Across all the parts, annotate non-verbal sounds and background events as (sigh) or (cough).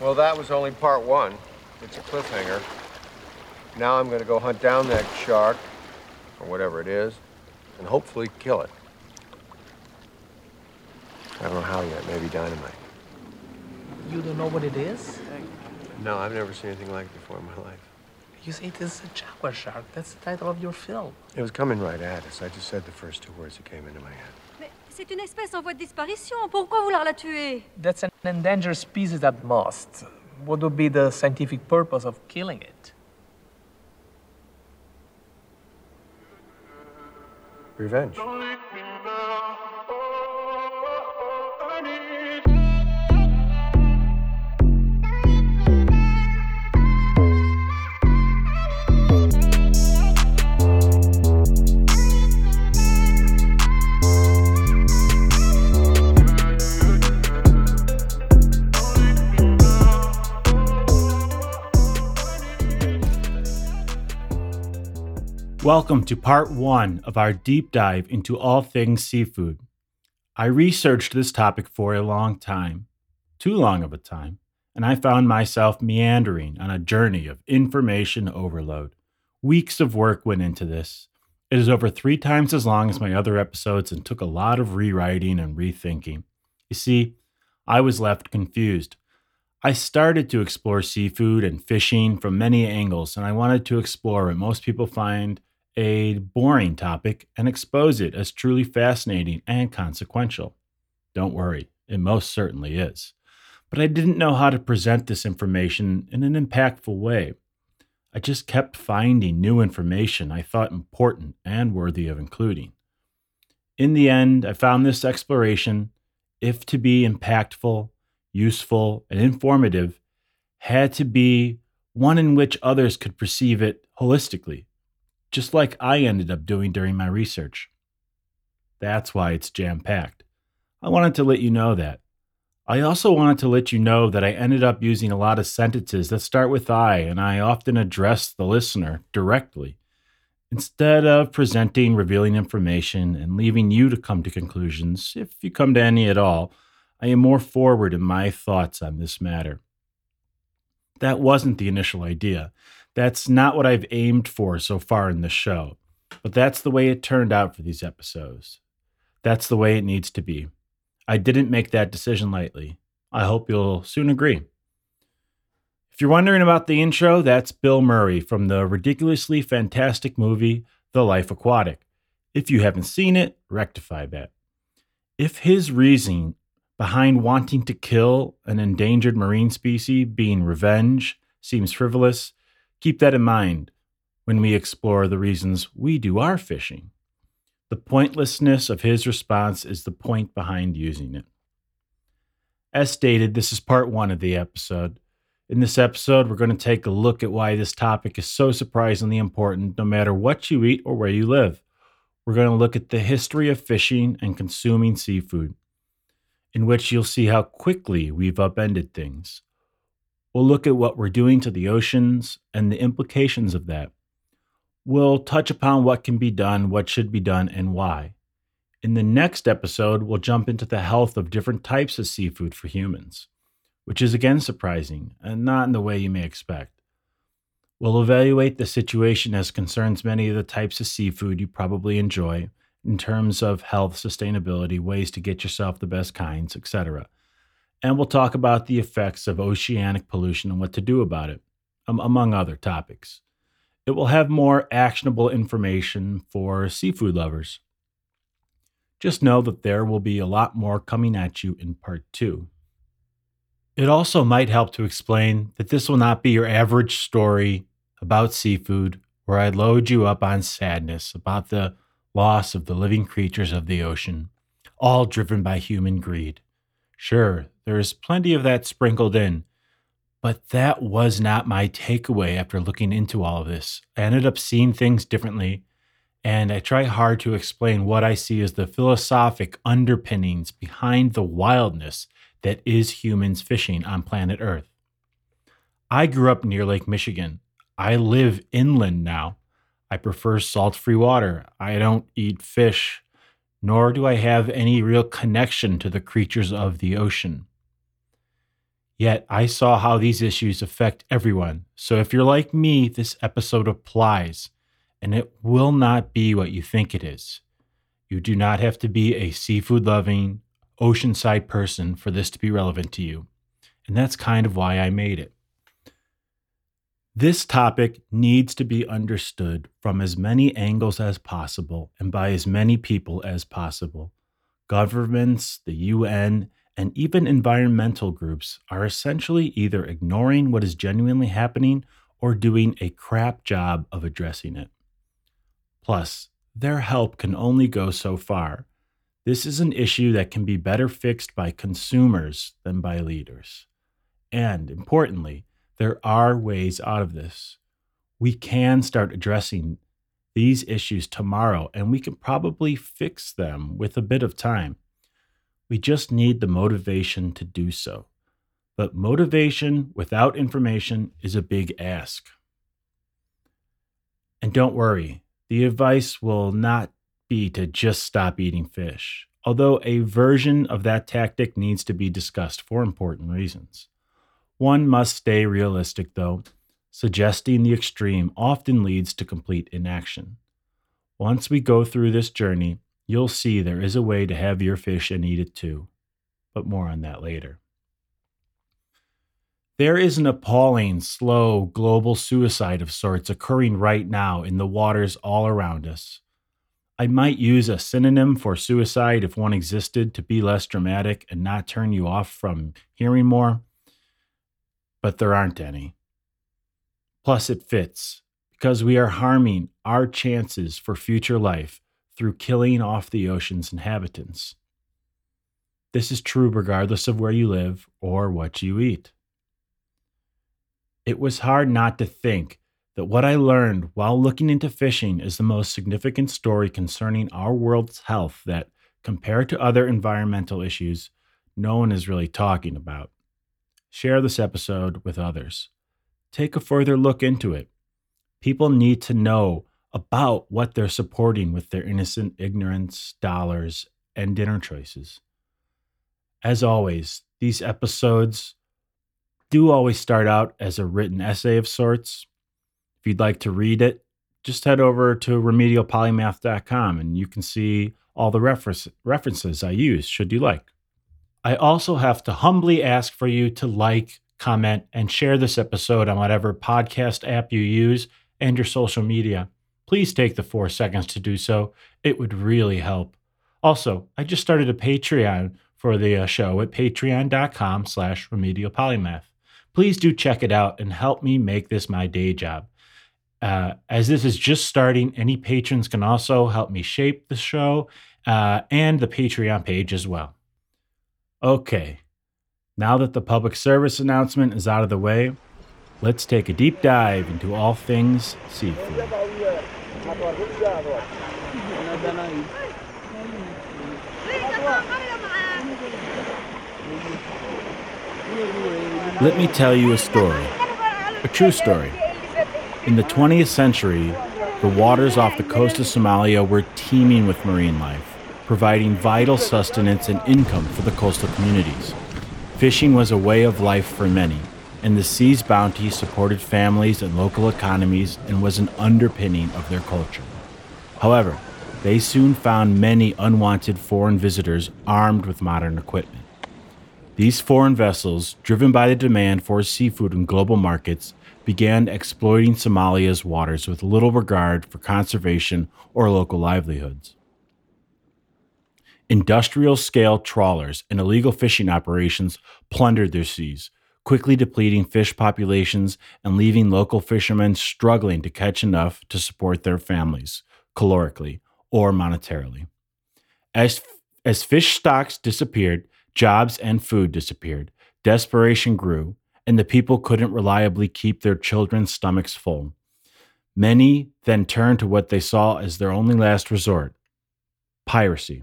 Well, that was only part one. It's a cliffhanger. Now I'm going to go hunt down that shark, or whatever it is, and hopefully kill it. I don't know how yet. Maybe dynamite. You don't know what it is? No, I've never seen anything like it before in my life. You say it is a jaguar shark. That's the title of your film. It was coming right at us. I just said the first two words that came into my head. C'est une espèce en voie de disparition. Pourquoi vouloir la tuer? That's an endangered species at most. What would be the scientific purpose of killing it? Revenge. Welcome to part one of our deep dive into all things seafood. I researched this topic for a long time, too long of a time, and I found myself meandering on a journey of information overload. Weeks of work went into this. It is over three times as long as my other episodes and took a lot of rewriting and rethinking. You see, I was left confused. I started to explore seafood and fishing from many angles, and I wanted to explore what most people find a boring topic and expose it as truly fascinating and consequential. Don't worry, it most certainly is. But I didn't know how to present this information in an impactful way. I just kept finding new information I thought important and worthy of including. In the end, I found this exploration, if to be impactful, useful, and informative, had to be one in which others could perceive it holistically just like I ended up doing during my research. That's why it's jam packed. I wanted to let you know that. I also wanted to let you know that I ended up using a lot of sentences that start with I, and I often address the listener directly. Instead of presenting revealing information and leaving you to come to conclusions, if you come to any at all, I am more forward in my thoughts on this matter. That wasn't the initial idea. That's not what I've aimed for so far in the show, but that's the way it turned out for these episodes. That's the way it needs to be. I didn't make that decision lightly. I hope you'll soon agree. If you're wondering about the intro, that's Bill Murray from the ridiculously fantastic movie The Life Aquatic. If you haven't seen it, rectify that. If his reasoning behind wanting to kill an endangered marine species being revenge seems frivolous, Keep that in mind when we explore the reasons we do our fishing. The pointlessness of his response is the point behind using it. As stated, this is part one of the episode. In this episode, we're going to take a look at why this topic is so surprisingly important no matter what you eat or where you live. We're going to look at the history of fishing and consuming seafood, in which you'll see how quickly we've upended things. We'll look at what we're doing to the oceans and the implications of that. We'll touch upon what can be done, what should be done, and why. In the next episode, we'll jump into the health of different types of seafood for humans, which is again surprising and not in the way you may expect. We'll evaluate the situation as concerns many of the types of seafood you probably enjoy in terms of health, sustainability, ways to get yourself the best kinds, etc and we'll talk about the effects of oceanic pollution and what to do about it, among other topics. It will have more actionable information for seafood lovers. Just know that there will be a lot more coming at you in part two. It also might help to explain that this will not be your average story about seafood where I load you up on sadness about the loss of the living creatures of the ocean, all driven by human greed. Sure, there's plenty of that sprinkled in. But that was not my takeaway after looking into all of this. I ended up seeing things differently, and I try hard to explain what I see as the philosophic underpinnings behind the wildness that is humans fishing on planet Earth. I grew up near Lake Michigan. I live inland now. I prefer salt free water. I don't eat fish, nor do I have any real connection to the creatures of the ocean. Yet I saw how these issues affect everyone. So if you're like me, this episode applies, and it will not be what you think it is. You do not have to be a seafood loving, oceanside person for this to be relevant to you. And that's kind of why I made it. This topic needs to be understood from as many angles as possible and by as many people as possible. Governments, the UN, and even environmental groups are essentially either ignoring what is genuinely happening or doing a crap job of addressing it. Plus, their help can only go so far. This is an issue that can be better fixed by consumers than by leaders. And importantly, there are ways out of this. We can start addressing these issues tomorrow, and we can probably fix them with a bit of time. We just need the motivation to do so. But motivation without information is a big ask. And don't worry, the advice will not be to just stop eating fish, although a version of that tactic needs to be discussed for important reasons. One must stay realistic, though. Suggesting the extreme often leads to complete inaction. Once we go through this journey, you'll see there is a way to have your fish and eat it too. But more on that later. There is an appalling, slow, global suicide of sorts occurring right now in the waters all around us. I might use a synonym for suicide if one existed to be less dramatic and not turn you off from hearing more but there aren't any. Plus, it fits because we are harming our chances for future life through killing off the ocean's inhabitants. This is true regardless of where you live or what you eat. It was hard not to think that what I learned while looking into fishing is the most significant story concerning our world's health that, compared to other environmental issues, no one is really talking about. Share this episode with others. Take a further look into it. People need to know about what they're supporting with their innocent ignorance, dollars, and dinner choices. As always, these episodes do always start out as a written essay of sorts. If you'd like to read it, just head over to remedialpolymath.com and you can see all the reference, references I use, should you like. I also have to humbly ask for you to like, comment, and share this episode on whatever podcast app you use and your social media. Please take the four seconds to do so. It would really help. Also, I just started a Patreon for the uh, show at patreon.com slash remedialpolymath. Please do check it out and help me make this my day job. Uh, as this is just starting, any patrons can also help me shape the show uh, and the Patreon page as well. Okay, now that the public service announcement is out of the way, let's take a deep dive into all things seafood. Let me tell you a story, a true story. In the 20th century, the waters off the coast of Somalia were teeming with marine life providing vital sustenance and income for the coastal communities. Fishing was a way of life for many, and the sea's bounty supported families and local economies and was an underpinning of their culture. However, they soon found many unwanted foreign visitors armed with modern equipment. These foreign vessels, driven by the demand for seafood in global markets, began exploiting Somalia's waters with little regard for conservation or local livelihoods. Industrial scale trawlers and illegal fishing operations plundered their seas, quickly depleting fish populations and leaving local fishermen struggling to catch enough to support their families, calorically or monetarily. As, as fish stocks disappeared, jobs and food disappeared, desperation grew, and the people couldn't reliably keep their children's stomachs full. Many then turned to what they saw as their only last resort piracy.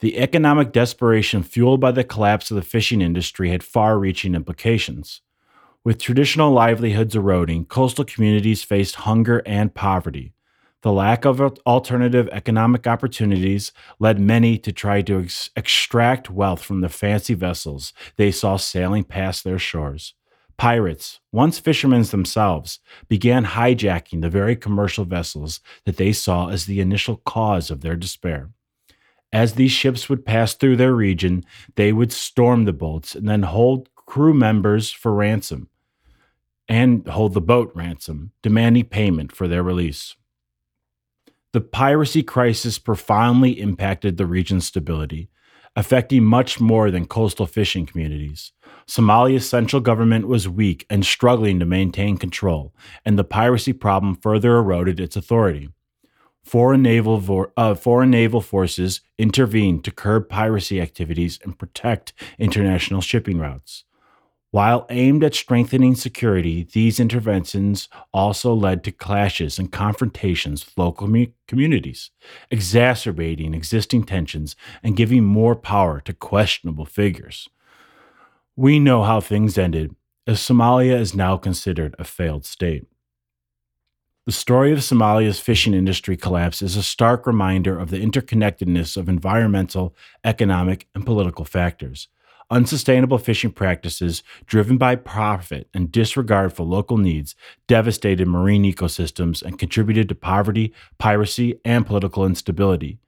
The economic desperation fueled by the collapse of the fishing industry had far reaching implications. With traditional livelihoods eroding, coastal communities faced hunger and poverty. The lack of alternative economic opportunities led many to try to ex- extract wealth from the fancy vessels they saw sailing past their shores. Pirates, once fishermen themselves, began hijacking the very commercial vessels that they saw as the initial cause of their despair. As these ships would pass through their region, they would storm the boats and then hold crew members for ransom and hold the boat ransom, demanding payment for their release. The piracy crisis profoundly impacted the region's stability, affecting much more than coastal fishing communities. Somalia's central government was weak and struggling to maintain control, and the piracy problem further eroded its authority. Foreign naval, uh, foreign naval forces intervened to curb piracy activities and protect international shipping routes. While aimed at strengthening security, these interventions also led to clashes and confrontations with local mu- communities, exacerbating existing tensions and giving more power to questionable figures. We know how things ended, as Somalia is now considered a failed state. The story of Somalia's fishing industry collapse is a stark reminder of the interconnectedness of environmental, economic, and political factors. Unsustainable fishing practices, driven by profit and disregard for local needs, devastated marine ecosystems and contributed to poverty, piracy, and political instability.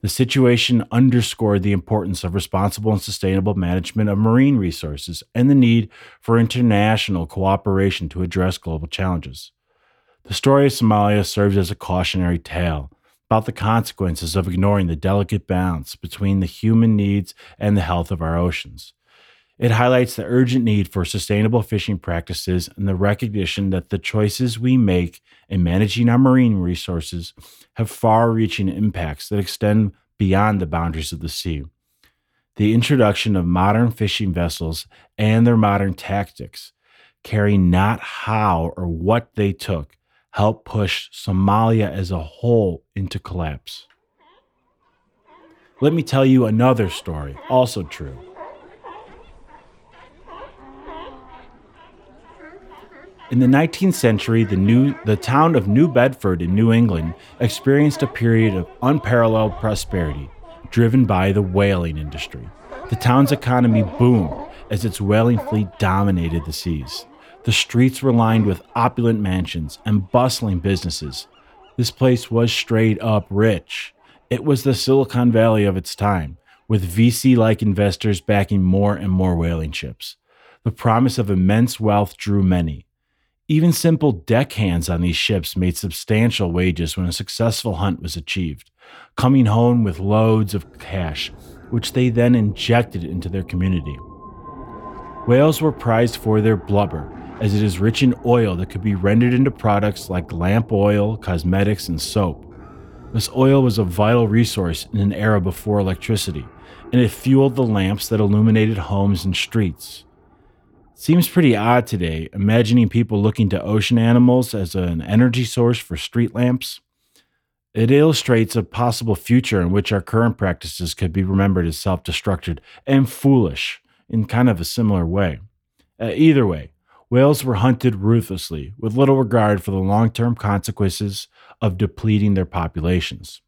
The situation underscored the importance of responsible and sustainable management of marine resources and the need for international cooperation to address global challenges. The story of Somalia serves as a cautionary tale about the consequences of ignoring the delicate balance between the human needs and the health of our oceans. It highlights the urgent need for sustainable fishing practices and the recognition that the choices we make in managing our marine resources have far reaching impacts that extend beyond the boundaries of the sea. The introduction of modern fishing vessels and their modern tactics, caring not how or what they took, helped push Somalia as a whole into collapse. Let me tell you another story, also true. In the 19th century, the, new, the town of New Bedford in New England experienced a period of unparalleled prosperity, driven by the whaling industry. The town's economy boomed as its whaling fleet dominated the seas. The streets were lined with opulent mansions and bustling businesses. This place was straight up rich. It was the Silicon Valley of its time, with VC like investors backing more and more whaling ships. The promise of immense wealth drew many. Even simple deckhands on these ships made substantial wages when a successful hunt was achieved, coming home with loads of cash, which they then injected into their community. Whales were prized for their blubber, as it is rich in oil that could be rendered into products like lamp oil, cosmetics, and soap. This oil was a vital resource in an era before electricity, and it fueled the lamps that illuminated homes and streets. Seems pretty odd today, imagining people looking to ocean animals as an energy source for street lamps. It illustrates a possible future in which our current practices could be remembered as self destructive and foolish in kind of a similar way. Uh, either way, whales were hunted ruthlessly, with little regard for the long term consequences of depleting their populations.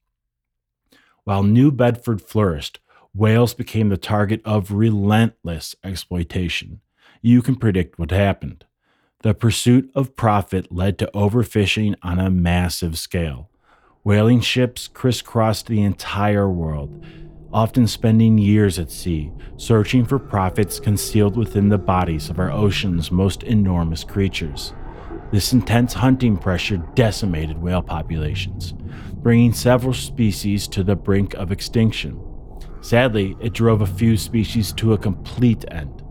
While New Bedford flourished, whales became the target of relentless exploitation you can predict what happened. The pursuit of profit led to overfishing on a massive scale. Whaling ships crisscrossed the entire world, often spending years at sea, searching for profits concealed within the bodies of our ocean's most enormous creatures. This intense hunting pressure decimated whale populations, bringing several species to the brink of extinction. Sadly, it drove a few species to a complete end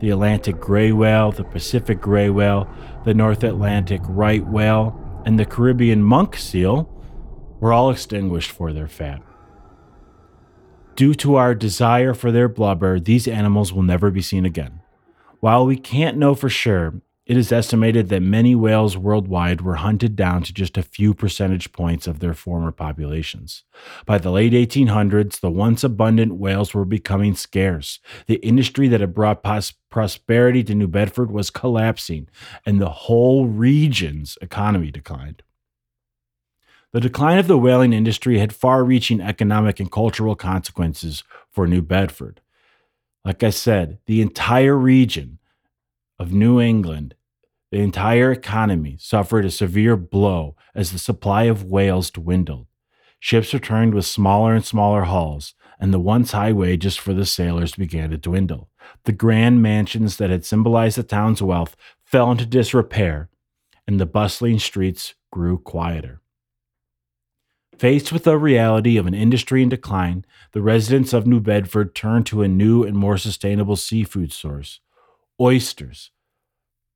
the Atlantic gray whale, the Pacific gray whale, the North Atlantic right whale, and the Caribbean monk seal were all extinguished for their fat. Due to our desire for their blubber, these animals will never be seen again. While we can't know for sure, it is estimated that many whales worldwide were hunted down to just a few percentage points of their former populations. By the late 1800s, the once abundant whales were becoming scarce. The industry that had brought pos- prosperity to New Bedford was collapsing, and the whole region's economy declined. The decline of the whaling industry had far reaching economic and cultural consequences for New Bedford. Like I said, the entire region of New England, the entire economy suffered a severe blow as the supply of whales dwindled. Ships returned with smaller and smaller hulls, and the once high wages for the sailors began to dwindle. The grand mansions that had symbolized the town's wealth fell into disrepair, and the bustling streets grew quieter. Faced with the reality of an industry in decline, the residents of New Bedford turned to a new and more sustainable seafood source oysters.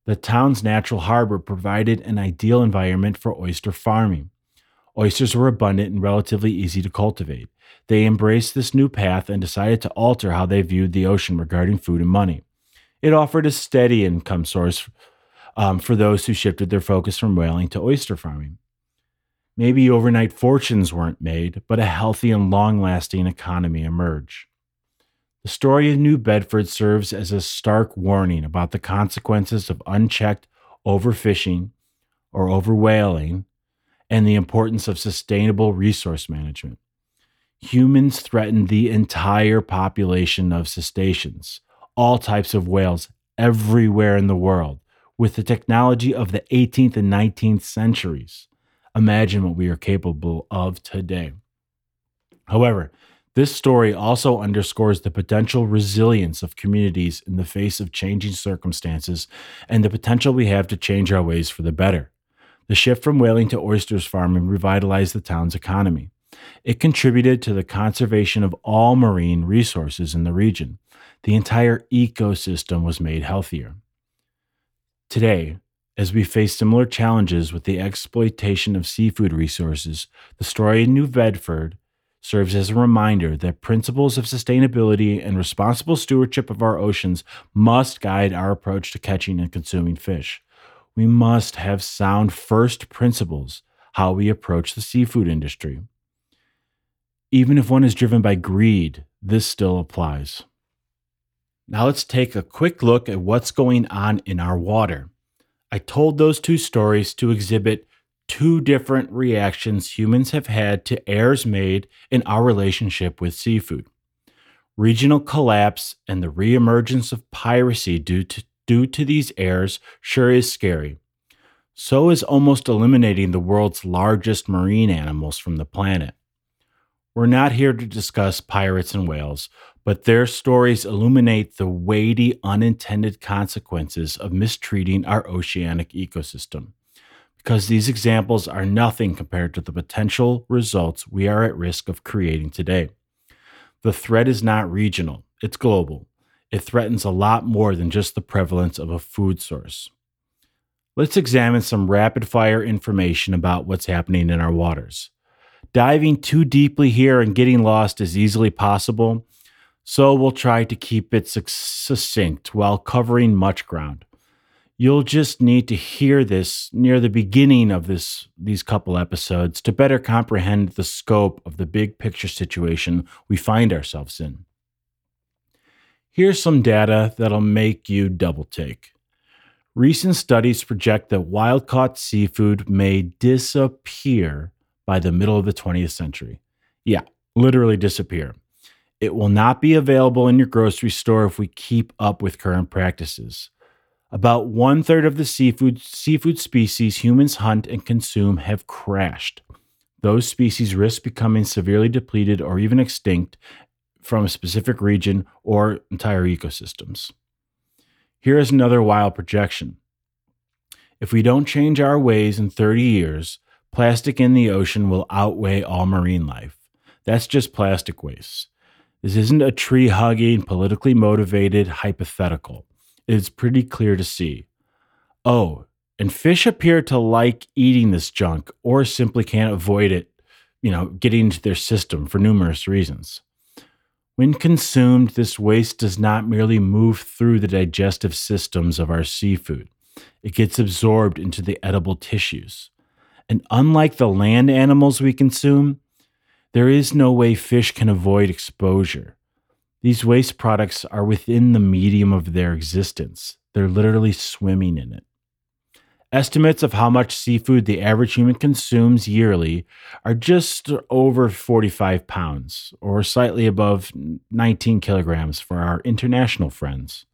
The town's natural harbor provided an ideal environment for oyster farming. Oysters were abundant and relatively easy to cultivate. They embraced this new path and decided to alter how they viewed the ocean regarding food and money. It offered a steady income source um, for those who shifted their focus from whaling to oyster farming. Maybe overnight fortunes weren't made, but a healthy and long lasting economy emerged. The story of New Bedford serves as a stark warning about the consequences of unchecked overfishing or overwhaling and the importance of sustainable resource management. Humans threaten the entire population of cetaceans, all types of whales everywhere in the world, with the technology of the 18th and 19th centuries imagine what we are capable of today. However, this story also underscores the potential resilience of communities in the face of changing circumstances and the potential we have to change our ways for the better. The shift from whaling to oysters farming revitalized the town's economy. It contributed to the conservation of all marine resources in the region. The entire ecosystem was made healthier. Today, as we face similar challenges with the exploitation of seafood resources, the story in New Bedford serves as a reminder that principles of sustainability and responsible stewardship of our oceans must guide our approach to catching and consuming fish. We must have sound first principles how we approach the seafood industry. Even if one is driven by greed, this still applies. Now let's take a quick look at what's going on in our water. I told those two stories to exhibit two different reactions humans have had to errors made in our relationship with seafood. Regional collapse and the reemergence of piracy due to, due to these errors sure is scary. So is almost eliminating the world's largest marine animals from the planet. We're not here to discuss pirates and whales, but their stories illuminate the weighty unintended consequences of mistreating our oceanic ecosystem. Because these examples are nothing compared to the potential results we are at risk of creating today. The threat is not regional, it's global. It threatens a lot more than just the prevalence of a food source. Let's examine some rapid fire information about what's happening in our waters. Diving too deeply here and getting lost is easily possible so we'll try to keep it succinct while covering much ground. You'll just need to hear this near the beginning of this these couple episodes to better comprehend the scope of the big picture situation we find ourselves in. Here's some data that'll make you double take. Recent studies project that wild caught seafood may disappear by the middle of the 20th century. Yeah, literally disappear. It will not be available in your grocery store if we keep up with current practices. About one third of the seafood, seafood species humans hunt and consume have crashed. Those species risk becoming severely depleted or even extinct from a specific region or entire ecosystems. Here is another wild projection. If we don't change our ways in 30 years, plastic in the ocean will outweigh all marine life. That's just plastic waste. This isn't a tree hugging, politically motivated hypothetical. It's pretty clear to see. Oh, and fish appear to like eating this junk or simply can't avoid it, you know, getting into their system for numerous reasons. When consumed, this waste does not merely move through the digestive systems of our seafood, it gets absorbed into the edible tissues. And unlike the land animals we consume, there is no way fish can avoid exposure. These waste products are within the medium of their existence. They're literally swimming in it. Estimates of how much seafood the average human consumes yearly are just over 45 pounds, or slightly above 19 kilograms for our international friends.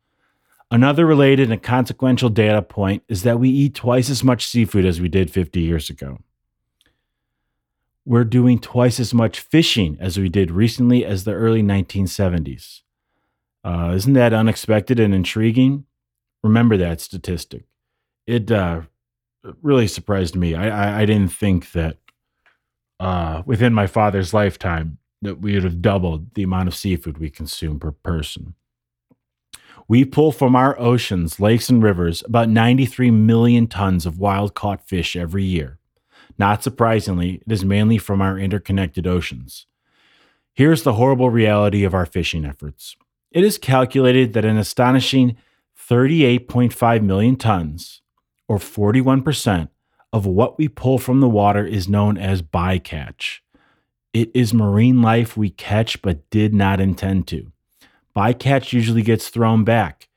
Another related and consequential data point is that we eat twice as much seafood as we did 50 years ago. We're doing twice as much fishing as we did recently as the early 1970s. Uh, isn't that unexpected and intriguing? Remember that statistic. It uh, really surprised me. I, I, I didn't think that uh, within my father's lifetime that we would have doubled the amount of seafood we consume per person. We pull from our oceans, lakes, and rivers about 93 million tons of wild caught fish every year. Not surprisingly, it is mainly from our interconnected oceans. Here's the horrible reality of our fishing efforts it is calculated that an astonishing 38.5 million tons, or 41%, of what we pull from the water is known as bycatch. It is marine life we catch but did not intend to bycatch usually gets thrown back,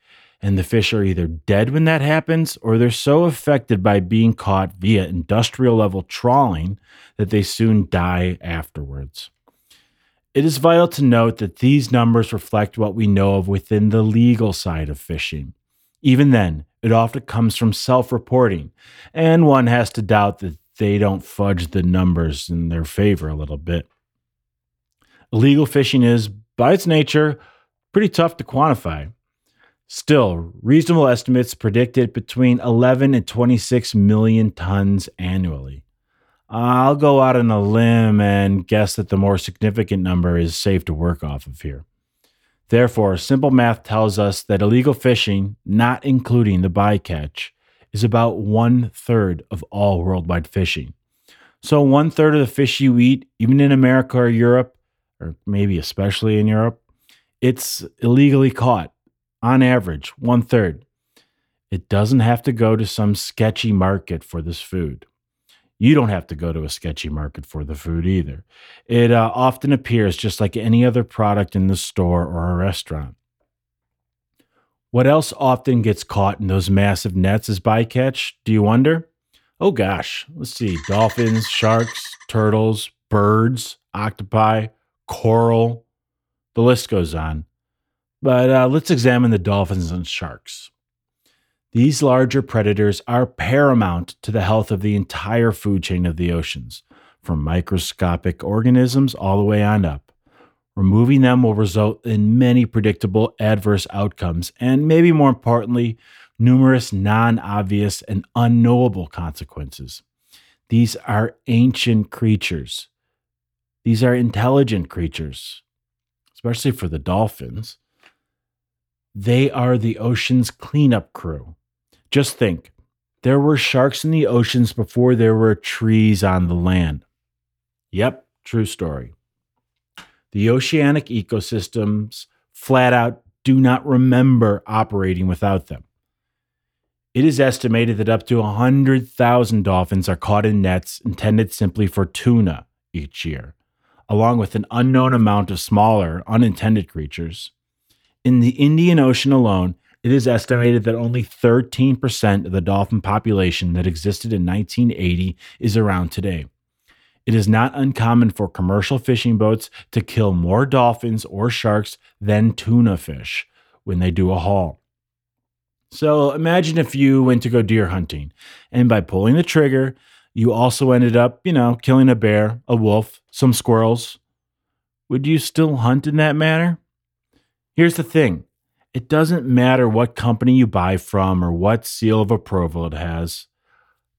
and the fish are either dead when that happens or they're so affected by being caught via industrial level trawling that they soon die afterwards. It is vital to note that these numbers reflect what we know of within the legal side of fishing. Even then, it often comes from self reporting, and one has to doubt that they don't fudge the numbers in their favor a little bit. Illegal fishing is, by its nature, pretty tough to quantify. Still, reasonable estimates predicted between 11 and 26 million tons annually. I'll go out on a limb and guess that the more significant number is safe to work off of here. Therefore, simple math tells us that illegal fishing, not including the bycatch, is about one third of all worldwide fishing. So, one third of the fish you eat, even in America or Europe, or maybe especially in Europe, it's illegally caught on average, one third. It doesn't have to go to some sketchy market for this food. You don't have to go to a sketchy market for the food either. It uh, often appears just like any other product in the store or a restaurant. What else often gets caught in those massive nets as bycatch, do you wonder? Oh gosh, let's see dolphins, sharks, turtles, birds, octopi, coral, the list goes on. But uh, let's examine the dolphins and sharks. These larger predators are paramount to the health of the entire food chain of the oceans, from microscopic organisms all the way on up. Removing them will result in many predictable adverse outcomes, and maybe more importantly, numerous non obvious and unknowable consequences. These are ancient creatures. These are intelligent creatures especially for the dolphins. They are the ocean's cleanup crew. Just think there were sharks in the oceans before there were trees on the land. Yep, true story. The oceanic ecosystems flat out do not remember operating without them. It is estimated that up to 100,000 dolphins are caught in nets intended simply for tuna each year along with an unknown amount of smaller, unintended creatures. In the Indian Ocean alone, it is estimated that only 13% of the dolphin population that existed in 1980 is around today. It is not uncommon for commercial fishing boats to kill more dolphins or sharks than tuna fish when they do a haul. So imagine if you went to go deer hunting, and by pulling the trigger, you also ended up, you know, killing a bear, a wolf, some squirrels. Would you still hunt in that manner? Here's the thing it doesn't matter what company you buy from or what seal of approval it has.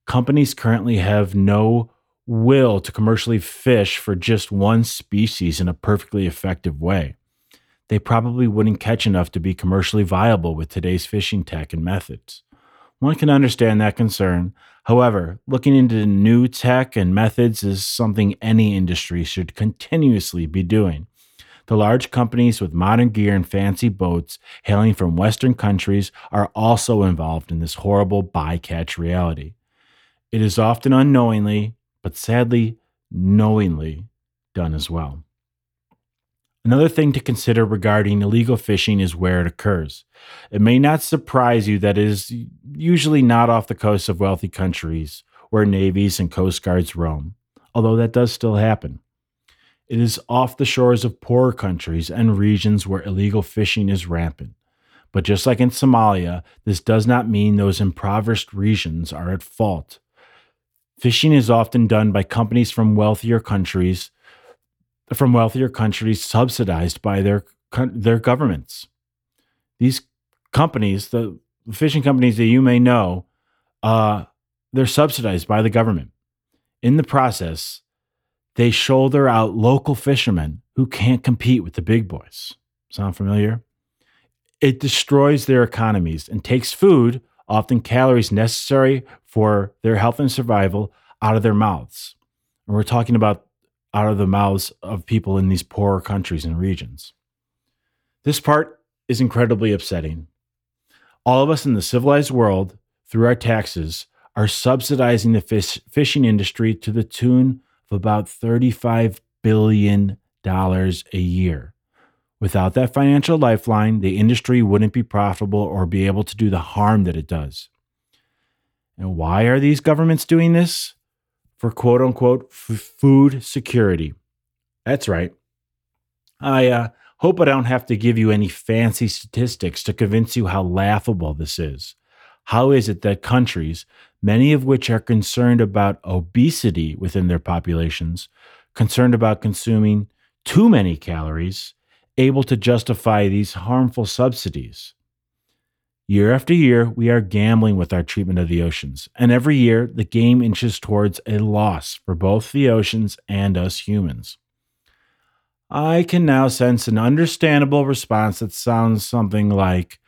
Companies currently have no will to commercially fish for just one species in a perfectly effective way. They probably wouldn't catch enough to be commercially viable with today's fishing tech and methods. One can understand that concern. However, looking into new tech and methods is something any industry should continuously be doing. The large companies with modern gear and fancy boats hailing from Western countries are also involved in this horrible bycatch reality. It is often unknowingly, but sadly, knowingly done as well. Another thing to consider regarding illegal fishing is where it occurs. It may not surprise you that it is usually not off the coasts of wealthy countries where navies and coast guards roam, although that does still happen. It is off the shores of poorer countries and regions where illegal fishing is rampant. But just like in Somalia, this does not mean those impoverished regions are at fault. Fishing is often done by companies from wealthier countries, from wealthier countries subsidized by their their governments. These companies, the fishing companies that you may know, uh, they're subsidized by the government. In the process, they shoulder out local fishermen who can't compete with the big boys. Sound familiar? It destroys their economies and takes food, often calories necessary for their health and survival, out of their mouths. And we're talking about out of the mouths of people in these poorer countries and regions. This part is incredibly upsetting. All of us in the civilized world, through our taxes, are subsidizing the fish, fishing industry to the tune about $35 billion a year. Without that financial lifeline, the industry wouldn't be profitable or be able to do the harm that it does. And why are these governments doing this? For quote unquote f- food security. That's right. I uh, hope I don't have to give you any fancy statistics to convince you how laughable this is. How is it that countries, many of which are concerned about obesity within their populations, concerned about consuming too many calories, able to justify these harmful subsidies. Year after year, we are gambling with our treatment of the oceans, and every year the game inches towards a loss for both the oceans and us humans. I can now sense an understandable response that sounds something like,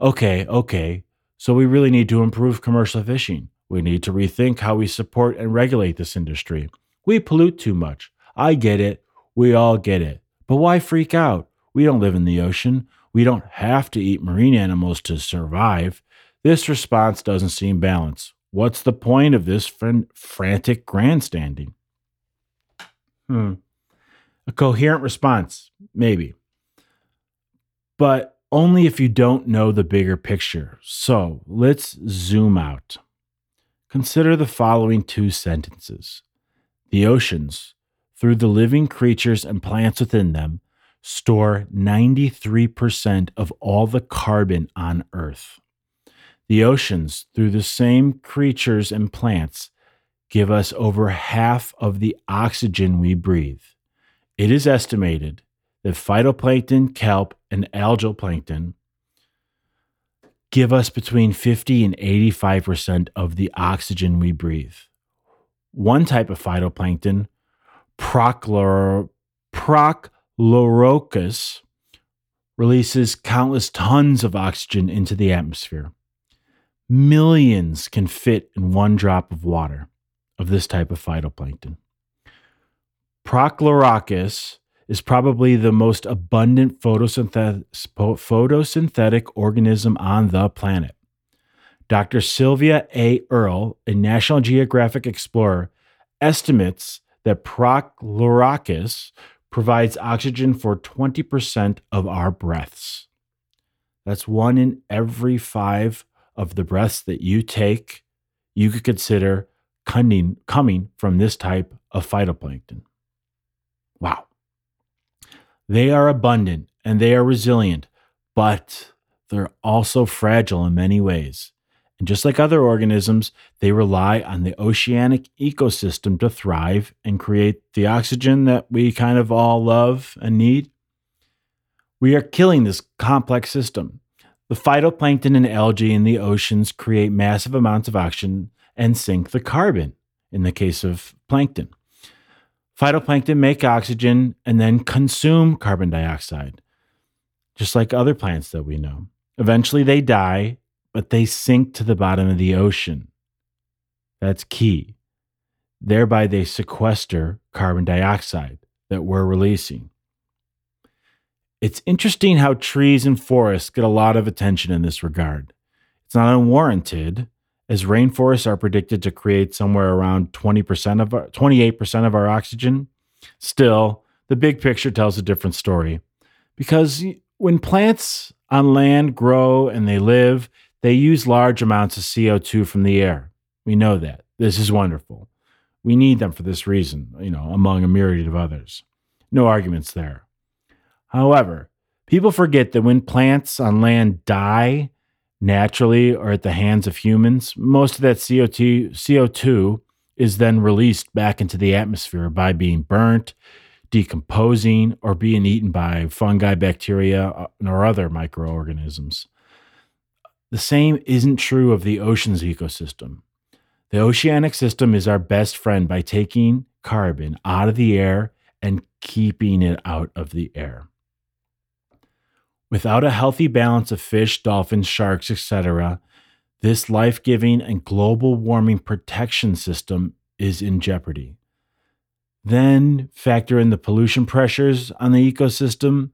okay, okay, so we really need to improve commercial fishing. We need to rethink how we support and regulate this industry. We pollute too much. I get it. We all get it. But why freak out? We don't live in the ocean. We don't have to eat marine animals to survive. This response doesn't seem balanced. What's the point of this fr- frantic grandstanding? Hmm. A coherent response, maybe. But only if you don't know the bigger picture. So let's zoom out. Consider the following two sentences The oceans, through the living creatures and plants within them, store 93% of all the carbon on Earth. The oceans, through the same creatures and plants, give us over half of the oxygen we breathe. It is estimated that phytoplankton, kelp, and algal plankton give us between 50 and 85% of the oxygen we breathe. One type of phytoplankton, Prochlor, Prochlorococcus, releases countless tons of oxygen into the atmosphere. Millions can fit in one drop of water of this type of phytoplankton. Prochlorococcus is probably the most abundant photosynthetic, organism on the planet. Dr. Sylvia A. Earle, a National Geographic explorer, estimates that Prochlorococcus provides oxygen for 20% of our breaths. That's one in every five of the breaths that you take, you could consider coming, coming from this type of phytoplankton. They are abundant and they are resilient, but they're also fragile in many ways. And just like other organisms, they rely on the oceanic ecosystem to thrive and create the oxygen that we kind of all love and need. We are killing this complex system. The phytoplankton and algae in the oceans create massive amounts of oxygen and sink the carbon in the case of plankton. Phytoplankton make oxygen and then consume carbon dioxide, just like other plants that we know. Eventually they die, but they sink to the bottom of the ocean. That's key. Thereby, they sequester carbon dioxide that we're releasing. It's interesting how trees and forests get a lot of attention in this regard. It's not unwarranted as rainforests are predicted to create somewhere around 20% of our, 28% of our oxygen. Still, the big picture tells a different story. Because when plants on land grow and they live, they use large amounts of CO2 from the air. We know that. This is wonderful. We need them for this reason, you know, among a myriad of others. No arguments there. However, people forget that when plants on land die naturally or at the hands of humans, most of that CO2, CO2 is then released back into the atmosphere by being burnt, decomposing, or being eaten by fungi, bacteria, uh, or other microorganisms. The same isn't true of the ocean's ecosystem. The oceanic system is our best friend by taking carbon out of the air and keeping it out of the air. Without a healthy balance of fish, dolphins, sharks, etc., this life giving and global warming protection system is in jeopardy. Then factor in the pollution pressures on the ecosystem,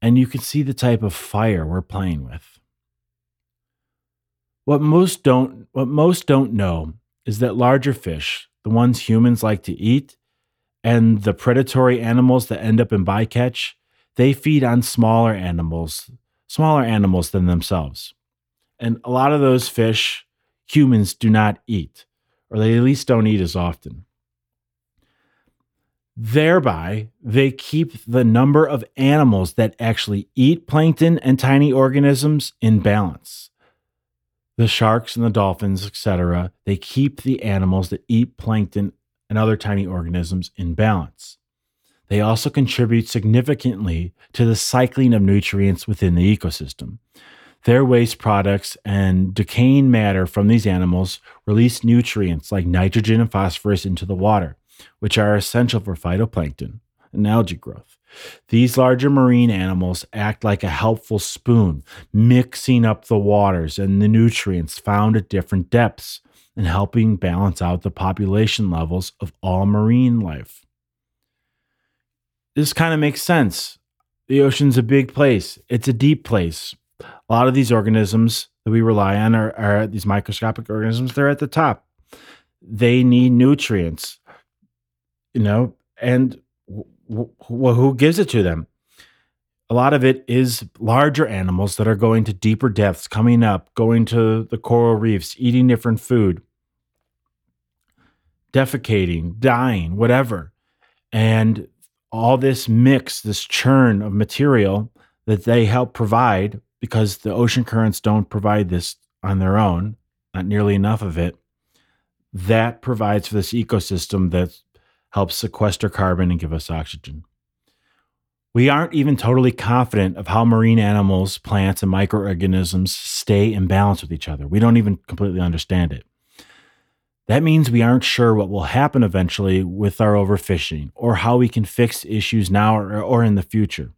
and you can see the type of fire we're playing with. What most don't what most don't know is that larger fish, the ones humans like to eat, and the predatory animals that end up in bycatch, they feed on smaller animals, smaller animals than themselves. And a lot of those fish humans do not eat, or they at least don't eat as often. Thereby, they keep the number of animals that actually eat plankton and tiny organisms in balance. The sharks and the dolphins, etc., they keep the animals that eat plankton and other tiny organisms in balance. They also contribute significantly to the cycling of nutrients within the ecosystem. Their waste products and decaying matter from these animals release nutrients like nitrogen and phosphorus into the water, which are essential for phytoplankton and algae growth. These larger marine animals act like a helpful spoon, mixing up the waters and the nutrients found at different depths and helping balance out the population levels of all marine life. This kind of makes sense. The ocean's a big place, it's a deep place. A lot of these organisms that we rely on are, are these microscopic organisms, they're at the top. They need nutrients, you know, and well, who gives it to them? A lot of it is larger animals that are going to deeper depths, coming up, going to the coral reefs, eating different food, defecating, dying, whatever. And all this mix, this churn of material that they help provide because the ocean currents don't provide this on their own, not nearly enough of it. That provides for this ecosystem that helps sequester carbon and give us oxygen. We aren't even totally confident of how marine animals, plants, and microorganisms stay in balance with each other. We don't even completely understand it. That means we aren't sure what will happen eventually with our overfishing or how we can fix issues now or, or in the future.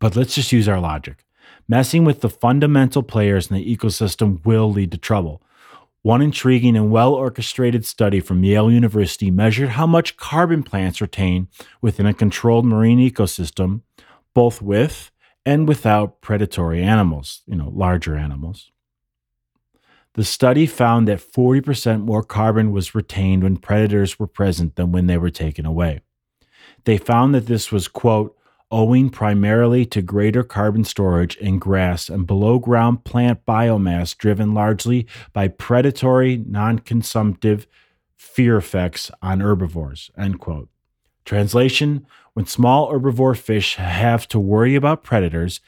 But let's just use our logic. Messing with the fundamental players in the ecosystem will lead to trouble. One intriguing and well orchestrated study from Yale University measured how much carbon plants retain within a controlled marine ecosystem, both with and without predatory animals, you know, larger animals. The study found that 40% more carbon was retained when predators were present than when they were taken away. They found that this was, quote, owing primarily to greater carbon storage in grass and below ground plant biomass driven largely by predatory, non consumptive fear effects on herbivores. End quote. Translation When small herbivore fish have to worry about predators,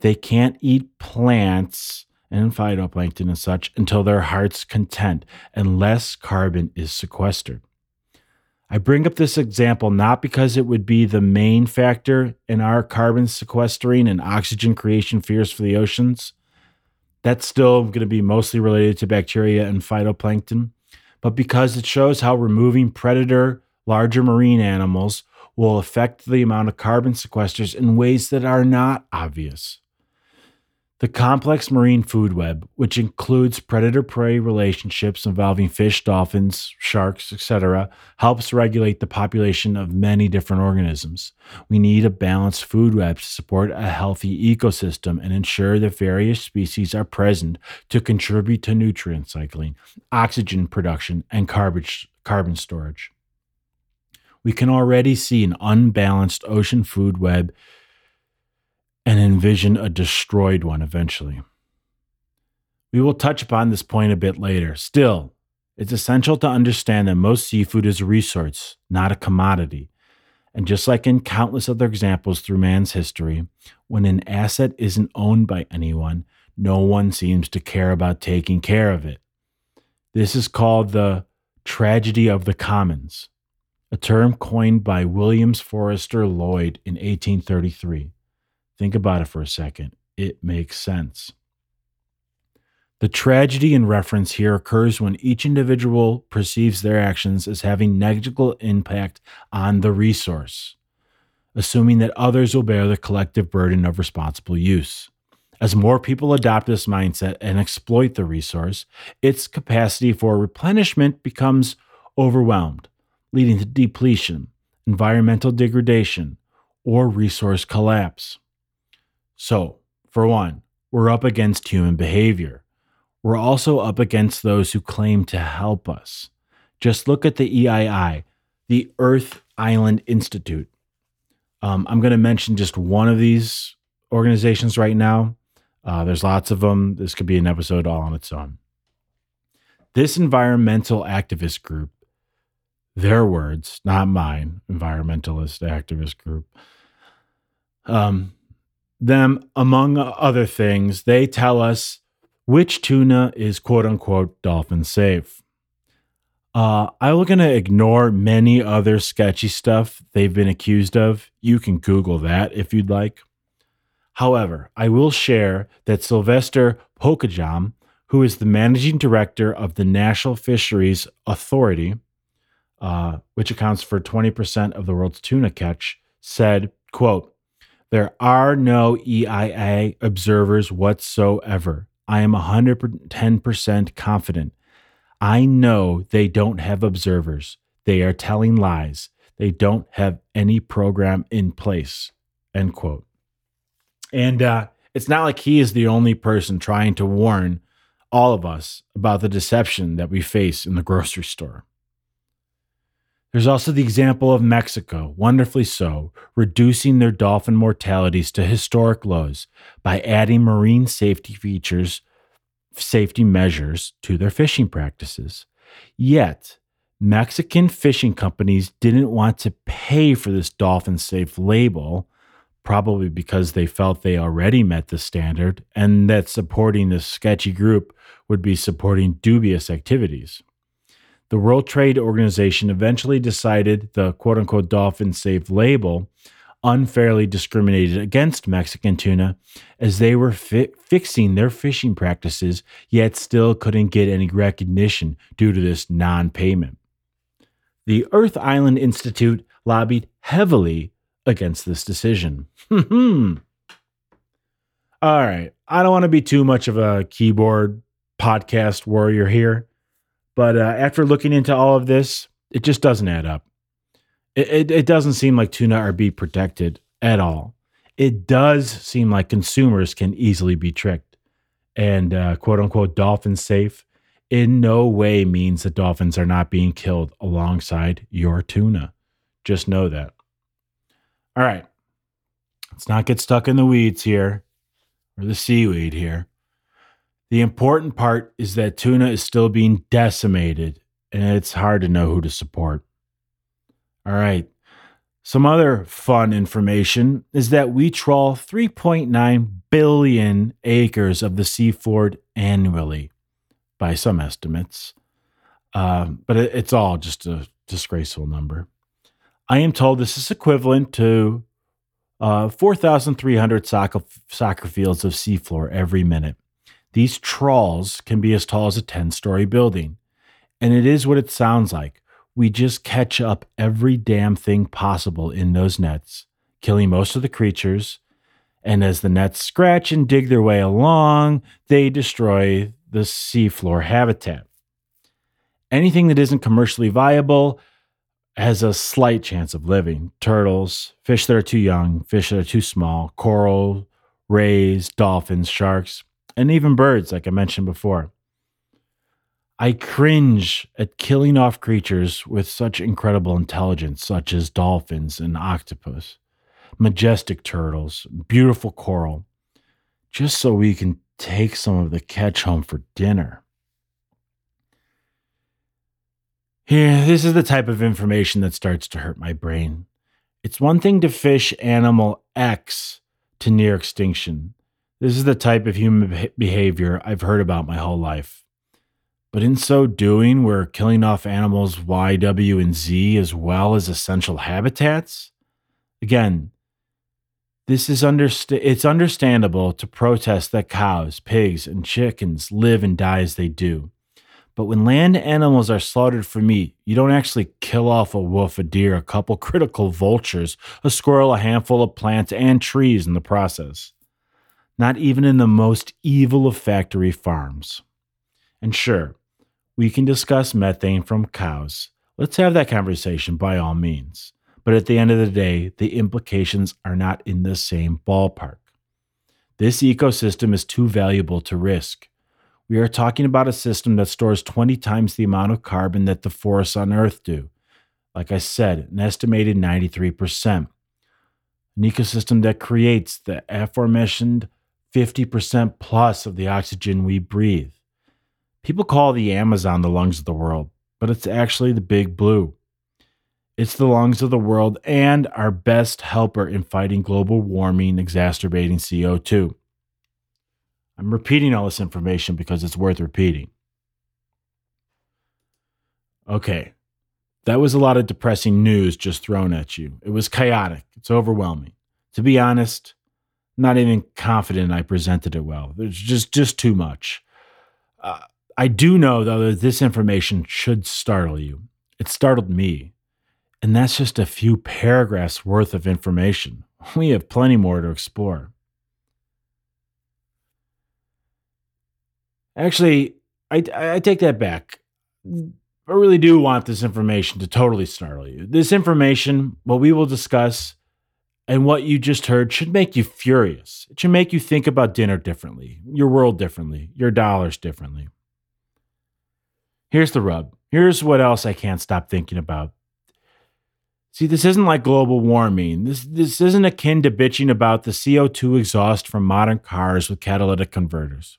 they can't eat plants and phytoplankton and such until their heart's content and less carbon is sequestered. I bring up this example not because it would be the main factor in our carbon sequestering and oxygen creation fears for the oceans. That's still going to be mostly related to bacteria and phytoplankton, but because it shows how removing predator, larger marine animals will affect the amount of carbon sequesters in ways that are not obvious. The complex marine food web, which includes predator prey relationships involving fish, dolphins, sharks, etc., helps regulate the population of many different organisms. We need a balanced food web to support a healthy ecosystem and ensure that various species are present to contribute to nutrient cycling, oxygen production, and carbon storage. we can already see an unbalanced ocean food web and envision a destroyed one eventually. We will touch upon this point a bit later. Still, it's essential to understand that most seafood is a resource, not a commodity. And just like in countless other examples through man's history, when an asset isn't owned by anyone, no one seems to care about taking care of it. This is called the tragedy of the commons, a term coined by Williams Forrester Lloyd in 1833. Think about it for a second. It makes sense. The tragedy in reference here occurs when each individual perceives their actions as having negligible impact on the resource, assuming that others will bear the collective burden of responsible use. As more people adopt this mindset and exploit the resource, its capacity for replenishment becomes overwhelmed, leading to depletion, environmental degradation, or resource collapse. So, for one, we're up against human behavior we're also up against those who claim to help us. Just look at the EII, the Earth Island Institute. Um, I'm going to mention just one of these organizations right now. Uh, there's lots of them. This could be an episode all on its own. This environmental activist group, their words, not mine, environmentalist activist group, um, them, among other things, they tell us which tuna is quote unquote dolphin safe? Uh, I'm going to ignore many other sketchy stuff they've been accused of. You can Google that if you'd like. However, I will share that Sylvester Pokajam, who is the managing director of the National Fisheries Authority, uh, which accounts for 20% of the world's tuna catch, said, quote, there are no EIA observers whatsoever. I am 110% confident. I know they don't have observers. They are telling lies. They don't have any program in place. End quote. And uh, it's not like he is the only person trying to warn all of us about the deception that we face in the grocery store. There's also the example of Mexico, wonderfully so, reducing their dolphin mortalities to historic lows by adding marine safety features, safety measures to their fishing practices. Yet, Mexican fishing companies didn't want to pay for this dolphin safe label, probably because they felt they already met the standard and that supporting this sketchy group would be supporting dubious activities the World Trade Organization eventually decided the quote unquote dolphin safe label unfairly discriminated against Mexican tuna as they were fi- fixing their fishing practices, yet still couldn't get any recognition due to this non payment. The Earth Island Institute lobbied heavily against this decision. (laughs) All right. I don't want to be too much of a keyboard podcast warrior here. But uh, after looking into all of this, it just doesn't add up. It, it, it doesn't seem like tuna are being protected at all. It does seem like consumers can easily be tricked. And uh, quote unquote dolphin safe in no way means that dolphins are not being killed alongside your tuna. Just know that. All right. Let's not get stuck in the weeds here or the seaweed here. The important part is that tuna is still being decimated, and it's hard to know who to support. All right. Some other fun information is that we trawl 3.9 billion acres of the seafloor annually, by some estimates. Uh, but it, it's all just a disgraceful number. I am told this is equivalent to uh, 4,300 soccer, soccer fields of seafloor every minute. These trawls can be as tall as a 10 story building. And it is what it sounds like. We just catch up every damn thing possible in those nets, killing most of the creatures. And as the nets scratch and dig their way along, they destroy the seafloor habitat. Anything that isn't commercially viable has a slight chance of living. Turtles, fish that are too young, fish that are too small, coral, rays, dolphins, sharks and even birds, like I mentioned before. I cringe at killing off creatures with such incredible intelligence, such as dolphins and octopus, majestic turtles, beautiful coral, just so we can take some of the catch home for dinner. Here, this is the type of information that starts to hurt my brain. It's one thing to fish animal X to near extinction. This is the type of human behavior I've heard about my whole life. But in so doing, we're killing off animals Y, W, and Z as well as essential habitats. Again, this is underst- it's understandable to protest that cows, pigs, and chickens live and die as they do. But when land animals are slaughtered for meat, you don't actually kill off a wolf, a deer, a couple critical vultures, a squirrel, a handful of plants, and trees in the process. Not even in the most evil of factory farms. And sure, we can discuss methane from cows. Let's have that conversation by all means. But at the end of the day, the implications are not in the same ballpark. This ecosystem is too valuable to risk. We are talking about a system that stores 20 times the amount of carbon that the forests on Earth do. Like I said, an estimated 93%. An ecosystem that creates the aforementioned 50% plus of the oxygen we breathe. People call the Amazon the lungs of the world, but it's actually the big blue. It's the lungs of the world and our best helper in fighting global warming, exacerbating CO2. I'm repeating all this information because it's worth repeating. Okay, that was a lot of depressing news just thrown at you. It was chaotic, it's overwhelming. To be honest, not even confident I presented it well. There's just just too much. Uh, I do know, though, that this information should startle you. It startled me. And that's just a few paragraphs worth of information. (laughs) We have plenty more to explore. Actually, I, I take that back. I really do want this information to totally startle you. This information, what we will discuss, and what you just heard should make you furious. It should make you think about dinner differently, your world differently, your dollars differently. Here's the rub. Here's what else I can't stop thinking about. See, this isn't like global warming. This this isn't akin to bitching about the CO2 exhaust from modern cars with catalytic converters.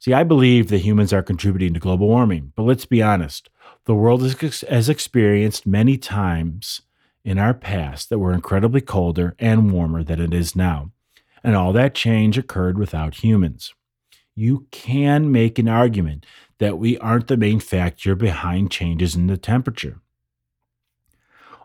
See, I believe that humans are contributing to global warming, but let's be honest. The world has experienced many times in our past that were incredibly colder and warmer than it is now. And all that change occurred without humans. You can make an argument that we aren't the main factor behind changes in the temperature.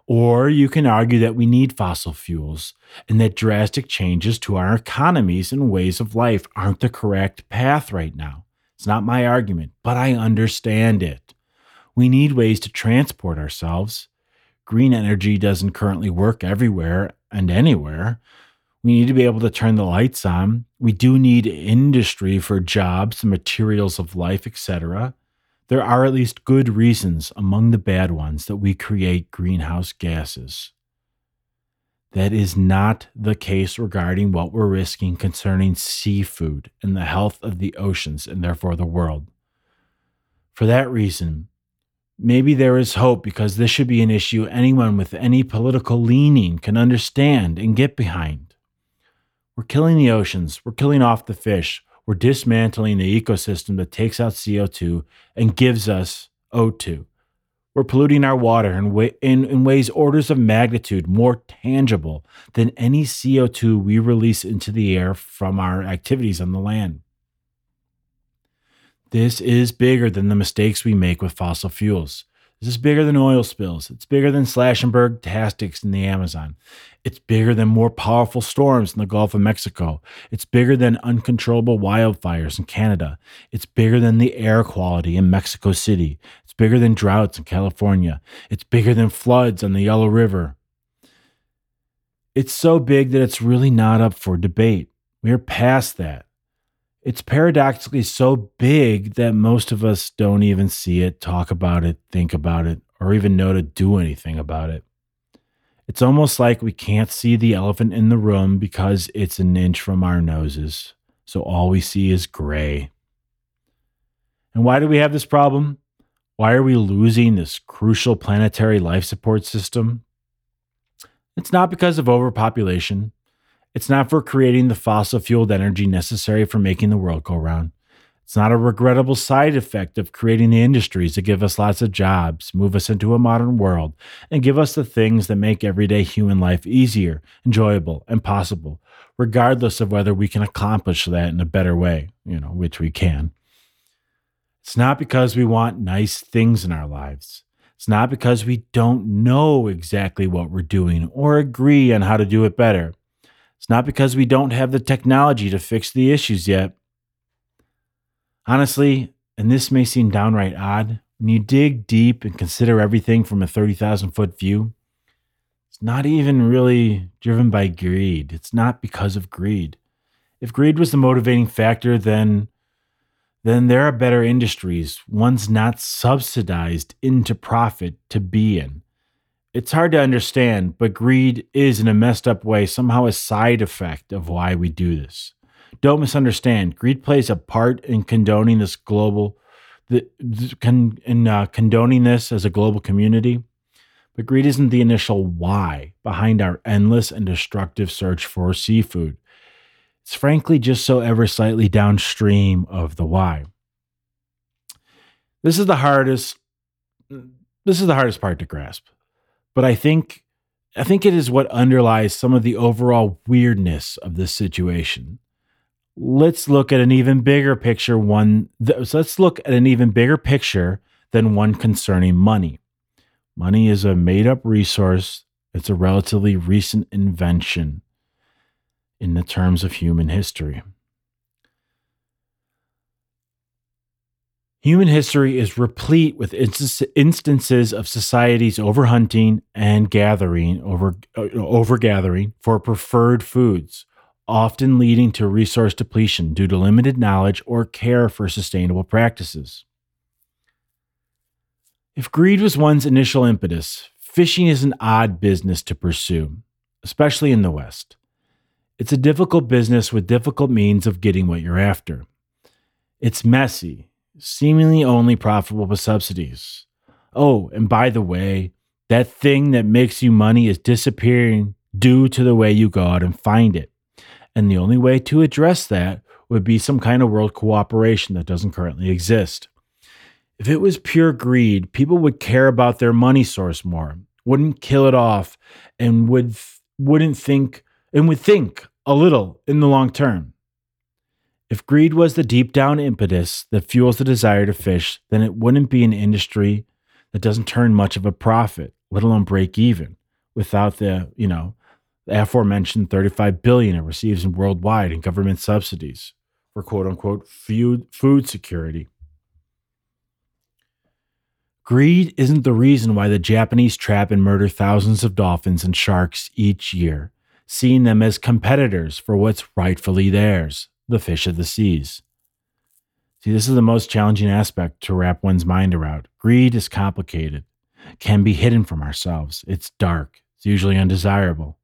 Or you can argue that we need fossil fuels and that drastic changes to our economies and ways of life aren't the correct path right now. It's not my argument, but I understand it. We need ways to transport ourselves. Green energy doesn't currently work everywhere and anywhere. We need to be able to turn the lights on. We do need industry for jobs, the materials of life, etc. There are at least good reasons among the bad ones that we create greenhouse gases. That is not the case regarding what we're risking concerning seafood and the health of the oceans and therefore the world. For that reason, maybe there is hope because this should be an issue anyone with any political leaning can understand and get behind. We're killing the oceans, we're killing off the fish, we're dismantling the ecosystem that takes out CO2 and gives us O2. We're polluting our water in, way, in, in ways orders of magnitude more tangible than any CO2 we release into the air from our activities on the land. This is bigger than the mistakes we make with fossil fuels. This is bigger than oil spills. It's bigger than slash and burn tactics in the Amazon. It's bigger than more powerful storms in the Gulf of Mexico. It's bigger than uncontrollable wildfires in Canada. It's bigger than the air quality in Mexico City. It's bigger than droughts in California. It's bigger than floods on the Yellow River. It's so big that it's really not up for debate. We're past that it's paradoxically so big that most of us don't even see it, talk about it, think about it, or even know to do anything about it. It's almost like we can't see the elephant in the room because it's an inch from our noses. So all we see is gray. And why do we have this problem? Why are we losing this crucial planetary life support system? It's not because of overpopulation. It's not for creating the fossil fueled energy necessary for making the world go round. It's not a regrettable side effect of creating the industries that give us lots of jobs, move us into a modern world, and give us the things that make everyday human life easier, enjoyable, and possible, regardless of whether we can accomplish that in a better way, you know, which we can. It's not because we want nice things in our lives. It's not because we don't know exactly what we're doing or agree on how to do it better. It's not because we don't have the technology to fix the issues yet. Honestly, and this may seem downright odd, when you dig deep and consider everything from a 30,000 foot view, it's not even really driven by greed. It's not because of greed. If greed was the motivating factor, then then there are better industries, ones not subsidized into profit to be in. It's hard to understand, but greed is, in a messed up way, somehow a side effect of why we do this. Don't misunderstand. Greed plays a part in condoning this global, in uh, condoning this as a global community. But greed isn't the initial why behind our endless and destructive search for seafood. It's frankly just so ever slightly downstream of the why. This is the hardest this is the hardest part to grasp. But I think I think it is what underlies some of the overall weirdness of this situation. Let's look at an even bigger picture one so let's look at an even bigger picture than one concerning money. Money is a made up resource. It's a relatively recent invention in the terms of human history. Human history is replete with instances of societies overhunting and gathering over uh, overgathering for preferred foods, often leading to resource depletion due to limited knowledge or care for sustainable practices. If greed was one's initial impetus, fishing is an odd business to pursue, especially in the West. It's a difficult business with difficult means of getting what you're after. It's messy, seemingly only profitable with subsidies. Oh, and by the way, that thing that makes you money is disappearing due to the way you go out and find it. And the only way to address that would be some kind of world cooperation that doesn't currently exist. If it was pure greed, people would care about their money source more, wouldn't kill it off, and would wouldn't think and would think a little in the long term. If greed was the deep down impetus that fuels the desire to fish, then it wouldn't be an industry that doesn't turn much of a profit, let alone break even, without the, you know, the aforementioned 35 billion it receives in worldwide in government subsidies for quote unquote food, food security. Greed isn't the reason why the Japanese trap and murder thousands of dolphins and sharks each year seeing them as competitors for what's rightfully theirs the fish of the seas. See, this is the most challenging aspect to wrap one's mind around. Greed is complicated, can be hidden from ourselves. It's dark, it's usually undesirable.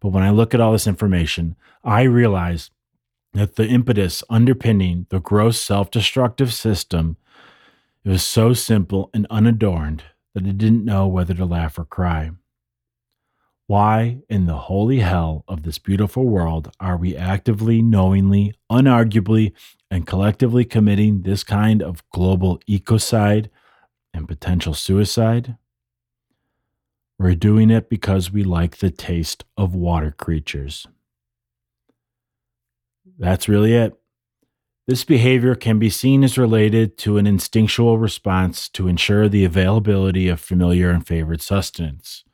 But when I look at all this information, I realize that the impetus underpinning the gross self destructive system it was so simple and unadorned that I didn't know whether to laugh or cry. Why in the holy hell of this beautiful world are we actively, knowingly, unarguably, and collectively committing this kind of global ecocide and potential suicide? We're doing it because we like the taste of water creatures. That's really it. This behavior can be seen as related to an instinctual response to ensure the availability of familiar and favorite sustenance.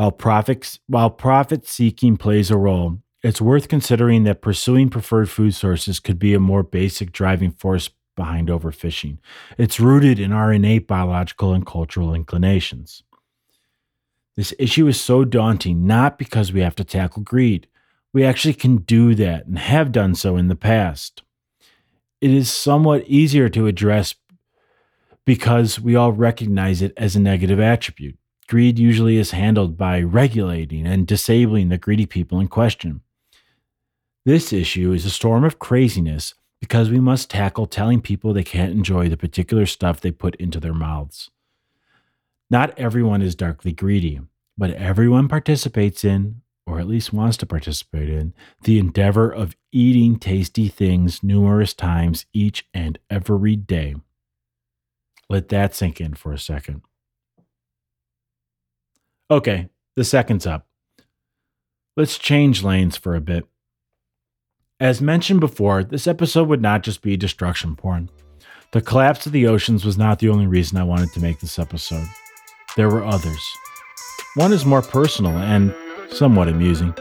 While profit, while profit seeking plays a role, it's worth considering that pursuing preferred food sources could be a more basic driving force behind overfishing. It's rooted in our innate biological and cultural inclinations. This issue is so daunting not because we have to tackle greed. We actually can do that and have done so in the past. It is somewhat easier to address because we all recognize it as a negative attribute. Greed usually is handled by regulating and disabling the greedy people in question. This issue is a storm of craziness because we must tackle telling people they can't enjoy the particular stuff they put into their mouths. Not everyone is darkly greedy, but everyone participates in, or at least wants to participate in, the endeavor of eating tasty things numerous times each and every day. Let that sink in for a second. Okay, the second's up. Let's change lanes for a bit. As mentioned before, this episode would not just be destruction porn. The collapse of the oceans was not the only reason I wanted to make this episode. There were others. One is more personal and somewhat amusing.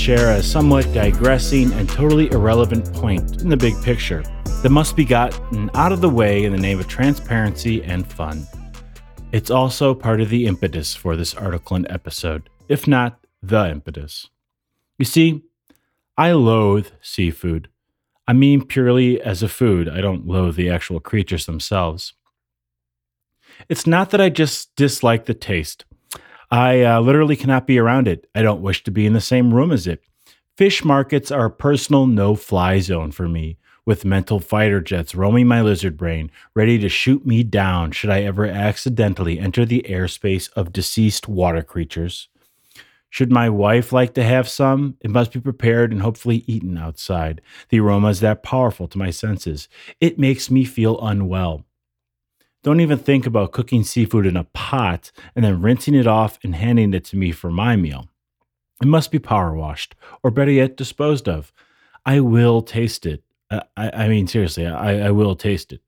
Share a somewhat digressing and totally irrelevant point in the big picture that must be gotten out of the way in the name of transparency and fun. It's also part of the impetus for this article and episode, if not the impetus. You see, I loathe seafood. I mean, purely as a food, I don't loathe the actual creatures themselves. It's not that I just dislike the taste. I uh, literally cannot be around it. I don't wish to be in the same room as it. Fish markets are a personal no fly zone for me, with mental fighter jets roaming my lizard brain, ready to shoot me down should I ever accidentally enter the airspace of deceased water creatures. Should my wife like to have some, it must be prepared and hopefully eaten outside. The aroma is that powerful to my senses. It makes me feel unwell. Don't even think about cooking seafood in a pot and then rinsing it off and handing it to me for my meal. It must be power washed, or better yet, disposed of. I will taste it. I, I mean, seriously, I, I will taste it.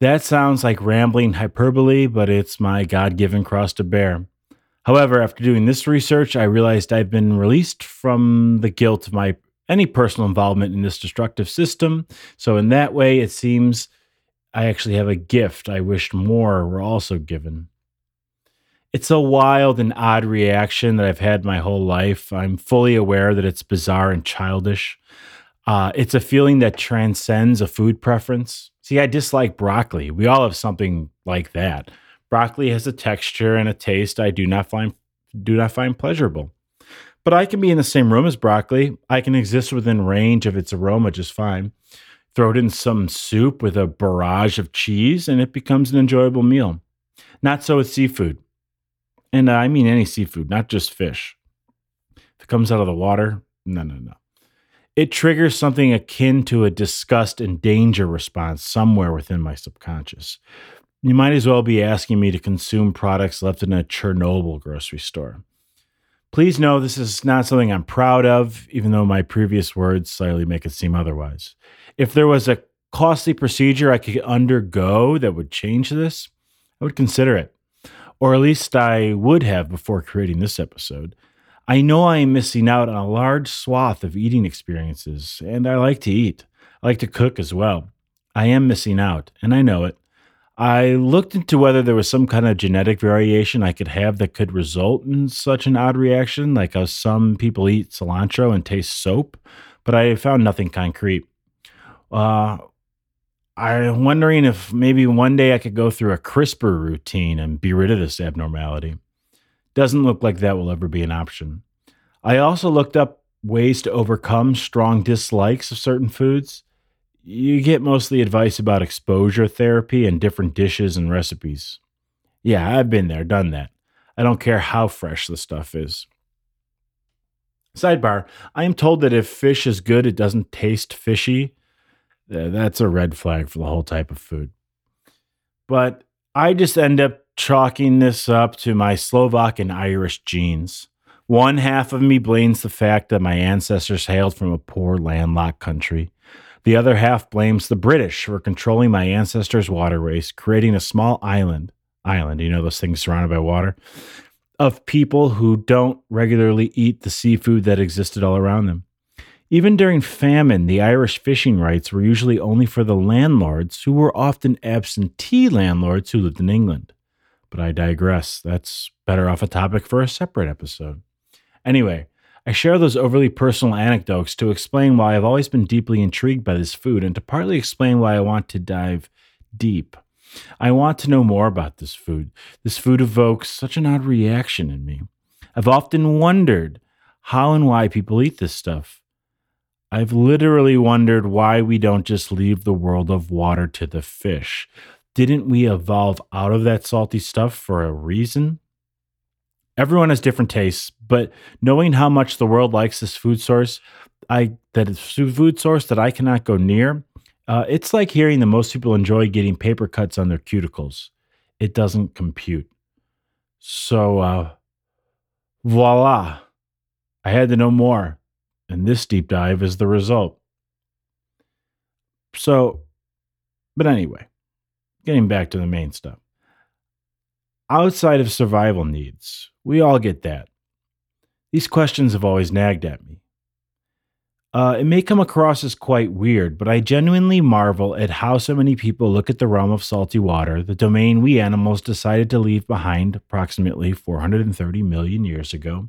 That sounds like rambling hyperbole, but it's my God given cross to bear. However, after doing this research, I realized I've been released from the guilt of my any personal involvement in this destructive system. So, in that way, it seems I actually have a gift I wished more were also given. It's a wild and odd reaction that I've had my whole life. I'm fully aware that it's bizarre and childish. Uh, it's a feeling that transcends a food preference. See, I dislike broccoli. We all have something like that. Broccoli has a texture and a taste I do not find do not find pleasurable. But I can be in the same room as broccoli. I can exist within range of its aroma just fine. Throw it in some soup with a barrage of cheese, and it becomes an enjoyable meal. Not so with seafood. And I mean any seafood, not just fish. If it comes out of the water, no, no, no. It triggers something akin to a disgust and danger response somewhere within my subconscious. You might as well be asking me to consume products left in a Chernobyl grocery store. Please know this is not something I'm proud of, even though my previous words slightly make it seem otherwise. If there was a costly procedure I could undergo that would change this, I would consider it. Or at least I would have before creating this episode. I know I am missing out on a large swath of eating experiences, and I like to eat. I like to cook as well. I am missing out, and I know it. I looked into whether there was some kind of genetic variation I could have that could result in such an odd reaction, like how some people eat cilantro and taste soap, but I found nothing concrete. Uh, I'm wondering if maybe one day I could go through a CRISPR routine and be rid of this abnormality. Doesn't look like that will ever be an option. I also looked up ways to overcome strong dislikes of certain foods. You get mostly advice about exposure therapy and different dishes and recipes. Yeah, I've been there, done that. I don't care how fresh the stuff is. Sidebar I am told that if fish is good, it doesn't taste fishy. That's a red flag for the whole type of food. But I just end up chalking this up to my Slovak and Irish genes. One half of me blames the fact that my ancestors hailed from a poor landlocked country. The other half blames the British for controlling my ancestors' waterways, creating a small island, island, you know, those things surrounded by water, of people who don't regularly eat the seafood that existed all around them. Even during famine, the Irish fishing rights were usually only for the landlords, who were often absentee landlords who lived in England. But I digress. That's better off a topic for a separate episode. Anyway, I share those overly personal anecdotes to explain why I've always been deeply intrigued by this food and to partly explain why I want to dive deep. I want to know more about this food. This food evokes such an odd reaction in me. I've often wondered how and why people eat this stuff. I've literally wondered why we don't just leave the world of water to the fish. Didn't we evolve out of that salty stuff for a reason? Everyone has different tastes, but knowing how much the world likes this food source, I that it's food source that I cannot go near, uh, it's like hearing that most people enjoy getting paper cuts on their cuticles. It doesn't compute. So, uh, voila. I had to know more and this deep dive is the result. So, but anyway, getting back to the main stuff. Outside of survival needs, we all get that. These questions have always nagged at me. Uh, it may come across as quite weird, but I genuinely marvel at how so many people look at the realm of salty water, the domain we animals decided to leave behind approximately 430 million years ago,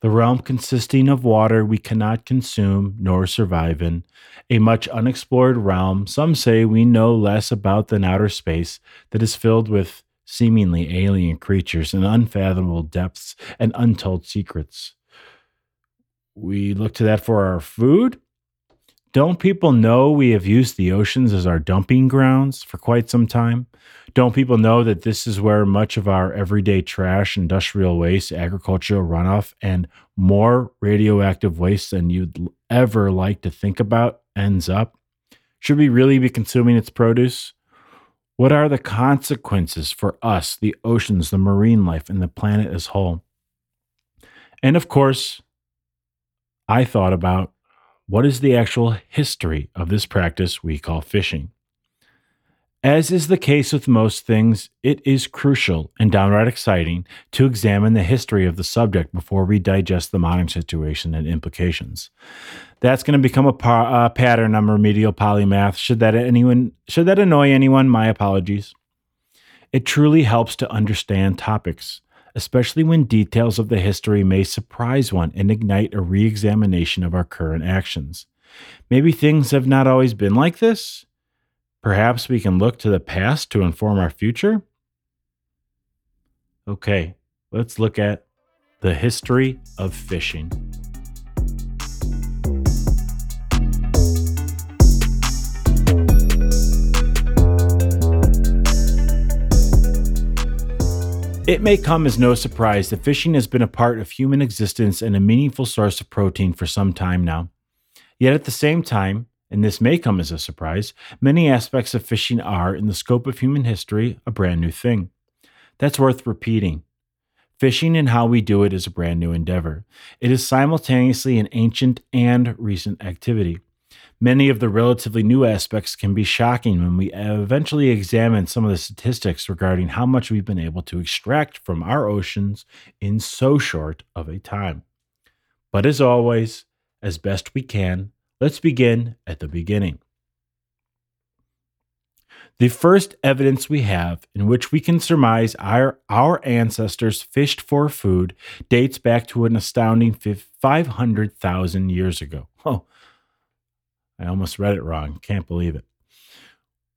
the realm consisting of water we cannot consume nor survive in, a much unexplored realm some say we know less about than outer space that is filled with seemingly alien creatures in unfathomable depths and untold secrets. We look to that for our food. Don't people know we have used the oceans as our dumping grounds for quite some time? Don't people know that this is where much of our everyday trash, industrial waste, agricultural runoff, and more radioactive waste than you'd ever like to think about ends up? Should we really be consuming its produce? What are the consequences for us, the oceans, the marine life, and the planet as whole? And of course, I thought about what is the actual history of this practice we call fishing. As is the case with most things, it is crucial and downright exciting to examine the history of the subject before we digest the modern situation and implications. That's going to become a pa- pattern on remedial polymath. Should that anyone should that annoy anyone, my apologies. It truly helps to understand topics, especially when details of the history may surprise one and ignite a re-examination of our current actions. Maybe things have not always been like this Perhaps we can look to the past to inform our future? Okay, let's look at the history of fishing. It may come as no surprise that fishing has been a part of human existence and a meaningful source of protein for some time now. Yet at the same time, and this may come as a surprise, many aspects of fishing are, in the scope of human history, a brand new thing. That's worth repeating. Fishing and how we do it is a brand new endeavor. It is simultaneously an ancient and recent activity. Many of the relatively new aspects can be shocking when we eventually examine some of the statistics regarding how much we've been able to extract from our oceans in so short of a time. But as always, as best we can, Let's begin at the beginning. The first evidence we have in which we can surmise our, our ancestors fished for food dates back to an astounding 500,000 years ago. (laughs) Oh, I almost read it wrong. Can't believe it.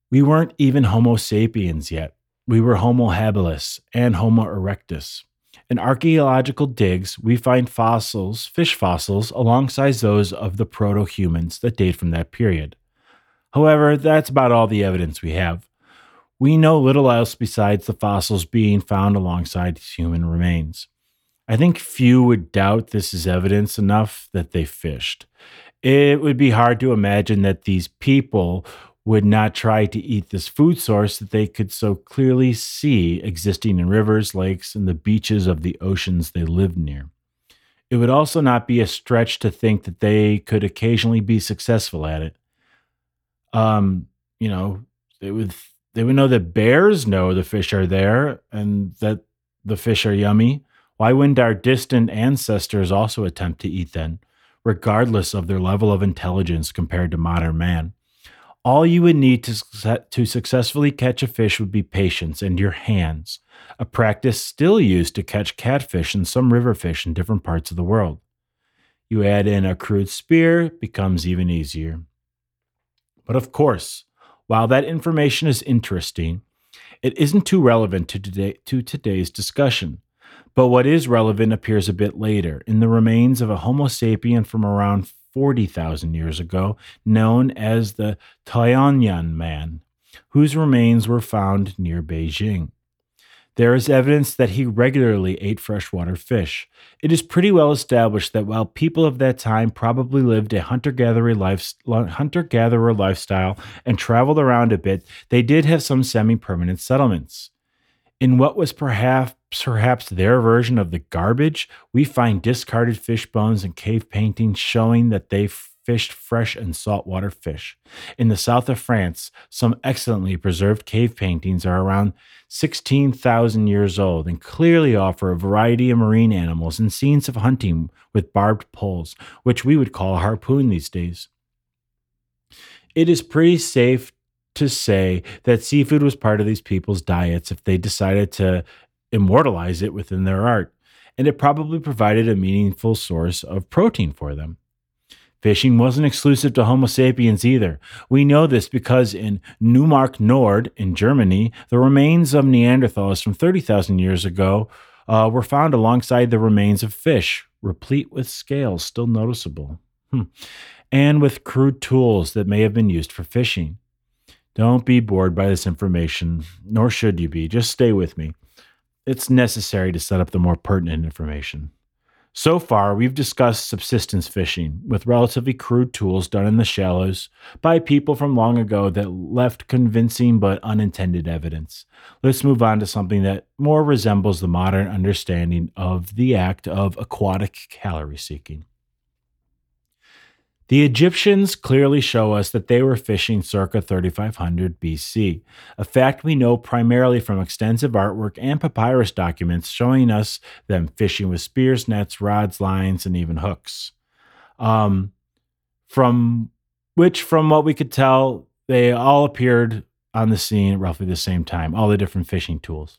We weren't even Homo sapiens yet. We were Homo habilis and Homo erectus. In archaeological digs, we find fossils, fish fossils, alongside those of the proto humans that date from that period. However, that's about all the evidence we have. We know little else besides the fossils being found alongside human remains. I think few would doubt this is evidence enough that they fished. It would be hard to imagine that these people would not try to eat this food source that they could so clearly see existing in rivers, lakes, and the beaches of the oceans they lived near. It would also not be a stretch to think that they could occasionally be successful at it. Um, you know, they would they would know that bears know the fish are there and that the fish are yummy. Why wouldn't our distant ancestors also attempt to eat them, regardless of their level of intelligence compared to modern man? All you would need to, to successfully catch a fish would be patience and your hands, a practice still used to catch catfish and some river fish in different parts of the world. You add in a crude spear, becomes even easier. But of course, while that information is interesting, it isn't too relevant to, today, to today's discussion. But what is relevant appears a bit later in the remains of a Homo sapien from around 40,000 years ago, known as the Tianyuan man, whose remains were found near Beijing. There is evidence that he regularly ate freshwater fish. It is pretty well established that while people of that time probably lived a hunter gatherer life, hunter-gatherer lifestyle and traveled around a bit, they did have some semi-permanent settlements. In what was perhaps perhaps their version of the garbage, we find discarded fish bones and cave paintings showing that they fished fresh and saltwater fish. In the south of France, some excellently preserved cave paintings are around 16,000 years old and clearly offer a variety of marine animals and scenes of hunting with barbed poles, which we would call a harpoon these days. It is pretty safe to say that seafood was part of these people's diets if they decided to immortalize it within their art, and it probably provided a meaningful source of protein for them. Fishing wasn't exclusive to Homo sapiens either. We know this because in Neumark Nord in Germany, the remains of Neanderthals from 30,000 years ago uh, were found alongside the remains of fish, replete with scales still noticeable, hmm. and with crude tools that may have been used for fishing. Don't be bored by this information, nor should you be. Just stay with me. It's necessary to set up the more pertinent information. So far, we've discussed subsistence fishing with relatively crude tools done in the shallows by people from long ago that left convincing but unintended evidence. Let's move on to something that more resembles the modern understanding of the act of aquatic calorie seeking. The Egyptians clearly show us that they were fishing circa 3500 BC, a fact we know primarily from extensive artwork and papyrus documents showing us them fishing with spears, nets, rods, lines, and even hooks. Um, from which, from what we could tell, they all appeared on the scene at roughly the same time, all the different fishing tools.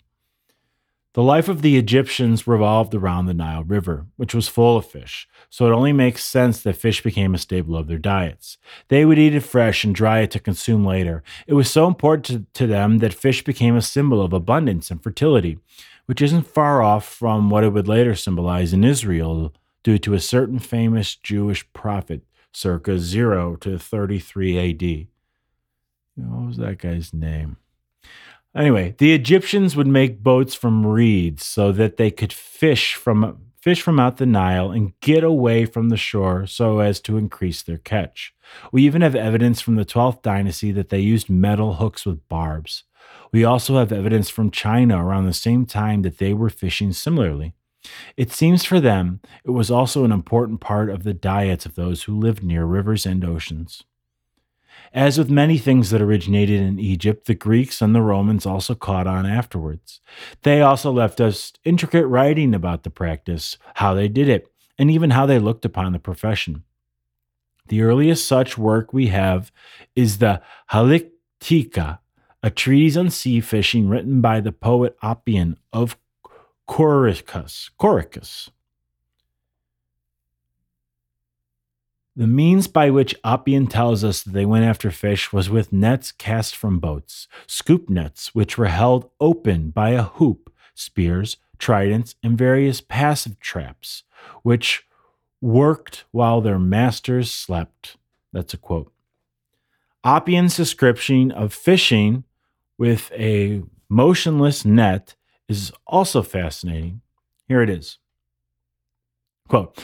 The life of the Egyptians revolved around the Nile River, which was full of fish, so it only makes sense that fish became a staple of their diets. They would eat it fresh and dry it to consume later. It was so important to, to them that fish became a symbol of abundance and fertility, which isn't far off from what it would later symbolize in Israel due to a certain famous Jewish prophet circa 0 to 33 AD. What was that guy's name? Anyway, the Egyptians would make boats from reeds so that they could fish from fish from out the Nile and get away from the shore so as to increase their catch. We even have evidence from the 12th dynasty that they used metal hooks with barbs. We also have evidence from China around the same time that they were fishing similarly. It seems for them it was also an important part of the diets of those who lived near rivers and oceans. As with many things that originated in Egypt, the Greeks and the Romans also caught on afterwards. They also left us intricate writing about the practice, how they did it, and even how they looked upon the profession. The earliest such work we have is the Halieutica, a treatise on sea fishing written by the poet Oppian of Coricus. Coricus. The means by which Oppian tells us that they went after fish was with nets cast from boats, scoop nets, which were held open by a hoop, spears, tridents, and various passive traps, which worked while their masters slept. That's a quote. Oppian's description of fishing with a motionless net is also fascinating. Here it is. Quote,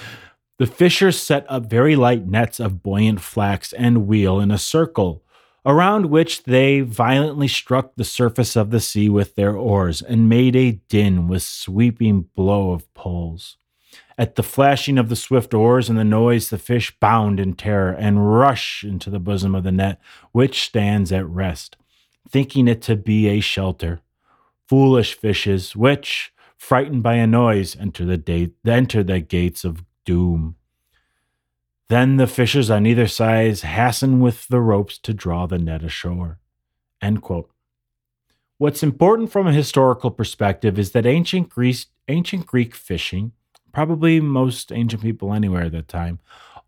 the fishers set up very light nets of buoyant flax and wheel in a circle, around which they violently struck the surface of the sea with their oars and made a din with sweeping blow of poles. At the flashing of the swift oars and the noise, the fish bound in terror and rush into the bosom of the net, which stands at rest, thinking it to be a shelter. Foolish fishes, which, frightened by a noise, enter the, da- enter the gates of doom. Then the fishers on either side hasten with the ropes to draw the net ashore. What's important from a historical perspective is that ancient Greece, ancient Greek fishing, probably most ancient people anywhere at that time,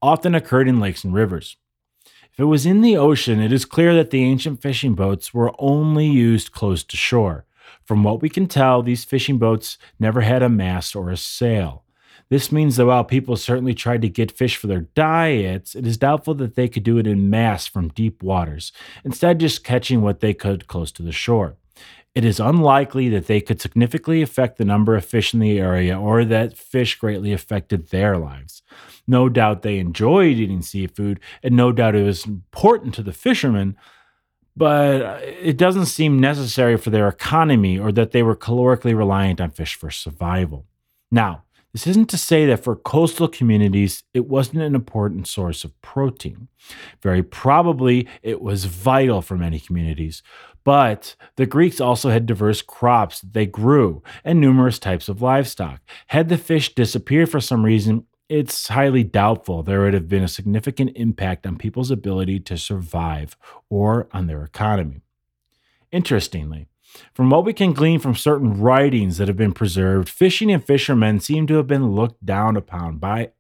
often occurred in lakes and rivers. If it was in the ocean, it is clear that the ancient fishing boats were only used close to shore. From what we can tell, these fishing boats never had a mast or a sail. This means that while people certainly tried to get fish for their diets, it is doubtful that they could do it in mass from deep waters, instead, just catching what they could close to the shore. It is unlikely that they could significantly affect the number of fish in the area or that fish greatly affected their lives. No doubt they enjoyed eating seafood, and no doubt it was important to the fishermen, but uh, it doesn't seem necessary for their economy or that they were calorically reliant on fish for survival. Now, this isn't to say that for coastal communities, it wasn't an important source of protein. Very probably, it was vital for many communities. But the Greeks also had diverse crops that they grew and numerous types of livestock. Had the fish disappeared for some reason, it's highly doubtful there would have been a significant impact on people's ability to survive or on their economy. Interestingly, from what we can glean from certain writings that have been preserved, fishing and fishermen seem to have been looked down upon by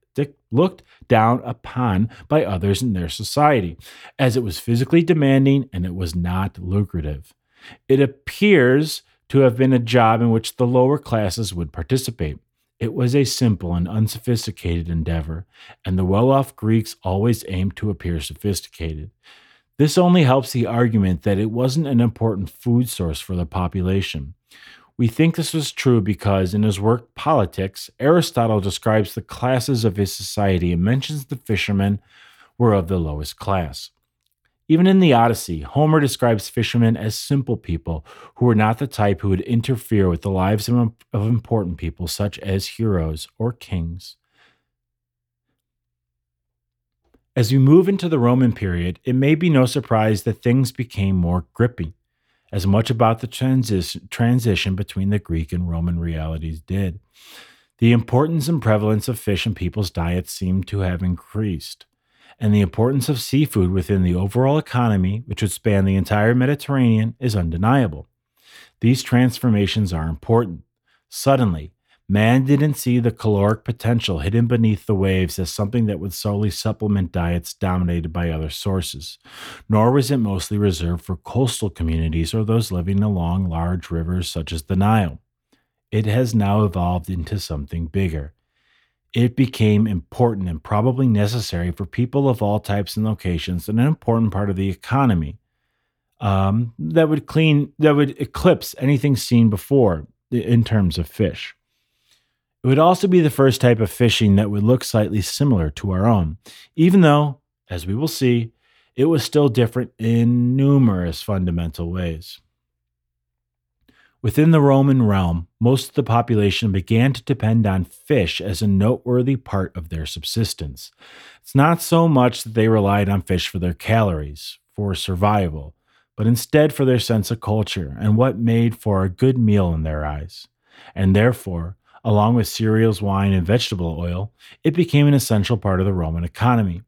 looked down upon by others in their society, as it was physically demanding and it was not lucrative. It appears to have been a job in which the lower classes would participate. It was a simple and unsophisticated endeavor, and the well off Greeks always aimed to appear sophisticated. This only helps the argument that it wasn't an important food source for the population. We think this was true because in his work Politics, Aristotle describes the classes of his society and mentions the fishermen were of the lowest class. Even in the Odyssey, Homer describes fishermen as simple people who were not the type who would interfere with the lives of, important people, such as heroes or kings. As we move into the Roman period, it may be no surprise that things became more grippy, as much about the transi- transition between the Greek and Roman realities did. The importance and prevalence of fish in people's diets seemed to have increased, and the importance of seafood within the overall economy, which would span the entire Mediterranean, is undeniable. These transformations are important. Suddenly, Man didn't see the caloric potential hidden beneath the waves as something that would solely supplement diets dominated by other sources, nor was it mostly reserved for coastal communities or those living along large rivers such as the Nile. It has now evolved into something bigger. It became important and probably necessary for people of all types and locations and an important part of the economy um, that would clean that would eclipse anything seen before in terms of fish. It would also be the first type of fishing that would look slightly similar to our own, even though, as we will see, it was still different in numerous fundamental ways. Within the Roman realm, most of the population began to depend on fish as a noteworthy part of their subsistence. It's not so much that they relied on fish for their calories, for survival, but instead for their sense of culture and what made for a good meal in their eyes. And therefore, Along with cereals, wine, and vegetable oil, it became an essential part of the Roman economy.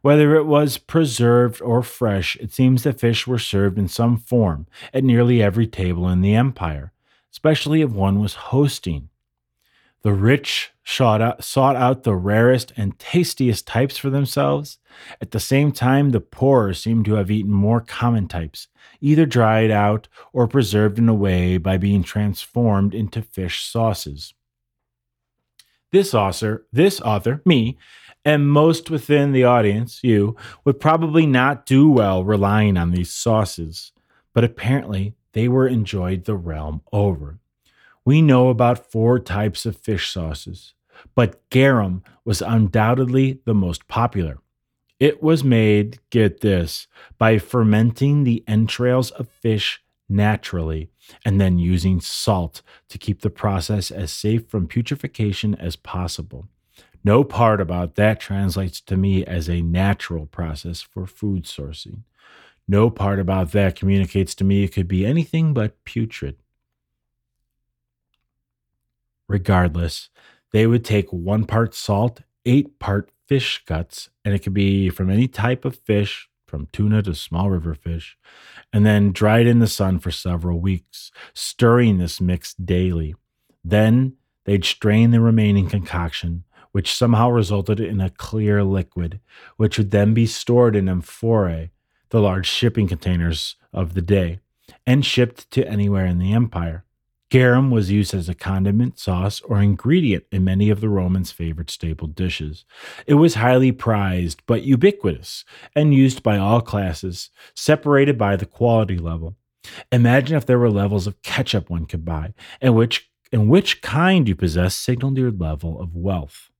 Whether it was preserved or fresh, it seems that fish were served in some form at nearly every table in the empire, especially if one was hosting. The rich sought out, the rarest and tastiest types for themselves. At the same time, the poorer seem to have eaten more common types, either dried out or preserved in a way by being transformed into fish sauces. This author, this author, me, and most within the audience, you, would probably not do well relying on these sauces, but apparently they were enjoyed the realm over. We know about four types of fish sauces, but garum was undoubtedly the most popular. It was made, get this, by fermenting the entrails of fish naturally and then using salt to keep the process as safe from putrefaction as possible. No part about that translates to me as a natural process for food sourcing. No part about that communicates to me it could be anything but putrid. Regardless, they would take one part salt, eight part fish guts, and it could be from any type of fish, from tuna to small river fish, and then dried in the sun for several weeks, stirring this mix daily. Then They'd strain the remaining concoction, which somehow resulted in a clear liquid, which would then be stored in amphorae, the large shipping containers of the day, and shipped to anywhere in the empire. Garum was used as a condiment, sauce, or ingredient in many of the Romans' favorite staple dishes. It was highly prized, but ubiquitous, and used by all classes, separated by the quality level. Imagine if there were levels of ketchup one could buy, and which and which kind you possess signaled your level of wealth.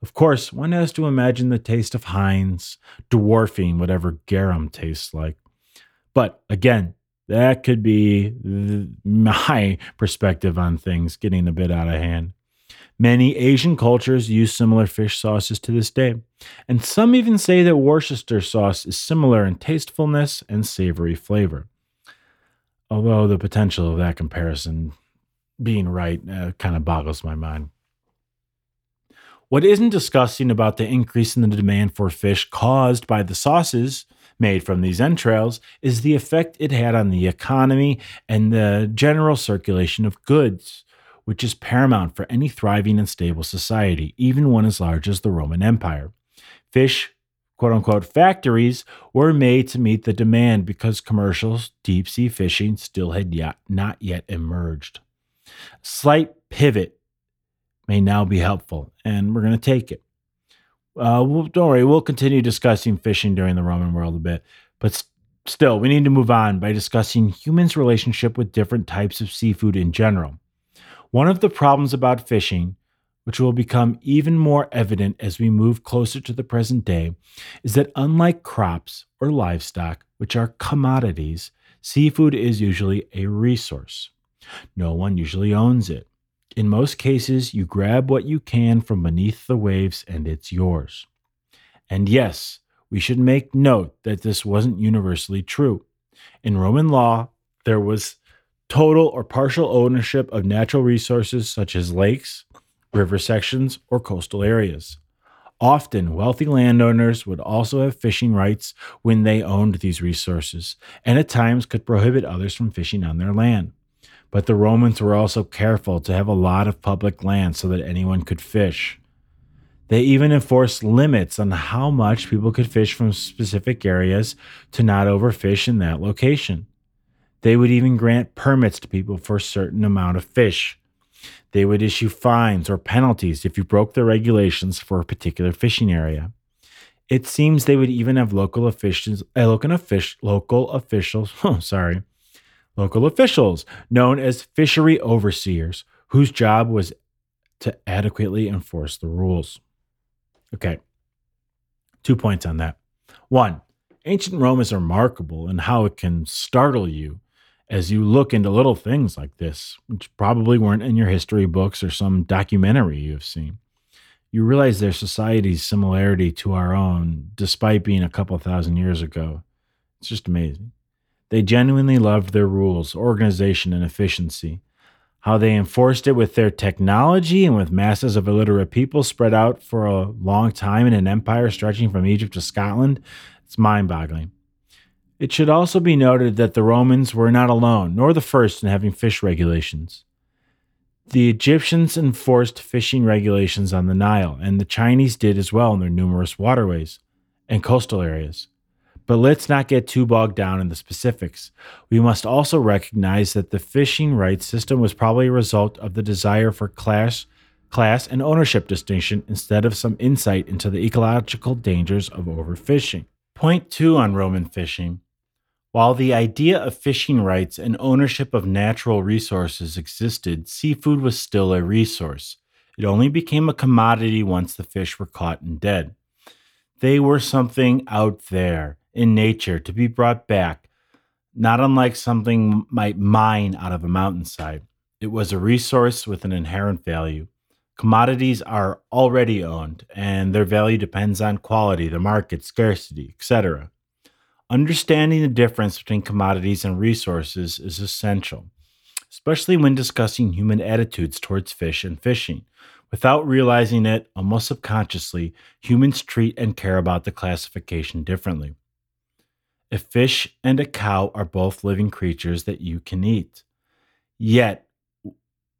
Of course, one has to imagine the taste of Heinz, dwarfing whatever garum tastes like. But again, that could be my perspective on things getting a bit out of hand. Many Asian cultures use similar fish sauces to this day, and some even say that Worcester sauce is similar in tastefulness and savory flavor. Although the potential of that comparison being right uh, kind of boggles my mind. What isn't disgusting about the increase in the demand for fish caused by the sauces made from these entrails is the effect it had on the economy and the general circulation of goods, which is paramount for any thriving and stable society, even one as large as the Roman Empire. Fish, quote unquote, factories were made to meet the demand because commercial deep sea fishing still had yet, not yet emerged. Slight pivot may now be helpful, and we're going to take it. Uh, don't worry, we'll continue discussing fishing during the Roman world a bit, but st- still, we need to move on by discussing humans' relationship with different types of seafood in general. One of the problems about fishing, which will become even more evident as we move closer to the present day, is that unlike crops or livestock, which are commodities, seafood is usually a resource. No one usually owns it. In most cases, you grab what you can from beneath the waves and it's yours. And yes, we should make note that this wasn't universally true. In Roman law, there was total or partial ownership of natural resources such as lakes, river sections, or coastal areas. Often, wealthy landowners would also have fishing rights when they owned these resources, and at times could prohibit others from fishing on their land. But the Romans were also careful to have a lot of public land so that anyone could fish. They even enforced limits on how much people could fish from specific areas to not overfish in that location. They would even grant permits to people for a certain amount of fish. They would issue fines or penalties if you broke the regulations for a particular fishing area. It seems they would even have local officials, uh, local, fish, local officials, (laughs) oh, sorry, local officials known as fishery overseers, whose job was to adequately enforce the rules. Okay, two points on that. One, ancient Rome is remarkable in how it can startle you as you look into little things like this, which probably weren't in your history books or some documentary you've seen. You realize their society's similarity to our own, despite being a couple thousand years ago. It's just amazing. They genuinely loved their rules, organization, and efficiency. How they enforced it with their technology and with masses of illiterate people spread out for a long time in an empire stretching from Egypt to Scotland, it's mind boggling. It should also be noted that the Romans were not alone, nor the first in having fish regulations. The Egyptians enforced fishing regulations on the Nile, and the Chinese did as well in their numerous waterways and coastal areas. But let's not get too bogged down in the specifics. We must also recognize that the fishing rights system was probably a result of the desire for class, class and ownership distinction instead of some insight into the ecological dangers of overfishing. Point two on Roman fishing. While the idea of fishing rights and ownership of natural resources existed, seafood was still a resource. It only became a commodity once the fish were caught and dead. They were something out there, in nature to be brought back, not unlike something might mine out of a mountainside. It was a resource with an inherent value. Commodities are already owned, and their value depends on quality, the market, scarcity, etc. Understanding the difference between commodities and resources is essential, especially when discussing human attitudes towards fish and fishing. Without realizing it, almost subconsciously, humans treat and care about the classification differently. A fish and a cow are both living creatures that you can eat. Yet,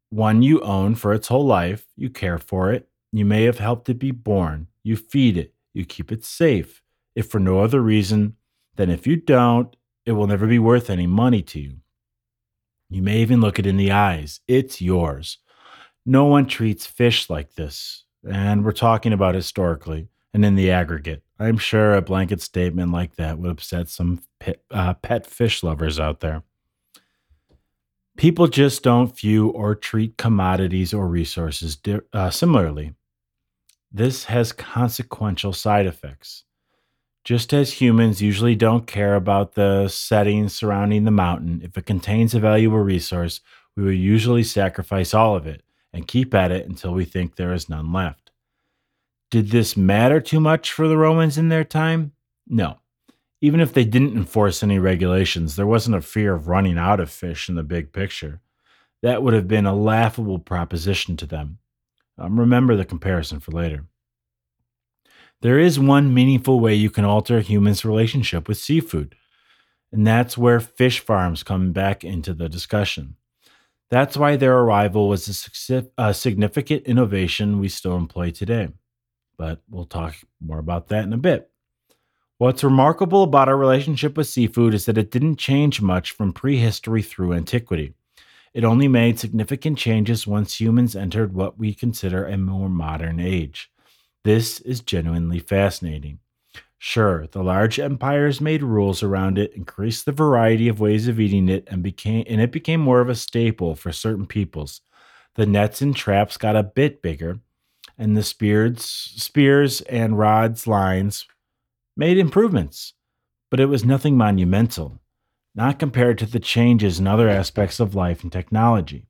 one you own for its whole life, you care for it, you may have helped it be born, you feed it, you keep it safe, if for no other reason than if you don't, it will never be worth any money to you. You may even look it in the eyes. It's yours. No one treats fish like this. And we're talking about historically and in the aggregate. I'm sure a blanket statement like that would upset some pet, uh, pet fish lovers out there. People just don't view or treat commodities or resources di- uh, similarly. This has consequential side effects. Just as humans usually don't care about the setting surrounding the mountain, if it contains a valuable resource, we will usually sacrifice all of it and keep at it until we think there is none left. Did this matter too much for the Romans in their time? No. Even if they didn't enforce any regulations, there wasn't a fear of running out of fish in the big picture. That would have been a laughable proposition to them. Um, remember the comparison for later. There is one meaningful way you can alter a human's relationship with seafood, and that's where fish farms come back into the discussion. That's why their arrival was a significant innovation we still employ today. But we'll talk more about that in a bit. What's remarkable about our relationship with seafood is that it didn't change much from prehistory through antiquity. It only made significant changes once humans entered what we consider a more modern age. This is genuinely fascinating. Sure, the large empires made rules around it, increased the variety of ways of eating it, and became and it became more of a staple for certain peoples. The nets and traps got a bit bigger, and the spears, spears and rods lines made improvements, but it was nothing monumental, not compared to the changes in other aspects of life and technology.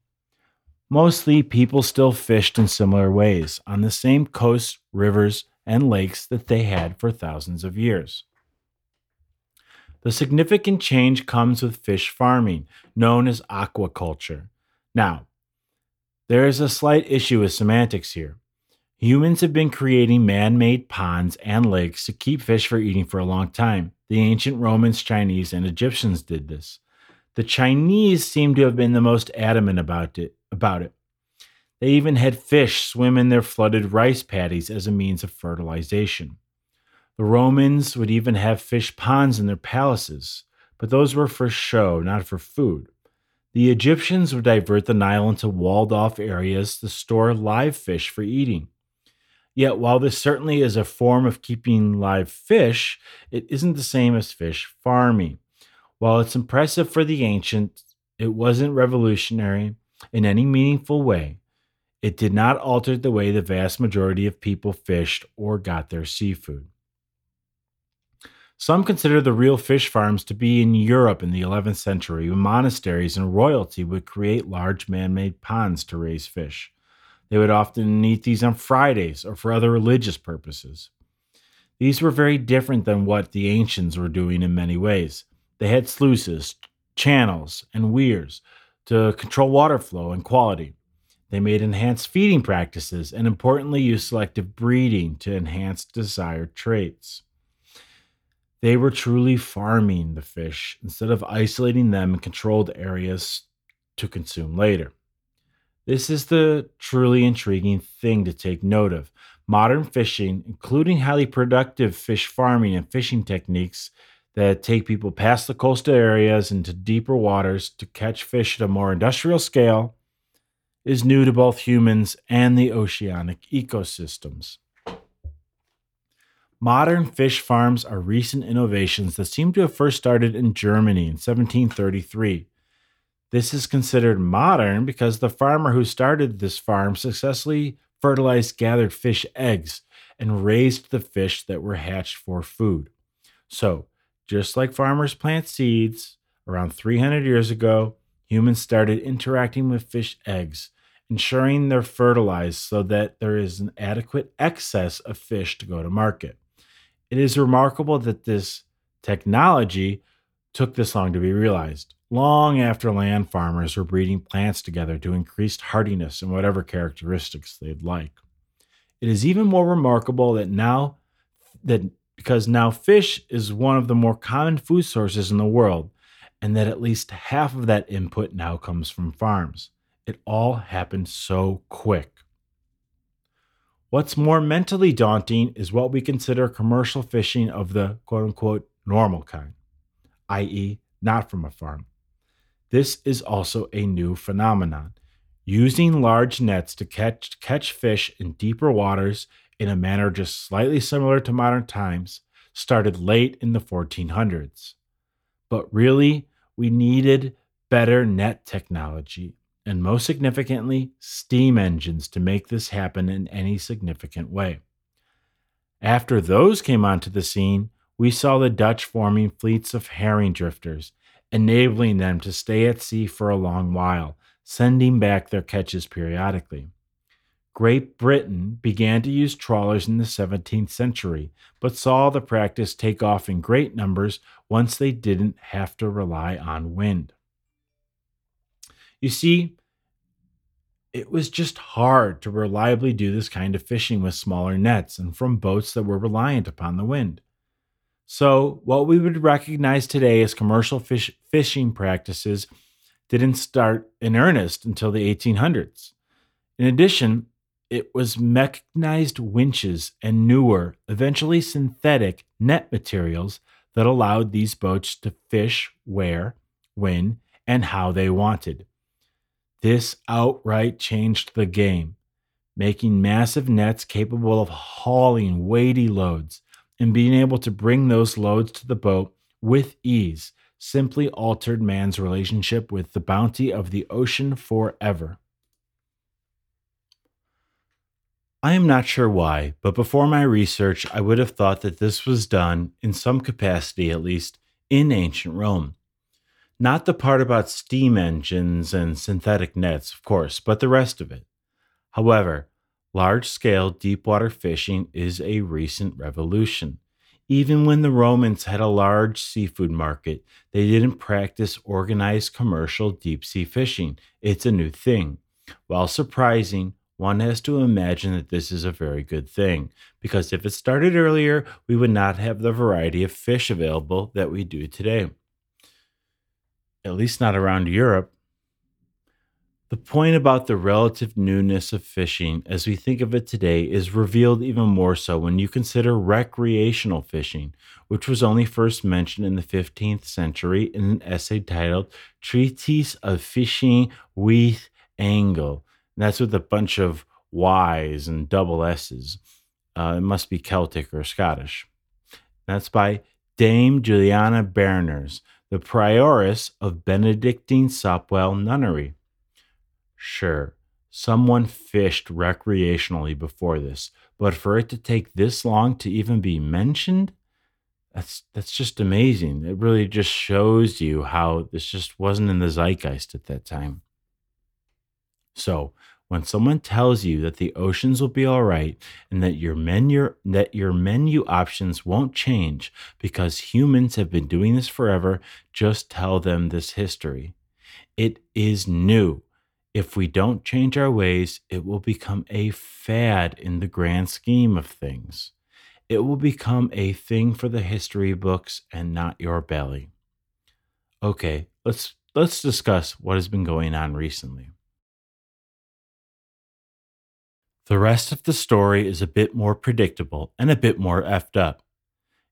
Mostly, people still fished in similar ways on the same coasts, rivers, and lakes that they had for thousands of years. The significant change comes with fish farming, known as aquaculture. Now, there is a slight issue with semantics here. Humans have been creating man made ponds and lakes to keep fish for eating for a long time. The ancient Romans, Chinese, and Egyptians did this. The Chinese seem to have been the most adamant about it, about it. They even had fish swim in their flooded rice paddies as a means of fertilization. The Romans would even have fish ponds in their palaces, but those were for show, not for food. The Egyptians would divert the Nile into walled off areas to store live fish for eating. Yet, while this certainly is a form of keeping live fish, it isn't the same as fish farming. While it's impressive for the ancients, it wasn't revolutionary in any meaningful way. It did not alter the way the vast majority of people fished or got their seafood. Some consider the real fish farms to be in Europe in the 11th century, when monasteries and royalty would create large man made ponds to raise fish. They would often eat these on Fridays or for other religious purposes. These were very different than what the ancients were doing in many ways. They had sluices, channels, and weirs to control water flow and quality. They made enhanced feeding practices and, importantly, used selective breeding to enhance desired traits. They were truly farming the fish instead of isolating them in controlled areas to consume later. This is the truly intriguing thing to take note of. Modern fishing, including highly productive fish farming and fishing techniques that take people past the coastal areas into deeper waters to catch fish at a more industrial scale, is new to both humans and the oceanic ecosystems. Modern fish farms are recent innovations that seem to have first started in Germany in 1733. This is considered modern because the farmer who started this farm successfully fertilized gathered fish eggs and raised the fish that were hatched for food. So, just like farmers plant seeds, around 300 years ago, humans started interacting with fish eggs, ensuring they're fertilized so that there is an adequate excess of fish to go to market. It is remarkable that this technology took this long to be realized, long after land farmers were breeding plants together to increase hardiness and whatever characteristics they'd like. It is even more remarkable that now that because now fish is one of the more common food sources in the world, and that at least half of that input now comes from farms. It all happened so quick. What's more mentally daunting is what we consider commercial fishing of the quote unquote normal kind, i.e., not from a farm. This is also a new phenomenon. Using large nets to catch, catch fish in deeper waters in a manner just slightly similar to modern times started late in the 1400s. But really, we needed better net technology, and most significantly, steam engines to make this happen in any significant way. After those came onto the scene, we saw the Dutch forming fleets of herring drifters, enabling them to stay at sea for a long while, sending back their catches periodically. Great Britain began to use trawlers in the 17th century, but saw the practice take off in great numbers once they didn't have to rely on wind. You see, it was just hard to reliably do this kind of fishing with smaller nets and from boats that were reliant upon the wind. So, what we would recognize today as commercial fish, fishing practices didn't start in earnest until the 1800s. In addition, it was mechanized winches and newer, eventually synthetic, net materials that allowed these boats to fish where, when, and how they wanted. This outright changed the game, making massive nets capable of hauling weighty loads and being able to bring those loads to the boat with ease simply altered man's relationship with the bounty of the ocean forever. I am not sure why, but before my research, I would have thought that this was done, in some capacity at least, in ancient Rome. Not the part about steam engines and synthetic nets, of course, but the rest of it. However, large scale deep water fishing is a recent revolution. Even when the Romans had a large seafood market, they didn't practice organized commercial deep sea fishing. It's a new thing. While surprising, one has to imagine that this is a very good thing, because if it started earlier, we would not have the variety of fish available that we do today. At least not around Europe. The point about the relative newness of fishing as we think of it today is revealed even more so when you consider recreational fishing, which was only first mentioned in the 15th century in an essay titled Treatise of Fishing with Angle and that's with a bunch of Y's and double S's. Uh, it must be Celtic or Scottish. That's by Dame Juliana Berners, the prioress of Benedictine Sopwell Nunnery. Sure, someone fished recreationally before this, but for it to take this long to even be mentioned, that's that's just amazing. It really just shows you how this just wasn't in the zeitgeist at that time. So, when someone tells you that the oceans will be all right and that your menu that your menu options won't change because humans have been doing this forever, just tell them this history. It is new. If we don't change our ways, it will become a fad in the grand scheme of things. It will become a thing for the history books and not your belly. Okay, let's let's discuss what has been going on recently. The rest of the story is a bit more predictable and a bit more effed up.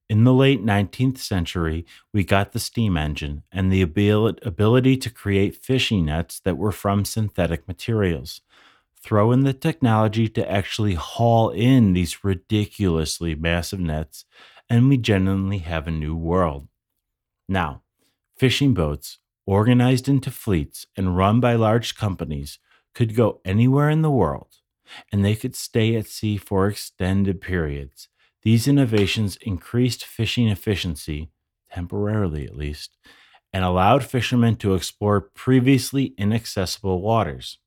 In the late 19th century, we got the steam engine and the ability to create fishing nets that were from synthetic materials. Throw in the technology to actually haul in these ridiculously massive nets, and we genuinely have a new world. Now, fishing boats, organized into fleets and run by large companies, could go anywhere in the world and they could stay at sea for extended periods. These innovations increased fishing efficiency, temporarily at least, and allowed fishermen to explore previously inaccessible waters.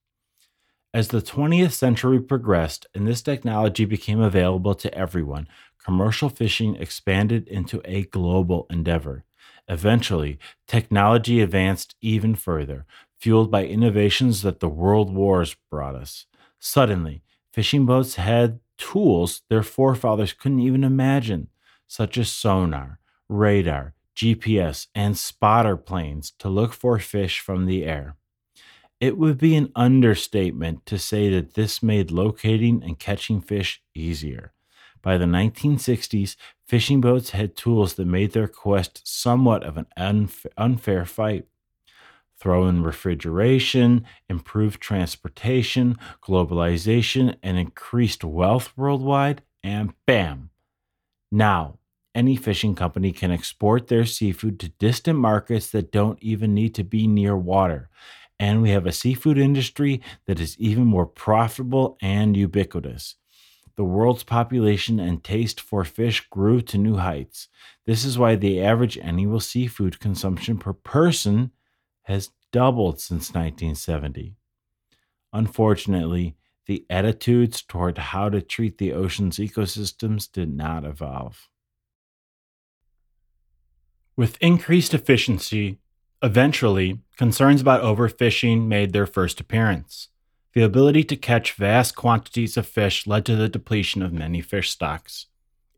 As the 20th century progressed and this technology became available to everyone, commercial fishing expanded into a global endeavor. Eventually, technology advanced even further, fueled by innovations that the world wars brought us. Suddenly, fishing boats had tools their forefathers couldn't even imagine, such as sonar, radar, GPS, and spotter planes to look for fish from the air. It would be an understatement to say that this made locating and catching fish easier. By the 1960s, fishing boats had tools that made their quest somewhat of an unf- unfair fight. Throw in refrigeration, improved transportation, globalization, and increased wealth worldwide, and bam! Now, any fishing company can export their seafood to distant markets that don't even need to be near water. And we have a seafood industry that is even more profitable and ubiquitous. The world's population and taste for fish grew to new heights. This is why the average annual seafood consumption per person has doubled since 1970. Unfortunately, the attitudes toward how to treat the ocean's ecosystems did not evolve. With increased efficiency, eventually, concerns about overfishing made their first appearance. The ability to catch vast quantities of fish led to the depletion of many fish stocks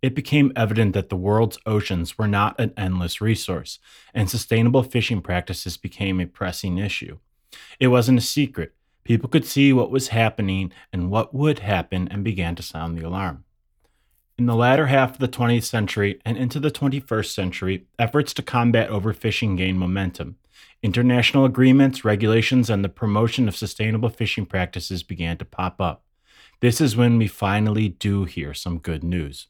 it became evident that the world's oceans were not an endless resource, and sustainable fishing practices became a pressing issue. It wasn't a secret. People could see what was happening and what would happen and began to sound the alarm. In the latter half of the 20th century and into the 21st century, efforts to combat overfishing gained momentum. International agreements, regulations, and the promotion of sustainable fishing practices began to pop up. This is when we finally do hear some good news.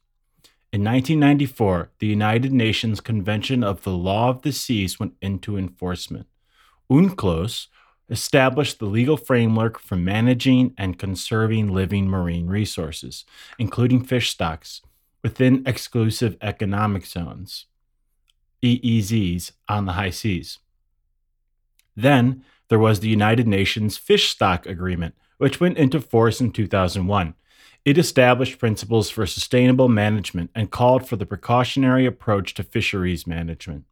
In 1994, the United Nations Convention of the Law of the Seas went into enforcement. UNCLOS established the legal framework for managing and conserving living marine resources, including fish stocks, within exclusive economic zones, EEZs, on the high seas. Then there was the United Nations Fish Stock Agreement, which went into force in 2001 it established principles for sustainable management and called for the precautionary approach to fisheries management.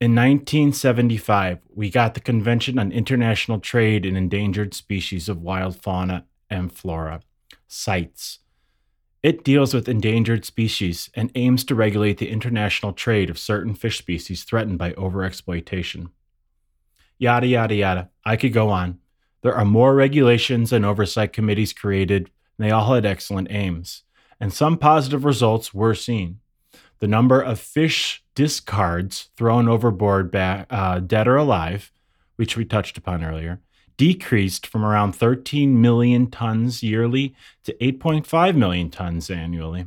In 1975, we got the Convention on International Trade in Endangered Species of Wild Fauna and Flora, CITES. It deals with endangered species and aims to regulate the international trade of certain fish species threatened by overexploitation. Yada, yada, yada. I could go on. There are more regulations and oversight committees created they all had excellent aims, and some positive results were seen. The number of fish discards thrown overboard, back, uh, dead or alive, which we touched upon earlier, decreased from around 13 million tons yearly to 8.5 million tons annually.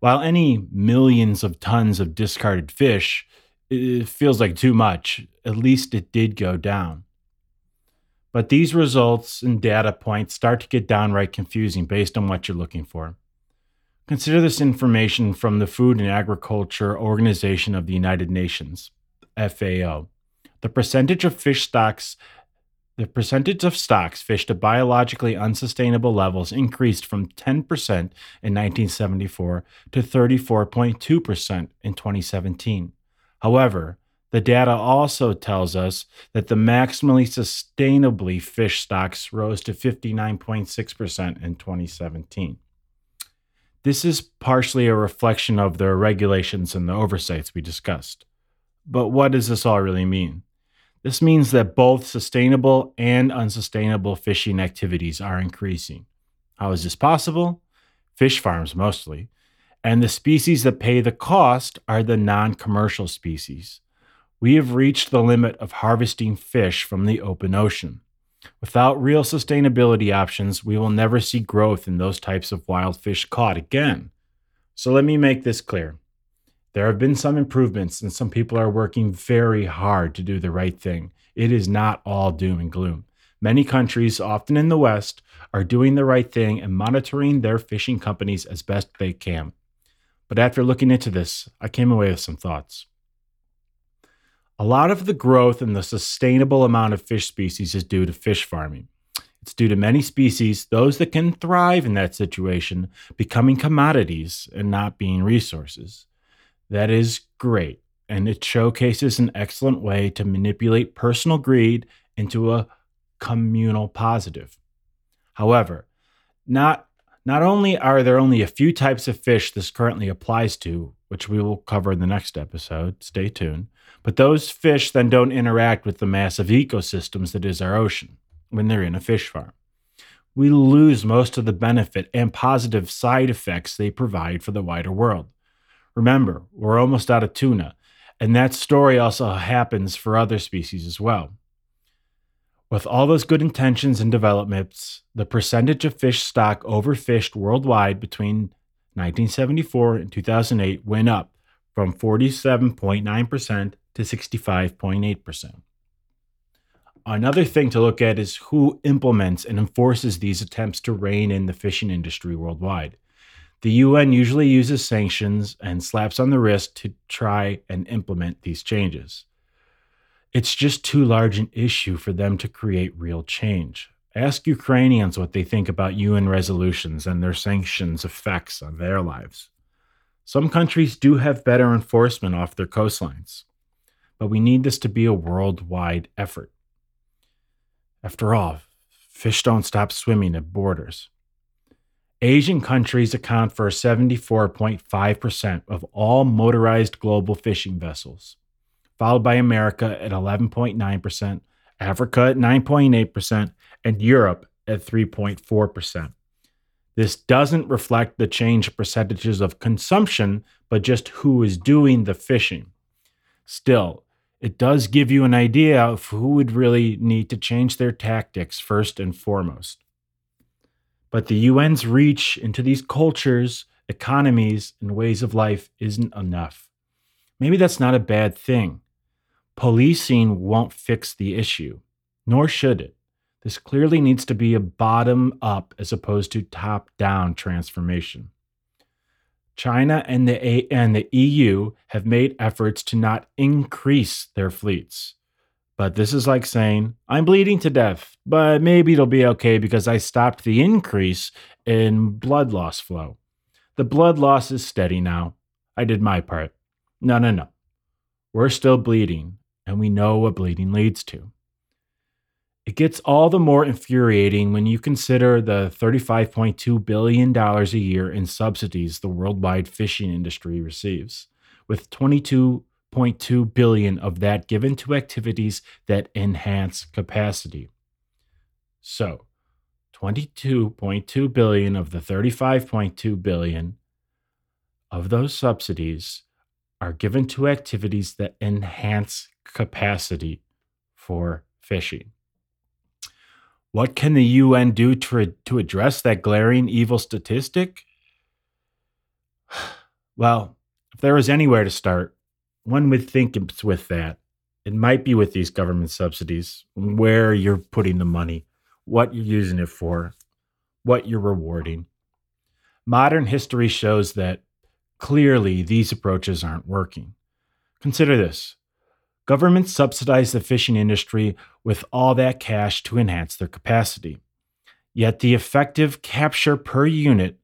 While any millions of tons of discarded fish feels like too much, at least it did go down. But these results and data points start to get downright confusing based on what you're looking for. Consider this information from the Food and Agriculture Organization of the United Nations, FAO. The percentage of fish stocks the percentage of stocks fished at biologically unsustainable levels increased from 10% in 1974 to 34.2% in 2017. However, the data also tells us that the maximally sustainably fish stocks rose to 59.6% in 2017. This is partially a reflection of the regulations and the oversights we discussed. But what does this all really mean? This means that both sustainable and unsustainable fishing activities are increasing. How is this possible? Fish farms mostly. And the species that pay the cost are the non commercial species we have reached the limit of harvesting fish from the open ocean. Without real sustainability options, we will never see growth in those types of wild fish caught again. So let me make this clear. There have been some improvements, and some people are working very hard to do the right thing. It is not all doom and gloom. Many countries, often in the West, are doing the right thing and monitoring their fishing companies as best they can. But after looking into this, I came away with some thoughts. A lot of the growth in the sustainable amount of fish species is due to fish farming. It's due to many species, those that can thrive in that situation, becoming commodities and not being resources. That is great, and it showcases an excellent way to manipulate personal greed into a communal positive. However, not not only are there only a few types of fish this currently applies to, which we will cover in the next episode, stay tuned, But those fish then don't interact with the massive ecosystems that is our ocean when they're in a fish farm. We lose most of the benefit and positive side effects they provide for the wider world. Remember, we're almost out of tuna, and that story also happens for other species as well. With all those good intentions and developments, the percentage of fish stock overfished worldwide between 1974 and 2008 went up from 47.9% to 65.8%. Another thing to look at is who implements and enforces these attempts to rein in the fishing industry worldwide. The UN usually uses sanctions and slaps on the wrist to try and implement these changes. It's just too large an issue for them to create real change. Ask Ukrainians what they think about UN resolutions and their sanctions' effects on their lives. Some countries do have better enforcement off their coastlines, but we need this to be a worldwide effort. After all, fish don't stop swimming at borders. Asian countries account for 74.5% of all motorized global fishing vessels, followed by America at 11.9%, Africa at 9.8%, and Europe at 3.4%. This doesn't reflect the change percentages of consumption, but just who is doing the fishing. Still, it does give you an idea of who would really need to change their tactics first and foremost. But the UN's reach into these cultures, economies, and ways of life isn't enough. Maybe that's not a bad thing. Policing won't fix the issue, nor should it. This clearly needs to be a bottom up as opposed to top down transformation. China and the, a- and the EU have made efforts to not increase their fleets. But this is like saying, I'm bleeding to death, but maybe it'll be okay because I stopped the increase in blood loss flow. The blood loss is steady now. I did my part. No, no, no. We're still bleeding, and we know what bleeding leads to. It gets all the more infuriating when you consider the $35.2 billion a year in subsidies the worldwide fishing industry receives, with 22.2 billion of that given to activities that enhance capacity. So, 22.2 billion of the 35.2 billion of those subsidies are given to activities that enhance capacity for fishing. What can the UN do to, to address that glaring evil statistic? (sighs) Well, if there was anywhere to start, one would think it's with that. It might be with these government subsidies, where you're putting the money, what you're using it for, what you're rewarding. Modern history shows that clearly these approaches aren't working. Consider this Governments subsidize the fishing industry with all that cash to enhance their capacity. Yet the effective capture per unit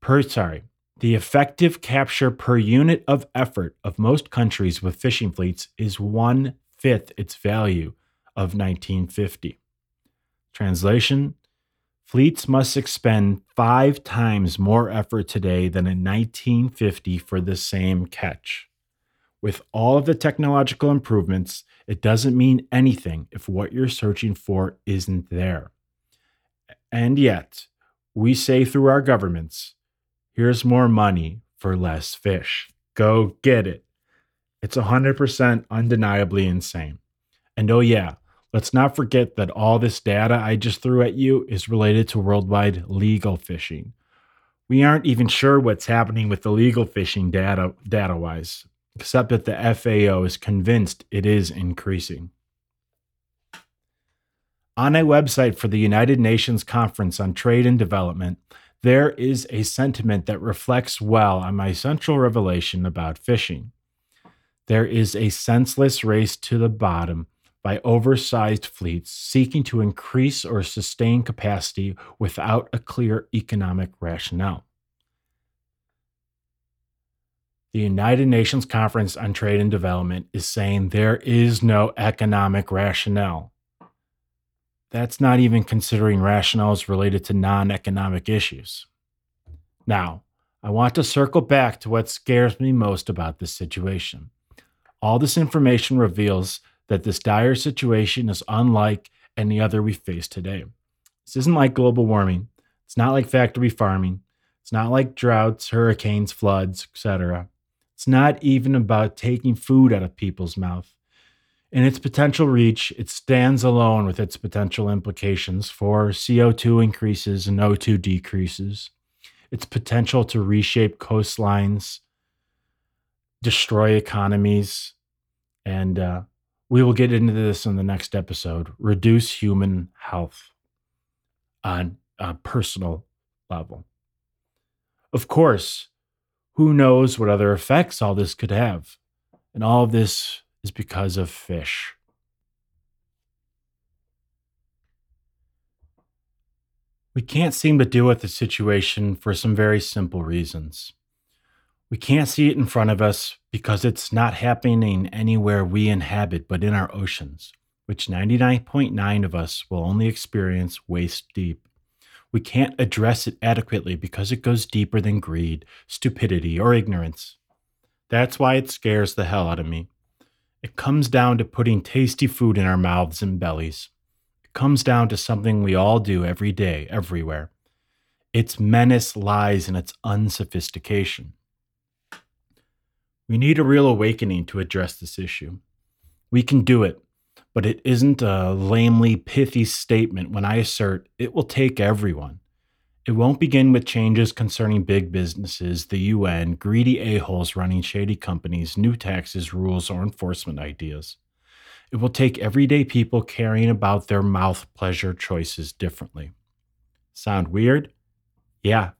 per sorry, the effective capture per unit of effort of most countries with fishing fleets is one fifth its value of 1950. Translation Fleets must expend five times more effort today than in 1950 for the same catch. With all of the technological improvements, it doesn't mean anything if what you're searching for isn't there. And yet, we say through our governments, here's more money for less fish. Go get it. It's 100% undeniably insane. And oh, yeah, let's not forget that all this data I just threw at you is related to worldwide legal fishing. We aren't even sure what's happening with the legal fishing data data wise except that the FAO is convinced it is increasing. On a website for the United Nations Conference on Trade and Development, there is a sentiment that reflects well on my central revelation about fishing. There is a senseless race to the bottom by oversized fleets seeking to increase or sustain capacity without a clear economic rationale the United Nations Conference on Trade and Development is saying there is no economic rationale. That's not even considering rationales related to non economic issues. Now, I want to circle back to what scares me most about this situation. All this information reveals that this dire situation is unlike any other we face today. This isn't like global warming. It's not like factory farming. It's not like droughts, hurricanes, floods, etc. It's not even about taking food out of people's mouth. In its potential reach, it stands alone with its potential implications for CO2 increases and O2 decreases, its potential to reshape coastlines, destroy economies, and uh, we will get into this in the next episode reduce human health on a personal level. Of course, who knows what other effects all this could have? And all of this is because of fish. We can't seem to deal with the situation for some very simple reasons. We can't see it in front of us because it's not happening anywhere we inhabit but in our oceans, which 99.9 of us will only experience waist deep. We can't address it adequately because it goes deeper than greed, stupidity, or ignorance. That's why it scares the hell out of me. It comes down to putting tasty food in our mouths and bellies. It comes down to something we all do every day, everywhere. Its menace lies in its unsophistication. We need a real awakening to address this issue. We can do it, but it isn't a lamely pithy statement when I assert it will take everyone. It won't begin with changes concerning big businesses, the UN, greedy a-holes running shady companies, new taxes, rules, or enforcement ideas. It will take everyday people caring about their mouth pleasure choices differently. Sound weird? Yeah,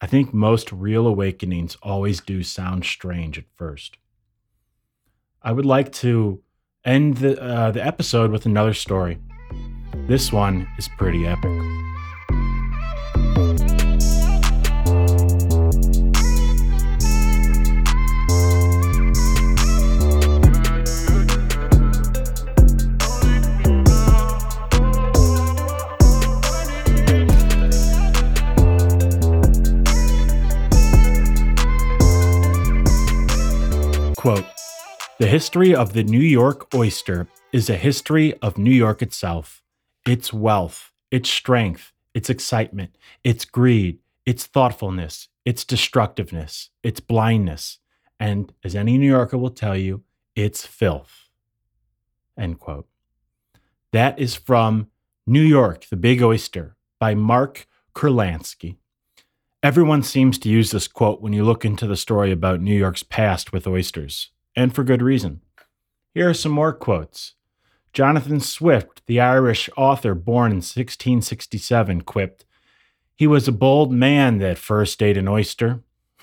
I think most real awakenings always do sound strange at first. I would like to end the, uh, the episode with another story. This one is pretty epic. The history of the New York oyster is a history of New York itself, its wealth, its strength, its excitement, its greed, its thoughtfulness, its destructiveness, its blindness, and as any New Yorker will tell you, its filth. End quote. That is from New York, the Big Oyster by Mark Kurlansky. Everyone seems to use this quote when you look into the story about New York's past with oysters, and for good reason. Here are some more quotes. Jonathan Swift, the Irish author born in 1667, quipped, He was a bold man that first ate an oyster. (laughs)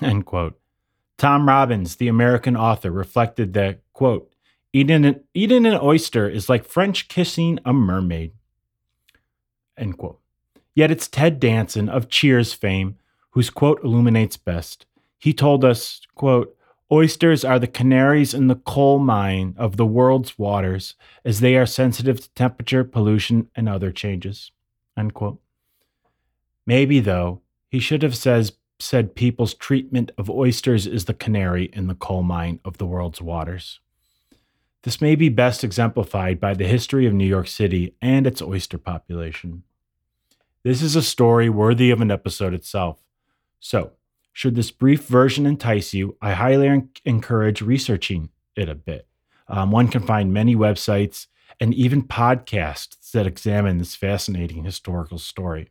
Tom Robbins, the American author, reflected that, quote, eating an, eating an oyster is like French kissing a mermaid. End quote. Yet it's Ted Danson of Cheers fame whose quote illuminates best. He told us, quote, Oysters are the canaries in the coal mine of the world's waters, as they are sensitive to temperature, pollution, and other changes. Maybe, though, he should have says, said people's treatment of oysters is the canary in the coal mine of the world's waters. This may be best exemplified by the history of New York City and its oyster population. This is a story worthy of an episode itself. So, should this brief version entice you, I highly encourage researching it a bit. Um, one can find many websites and even podcasts that examine this fascinating historical story.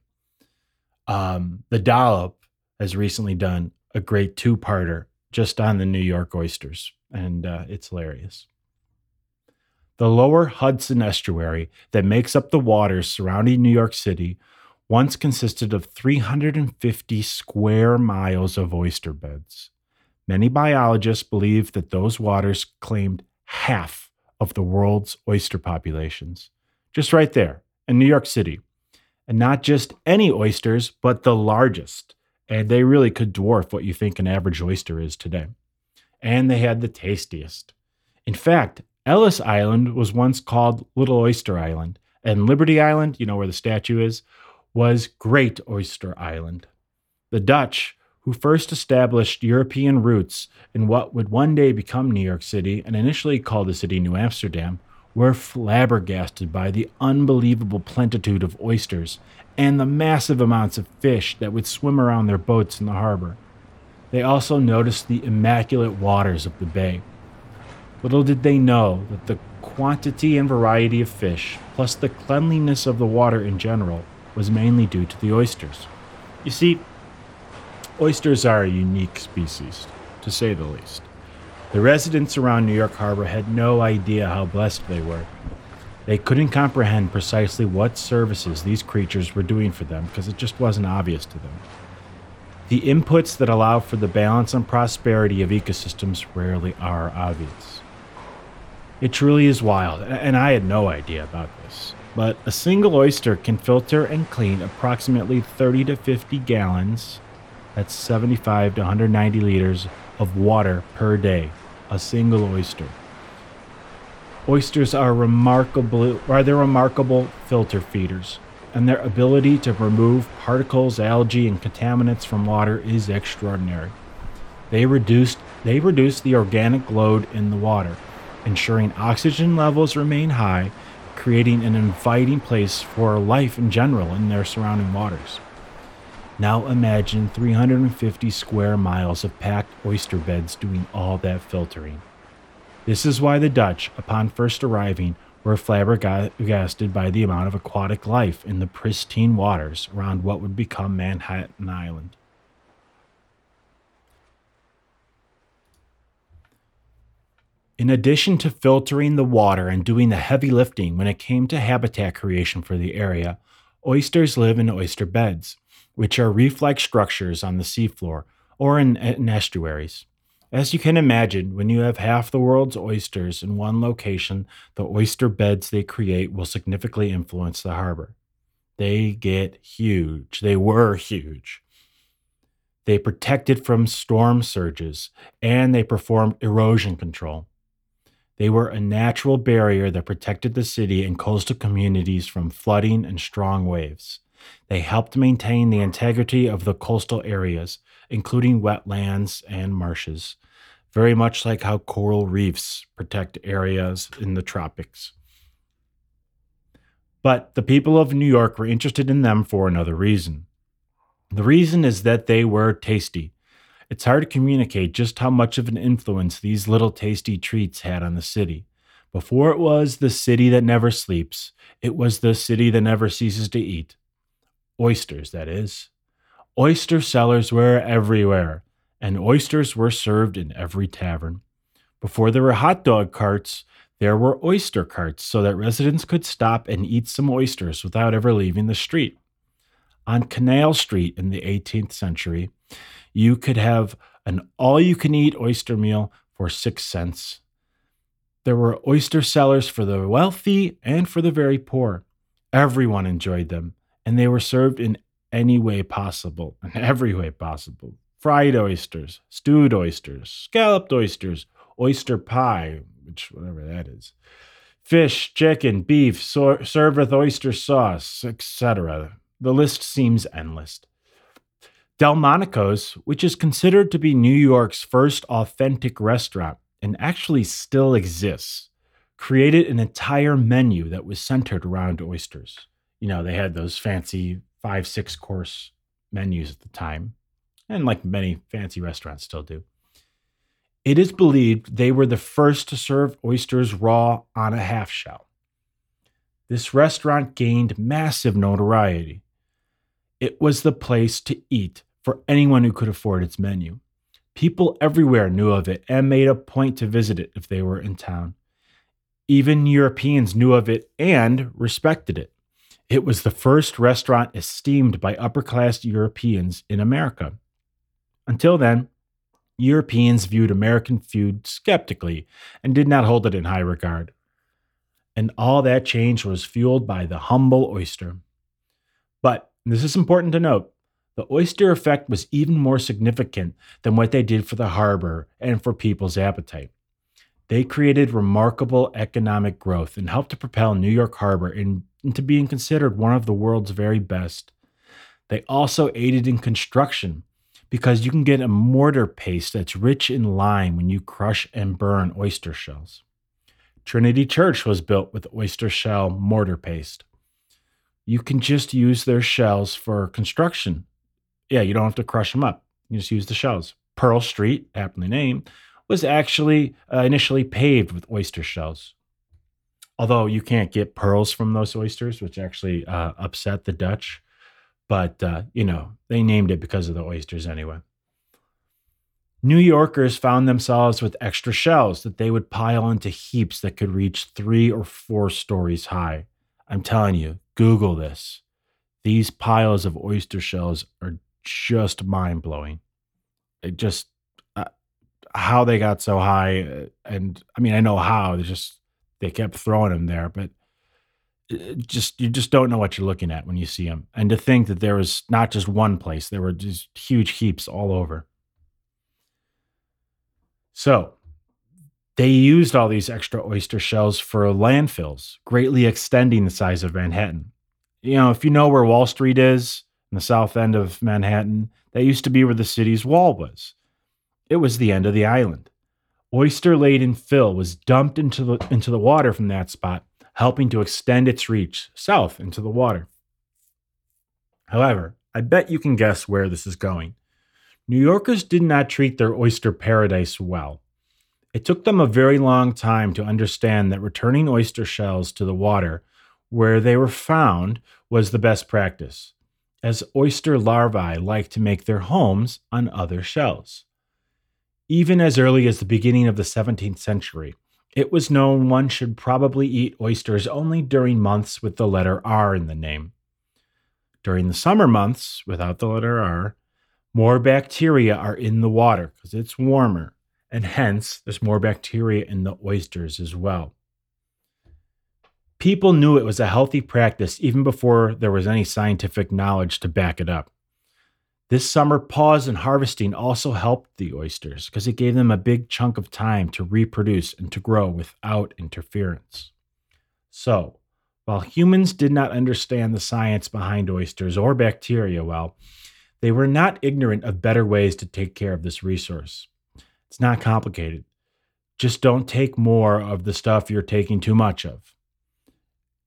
Um, the Dollop has recently done a great two parter just on the New York oysters, and uh, it's hilarious. The lower Hudson estuary that makes up the waters surrounding New York City once consisted of 350 square miles of oyster beds. Many biologists believe that those waters claimed half of the world's oyster populations. Just right there in New York City. And not just any oysters, but the largest. And they really could dwarf what you think an average oyster is today. And they had the tastiest. In fact, Ellis Island was once called Little Oyster Island, and Liberty Island, you know where the statue is, was Great Oyster Island. The Dutch who first established European roots in what would one day become New York City and initially called the city New Amsterdam, were flabbergasted by the unbelievable plentitude of oysters and the massive amounts of fish that would swim around their boats in the harbor. They also noticed the immaculate waters of the bay. Little did they know that the quantity and variety of fish, plus the cleanliness of the water in general, was mainly due to the oysters. You see, oysters are a unique species, to say the least. The residents around New York Harbor had no idea how blessed they were. They couldn't comprehend precisely what services these creatures were doing for them because it just wasn't obvious to them. The inputs that allow for the balance and prosperity of ecosystems rarely are obvious. It truly is wild, and I had no idea about this. But a single oyster can filter and clean approximately 30 to 50 gallons, that's 75 to 190 liters, of water per day. A single oyster. Oysters are remarkable are they remarkable filter feeders, and their ability to remove particles, algae, and contaminants from water is extraordinary. They reduce they reduce the organic load in the water, ensuring oxygen levels remain high, creating an inviting place for life in general in their surrounding waters. Now imagine 350 square miles of packed oyster beds doing all that filtering. This is why the Dutch, upon first arriving, were flabbergasted by the amount of aquatic life in the pristine waters around what would become Manhattan Island. In addition to filtering the water and doing the heavy lifting when it came to habitat creation for the area, oysters live in oyster beds, which are reef like structures on the seafloor or in, in estuaries. As you can imagine, when you have half the world's oysters in one location, the oyster beds they create will significantly influence the harbor. They get huge. They were huge. They protected from storm surges and they performed erosion control. They were a natural barrier that protected the city and coastal communities from flooding and strong waves. They helped maintain the integrity of the coastal areas, including wetlands and marshes, very much like how coral reefs protect areas in the tropics. But the people of New York were interested in them for another reason. The reason is that they were tasty. It's hard to communicate just how much of an influence these little tasty treats had on the city. Before it was the city that never sleeps, it was the city that never ceases to eat. Oysters, that is. Oyster sellers were everywhere, and oysters were served in every tavern. Before there were hot dog carts, there were oyster carts so that residents could stop and eat some oysters without ever leaving the street. On Canal Street in the 18th century, you could have an all you can eat oyster meal for six cents. There were oyster sellers for the wealthy and for the very poor. Everyone enjoyed them, and they were served in any way possible, in every way possible. Fried oysters, stewed oysters, scalloped oysters, oyster pie, which whatever that is, fish, chicken, beef, so- served with oyster sauce, etc. The list seems endless. Delmonico's, which is considered to be New York's first authentic restaurant and actually still exists, created an entire menu that was centered around oysters. You know, they had those fancy five, six course menus at the time, and like many fancy restaurants still do. It is believed they were the first to serve oysters raw on a half shell. This restaurant gained massive notoriety. It was the place to eat for anyone who could afford its menu. People everywhere knew of it and made a point to visit it if they were in town. Even Europeans knew of it and respected it. It was the first restaurant esteemed by upper class Europeans in America. Until then, Europeans viewed American food skeptically and did not hold it in high regard. And all that change was fueled by the humble oyster. But this is important to note the oyster effect was even more significant than what they did for the harbor and for people's appetite. They created remarkable economic growth and helped to propel New York Harbor in, into being considered one of the world's very best. They also aided in construction because you can get a mortar paste that's rich in lime when you crush and burn oyster shells. Trinity Church was built with oyster shell mortar paste. You can just use their shells for construction. Yeah, you don't have to crush them up. You just use the shells. Pearl Street, aptly named, was actually uh, initially paved with oyster shells. Although you can't get pearls from those oysters, which actually uh, upset the Dutch. But, uh, you know, they named it because of the oysters anyway. New Yorkers found themselves with extra shells that they would pile into heaps that could reach three or four stories high. I'm telling you, Google this. These piles of oyster shells are just mind blowing. It just uh, how they got so high, uh, and I mean, I know how. They just they kept throwing them there, but just you just don't know what you're looking at when you see them. And to think that there was not just one place, there were just huge heaps all over. So they used all these extra oyster shells for landfills, greatly extending the size of Manhattan. You know, if you know where Wall Street is in the south end of Manhattan, that used to be where the city's wall was. It was the end of the island. Oyster laden fill was dumped into the, into the water from that spot helping to extend its reach south into the water. However, I bet you can guess where this is going. New Yorkers did not treat their oyster paradise well. It took them a very long time to understand that returning oyster shells to the water where they were found was the best practice, as oyster larvae like to make their homes on other shells. Even as early as the beginning of the 17th century, it was known one should probably eat oysters only during months with the letter R in the name. During the summer months, without the letter R, more bacteria are in the water because it's warmer, and hence there's more bacteria in the oysters as well. People knew it was a healthy practice even before there was any scientific knowledge to back it up. This summer pause in harvesting also helped the oysters because it gave them a big chunk of time to reproduce and to grow without interference. So, while humans did not understand the science behind oysters or bacteria well, they were not ignorant of better ways to take care of this resource. It's not complicated. Just don't take more of the stuff you're taking too much of.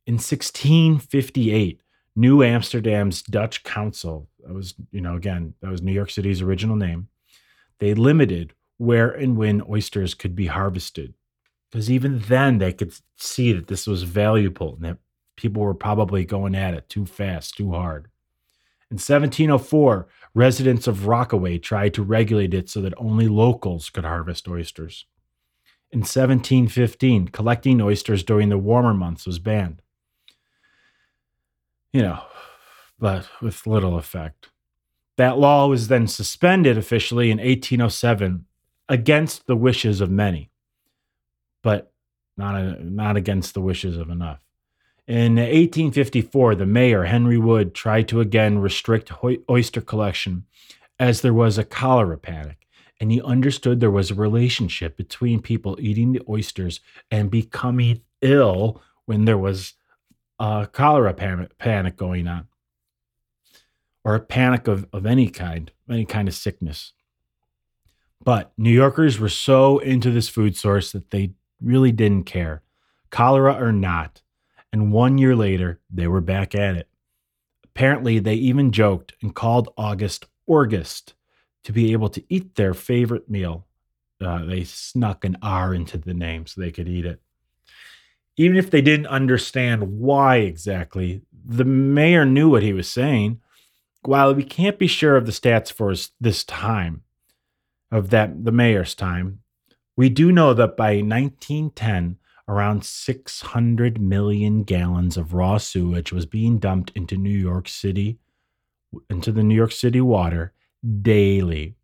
In 1658, New Amsterdam's Dutch Council, that was, you know, again, that was New York City's original name, they limited where and when oysters could be harvested. Because even then they could see that this was valuable and that people were probably going at it too fast, too hard. In 1704, residents of Rockaway tried to regulate it so that only locals could harvest oysters. In 1715, collecting oysters during the warmer months was banned you know, but with little effect. That law was then suspended officially in 1807 against the wishes of many, but not, a, not against the wishes of enough. In 1854, the mayor, Henry Wood, tried to again restrict oyster collection as there was a cholera panic, and he understood there was a relationship between people eating the oysters and becoming ill when there was a cholera panic, panic going on or a panic of, of any kind, any kind of sickness. But New Yorkers were so into this food source that they really didn't care, cholera or not. And one year later, they were back at it. Apparently, they even joked and called August August to be able to eat their favorite meal. Uh, they snuck an R into the name so they could eat it even if they didn't understand why exactly, the mayor knew what he was saying. While we can't be sure of the stats for this time, of that the mayor's time, we do know that by 1910, around 600 million gallons of raw sewage was being dumped into New York City, into the New York City water daily.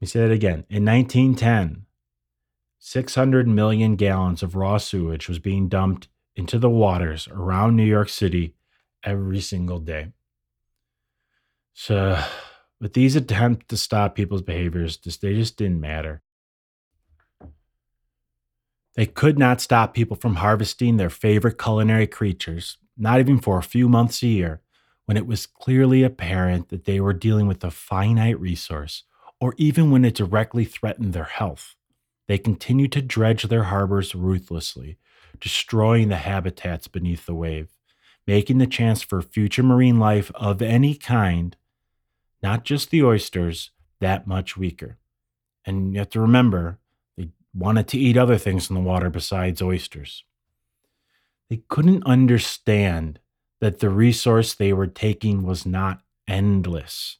Let me say that again. In 1910, 600 million gallons of raw sewage was being dumped into the waters around New York City every single day. So, with these attempts to stop people's behaviors, they just didn't matter. They could not stop people from harvesting their favorite culinary creatures, not even for a few months a year, when it was clearly apparent that they were dealing with a finite resource, or even when it directly threatened their health. They continued to dredge their harbors ruthlessly, destroying the habitats beneath the wave, making the chance for future marine life of any kind, not just the oysters, that much weaker. And you have to remember, they wanted to eat other things in the water besides oysters. They couldn't understand that the resource they were taking was not endless.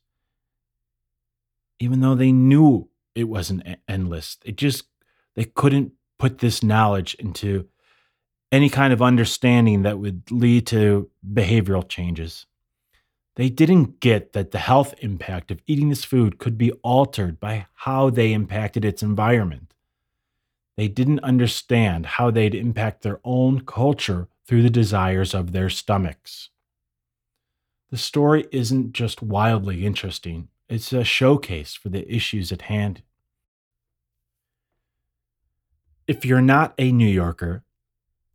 Even though they knew it wasn't endless, it just they couldn't put this knowledge into any kind of understanding that would lead to behavioral changes. They didn't get that the health impact of eating this food could be altered by how they impacted its environment. They didn't understand how they'd impact their own culture through the desires of their stomachs. The story isn't just wildly interesting, it's a showcase for the issues at hand. If you're not a New Yorker,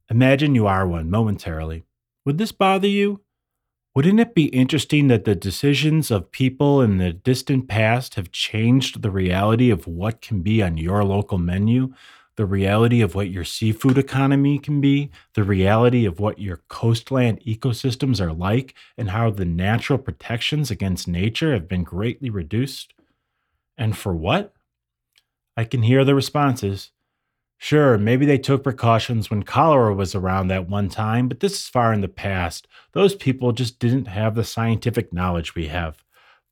imagine you are one momentarily. Would this bother you? Wouldn't it be interesting that the decisions of people in the distant past have changed the reality of what can be on your local menu, the reality of what your seafood economy can be, the reality of what your coastland ecosystems are like, and how the natural protections against nature have been greatly reduced? And for what? I can hear the responses. Sure, maybe they took precautions when cholera was around that one time, but this is far in the past. Those people just didn't have the scientific knowledge we have.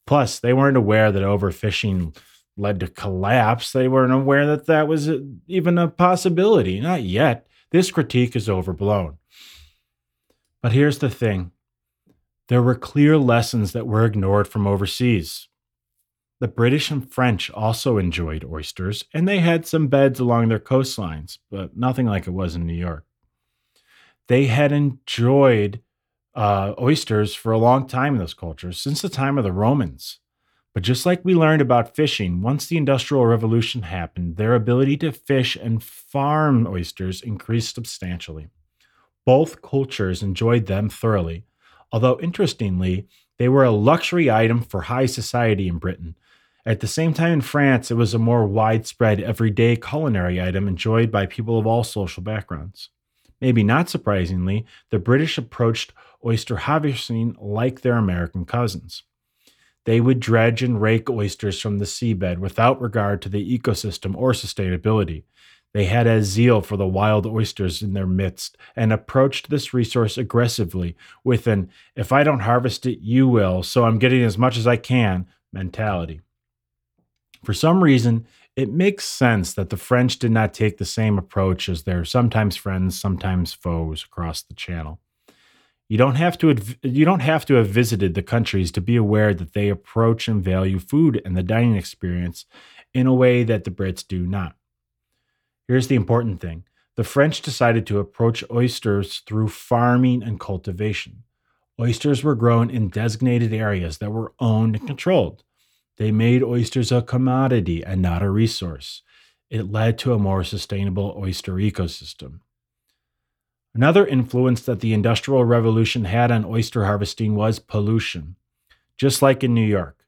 Plus, they weren't aware that overfishing led to collapse. They weren't aware that that was uh, even a possibility. Not yet. This critique is overblown. But here's the thing there were clear lessons that were ignored from overseas. The British and French also enjoyed oysters, and they had some beds along their coastlines, but nothing like it was in New York. They had enjoyed uh, oysters for a long time in those cultures, since the time of the Romans. But just like we learned about fishing, once the Industrial Revolution happened, their ability to fish and farm oysters increased substantially. Both cultures enjoyed them thoroughly, although interestingly, they were a luxury item for high society in Britain, at the same time, in France, it was a more widespread, everyday culinary item enjoyed by people of all social backgrounds. Maybe not surprisingly, the British approached oyster harvesting like their American cousins. They would dredge and rake oysters from the seabed without regard to the ecosystem or sustainability. They had a zeal for the wild oysters in their midst and approached this resource aggressively with an if I don't harvest it, you will, so I'm getting as much as I can mentality. For some reason, it makes sense that the French did not take the same approach as their sometimes friends, sometimes foes across the channel. You don't have to you don't have to have visited the countries to be aware that they approach and value food and the dining experience in a way that the Brits do not. Here's the important thing. The French decided to approach oysters through farming and cultivation. Oysters were grown in designated areas that were owned and controlled. They made oysters a commodity and not a resource. It led to a more sustainable oyster ecosystem. Another influence that the Industrial Revolution had on oyster harvesting was pollution, just like in New York.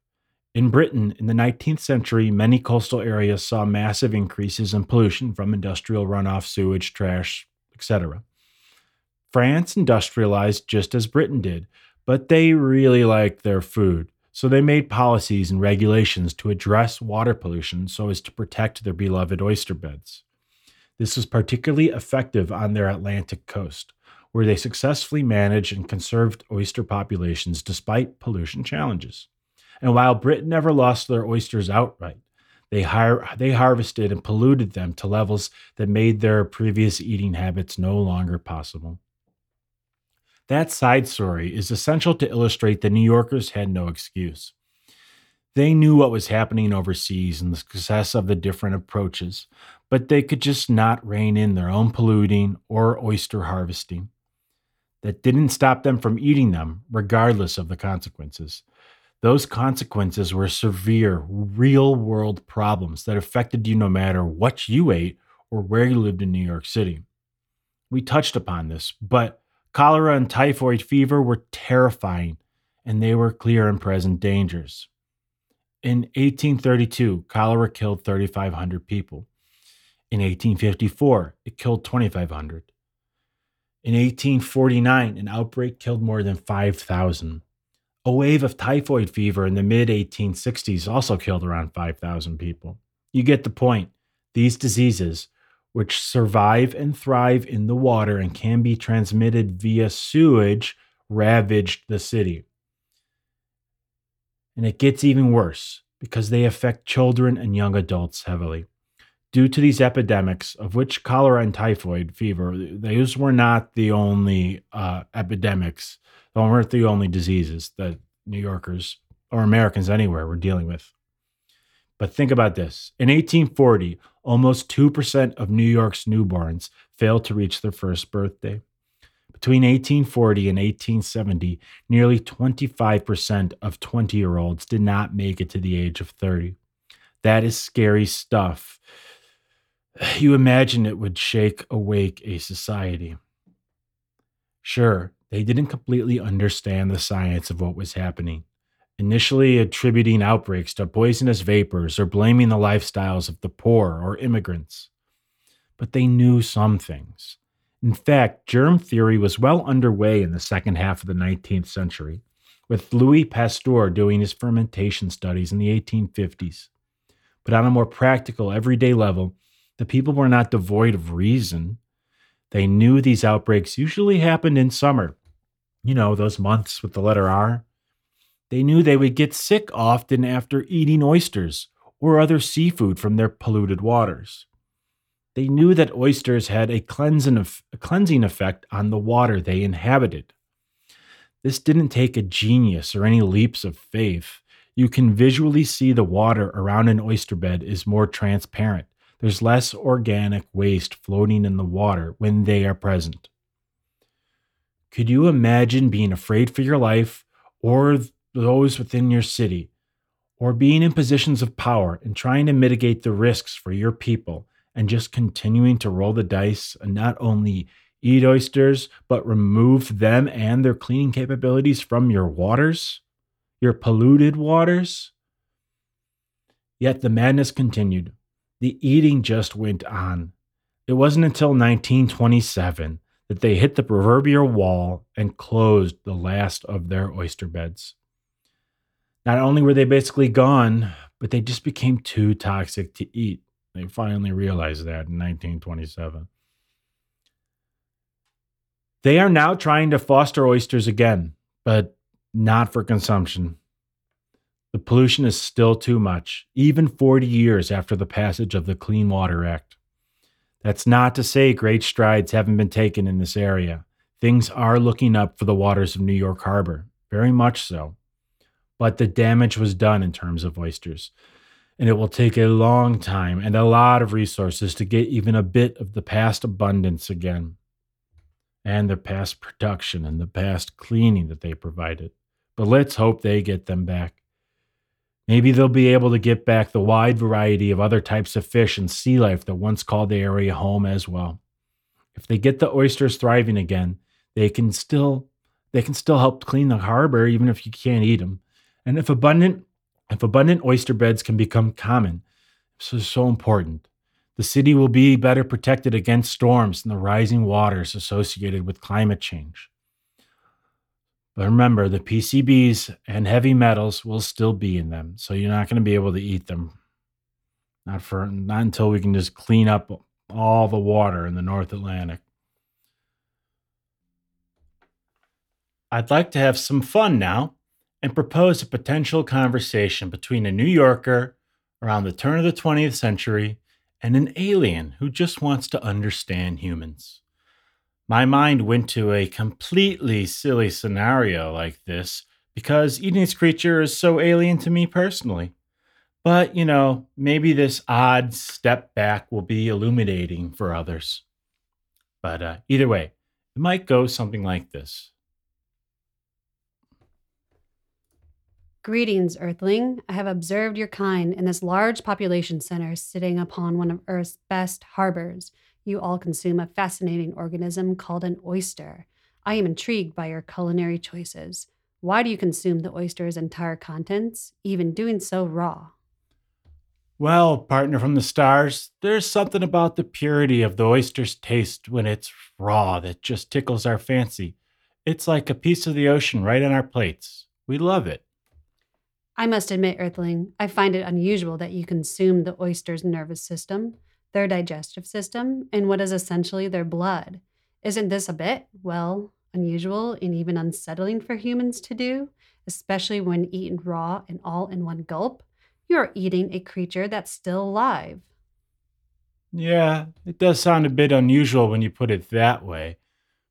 In Britain, in the 19th century, many coastal areas saw massive increases in pollution from industrial runoff, sewage, trash, etc. France industrialized just as Britain did, but they really liked their food. So they made policies and regulations to address water pollution so as to protect their beloved oyster beds. This was particularly effective on their Atlantic coast, where they successfully managed and conserved oyster populations despite pollution challenges. And while Britain never lost their oysters outright, they, har- they harvested and polluted them to levels that made their previous eating habits no longer possible. That side story is essential to illustrate that New Yorkers had no excuse. They knew what was happening overseas and the success of the different approaches, but they could just not rein in their own polluting or oyster harvesting. That didn't stop them from eating them, regardless of the consequences. Those consequences were severe, real world problems that affected you no matter what you ate or where you lived in New York City. We touched upon this, but Cholera and typhoid fever were terrifying, and they were clear and present dangers. In 1832, cholera killed 3,500 people. In 1854, it killed 2,500. In 1849, an outbreak killed more than 5,000. A wave of typhoid fever in the mid 1860s also killed around 5,000 people. You get the point. These diseases, which survive and thrive in the water and can be transmitted via sewage, ravaged the city. And it gets even worse because they affect children and young adults heavily. Due to these epidemics, of which cholera and typhoid fever, those were not the only uh, epidemics, they weren't the only diseases that New Yorkers or Americans anywhere were dealing with. But think about this. In 1840, almost 2% of New York's newborns failed to reach their first birthday. Between 1840 and 1870, nearly 25% of 20 year olds did not make it to the age of 30. That is scary stuff. (sighs) You imagine it would shake awake a society. Sure, they didn't completely understand the science of what was happening, initially attributing outbreaks to poisonous vapors or blaming the lifestyles of the poor or immigrants. But they knew some things. In fact, germ theory was well underway in the second half of the 19th century, with Louis Pasteur doing his fermentation studies in the 1850s. But on a more practical, everyday level, the people were not devoid of reason. They knew these outbreaks usually happened in summer. You know, those months with the letter R. They knew they would get sick often after eating oysters or other seafood from their polluted waters. They knew that oysters had a cleansing, a cleansing effect on the water they inhabited. This didn't take a genius or any leaps of faith. You can visually see the water around an oyster bed is more transparent. There's less organic waste floating in the water when they are present. Could you imagine being afraid for your life or those within your city, or being in positions of power and trying to mitigate the risks for your people and just continuing to roll the dice and not only eat oysters, but remove them and their cleaning capabilities from your waters, your polluted waters? Yet the madness continued. The eating just went on. It wasn't until 1927 that they hit the proverbial wall and closed the last of their oyster beds. Not only were they basically gone, but they just became too toxic to eat. They finally realized that in 1927. They are now trying to foster oysters again, but not for consumption. The pollution is still too much, even 40 years after the passage of the Clean Water Act. That's not to say great strides haven't been taken in this area. Things are looking up for the waters of New York Harbor, very much so. But the damage was done in terms of oysters and it will take a long time and a lot of resources to get even a bit of the past abundance again and the past production and the past cleaning that they provided. But let's hope they get them back. Maybe they'll be able to get back the wide variety of other types of fish and sea life that once called the area home as well. If they get the oysters thriving again, they can still they can still help clean the harbor even if you can't eat them. And if abundant if abundant oyster beds can become common, this is so important. The city will be better protected against storms and the rising waters associated with climate change. But remember, the PCBs and heavy metals will still be in them, so you're not going to be able to eat them. Not for not until we can just clean up all the water in the North Atlantic. I'd like to have some fun now and propose a potential conversation between a New Yorker around the turn of the 20th century and an alien who just wants to understand humans. My mind went to a completely silly scenario like this because this creature is so alien to me personally. But, you know, maybe this odd step back will be illuminating for others. But uh, either way, it might go something like this. Greetings, Earthling. I have observed your kind in this large population center sitting upon one of Earth's best harbors. You all consume a fascinating organism called an oyster. I am intrigued by your culinary choices. Why do you consume the oyster's entire contents, even doing so raw? Well, partner from the stars, there's something about the purity of the oyster's taste when it's raw that just tickles our fancy. It's like a piece of the ocean right on our plates. We love it. I must admit, Earthling, I find it unusual that you consume the oyster's nervous system, their digestive system, and what is essentially their blood. Isn't this a bit, well, unusual and even unsettling for humans to do, especially when eaten raw and all in one gulp? You're eating a creature that's still alive. Yeah, it does sound a bit unusual when you put it that way.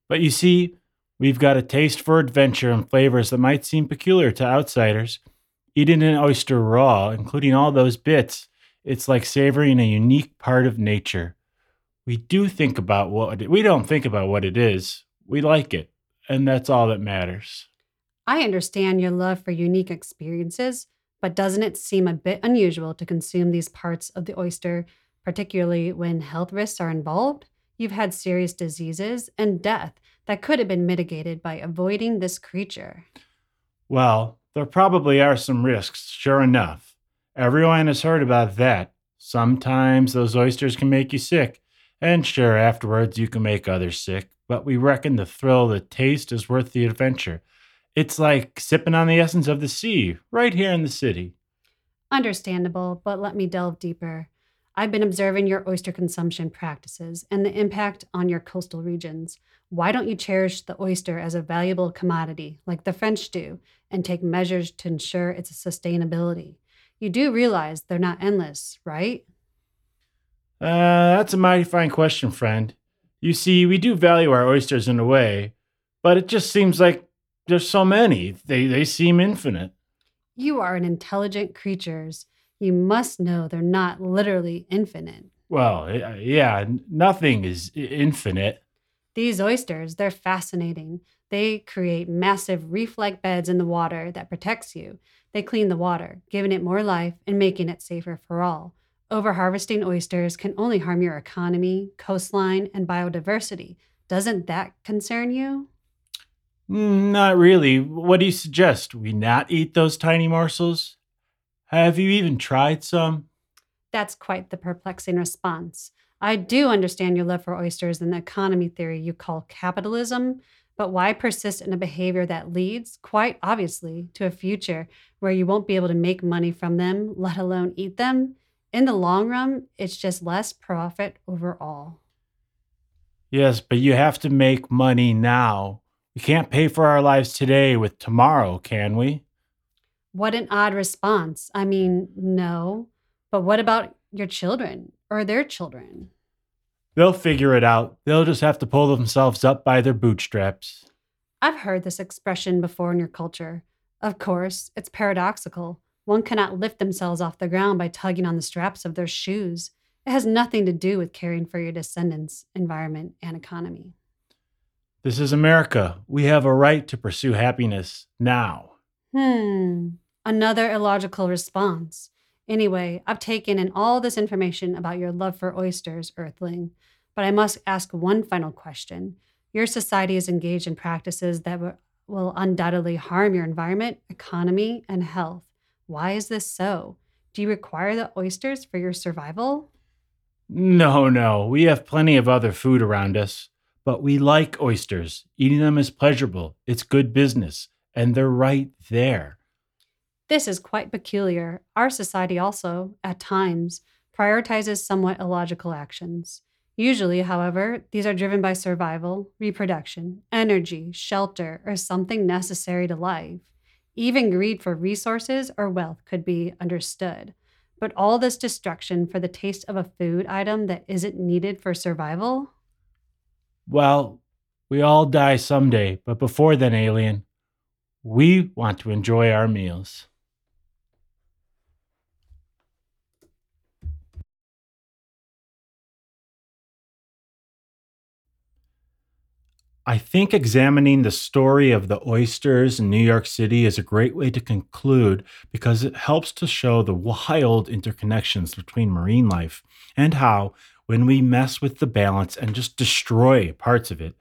But you see, we've got a taste for adventure and flavors that might seem peculiar to outsiders. Eating an oyster raw, including all those bits, it's like savoring a unique part of nature. We do think about what it, we don't think about what it is. We like it, and that's all that matters. I understand your love for unique experiences, but doesn't it seem a bit unusual to consume these parts of the oyster, particularly when health risks are involved? You've had serious diseases and death that could have been mitigated by avoiding this creature. Well, there probably are some risks, sure enough. Everyone has heard about that. Sometimes those oysters can make you sick, and sure, afterwards you can make others sick, but we reckon the thrill the taste is worth the adventure. It's like sipping on the essence of the sea right here in the city. Understandable, but let me delve deeper. I've been observing your oyster consumption practices and the impact on your coastal regions. Why don't you cherish the oyster as a valuable commodity, like the French do, and take measures to ensure its sustainability? You do realize they're not endless, right? Uh, that's a mighty fine question, friend. You see, we do value our oysters in a way, but it just seems like there's so many. They they seem infinite. You are an intelligent creatures. You must know they're not literally infinite. Well, uh, yeah, nothing is infinite. These oysters, they're fascinating. They create massive reef-like beds in the water that protects you. They clean the water, giving it more life and making it safer for all. Overharvesting oysters can only harm your economy, coastline, and biodiversity. Doesn't that concern you? Mm, Not really. What do you suggest? We not eat those tiny morsels? Have you even tried some? That's quite the perplexing response. I do understand your love for oysters and the economy theory you call capitalism, but why persist in a behavior that leads, quite obviously, to a future where you won't be able to make money from them, let alone eat them? In the long run, it's just less profit overall. Yes, but you have to make money now. We can't pay for our lives today with tomorrow, can we? What an odd response. I mean, no. But what about your children or their children? They'll figure it out. They'll just have to pull themselves up by their bootstraps. I've heard this expression before in your culture. Of course, it's paradoxical. One cannot lift themselves off the ground by tugging on the straps of their shoes. It has nothing to do with caring for your descendants, environment, and economy. This is America. We have a right to pursue happiness now. Hmm, another illogical response. Anyway, I've taken in all this information about your love for oysters, Earthling, but I must ask one final question. Your society is engaged in practices that will undoubtedly harm your environment, economy, and health. Why is this so? Do you require the oysters for your survival? No, no, we have plenty of other food around us, but we like oysters. Eating them is pleasurable, it's good business, and they're right there. This is quite peculiar. Our society also, at times, prioritizes somewhat illogical actions. Usually, however, these are driven by survival, reproduction, energy, shelter, or something necessary to life. Even greed for resources or wealth could be understood. But all this destruction for the taste of a food item that isn't needed for survival? Well, we all die someday, but before then, alien, we want to enjoy our meals. I think examining the story of the oysters in New York City is a great way to conclude because it helps to show the wild interconnections between marine life and how, when we mess with the balance and just destroy parts of it,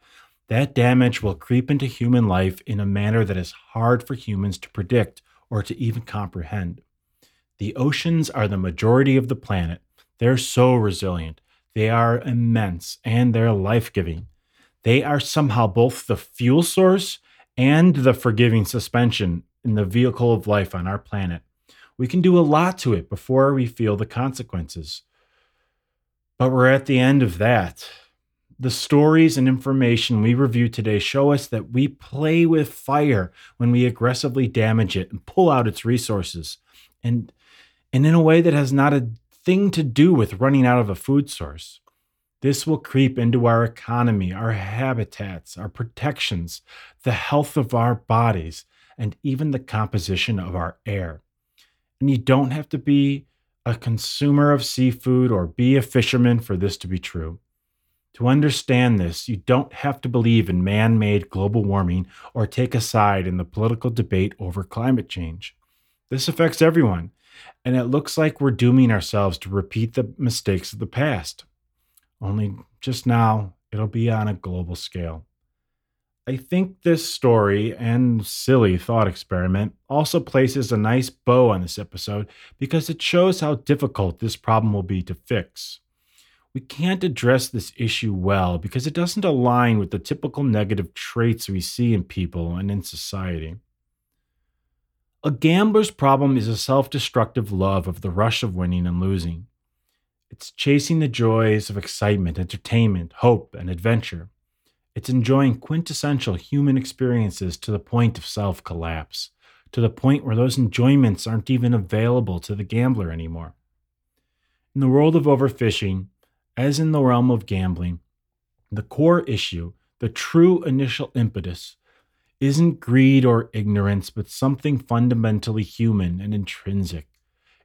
that damage will creep into human life in a manner that is hard for humans to predict or to even comprehend. The oceans are the majority of the planet. They're so resilient. They are immense and they're life giving. They are somehow both the fuel source and the forgiving suspension in the vehicle of life on our planet. We can do a lot to it before we feel the consequences. But we're at the end of that. The stories and information we review today show us that we play with fire when we aggressively damage it and pull out its resources, and, and in a way that has not a thing to do with running out of a food source. This will creep into our economy, our habitats, our protections, the health of our bodies, and even the composition of our air. And you don't have to be a consumer of seafood or be a fisherman for this to be true. To understand this, you don't have to believe in man made global warming or take a side in the political debate over climate change. This affects everyone, and it looks like we're dooming ourselves to repeat the mistakes of the past. Only just now, it'll be on a global scale. I think this story and silly thought experiment also places a nice bow on this episode because it shows how difficult this problem will be to fix. We can't address this issue well because it doesn't align with the typical negative traits we see in people and in society. A gambler's problem is a self destructive love of the rush of winning and losing. It's chasing the joys of excitement, entertainment, hope, and adventure. It's enjoying quintessential human experiences to the point of self collapse, to the point where those enjoyments aren't even available to the gambler anymore. In the world of overfishing, as in the realm of gambling, the core issue, the true initial impetus, isn't greed or ignorance, but something fundamentally human and intrinsic.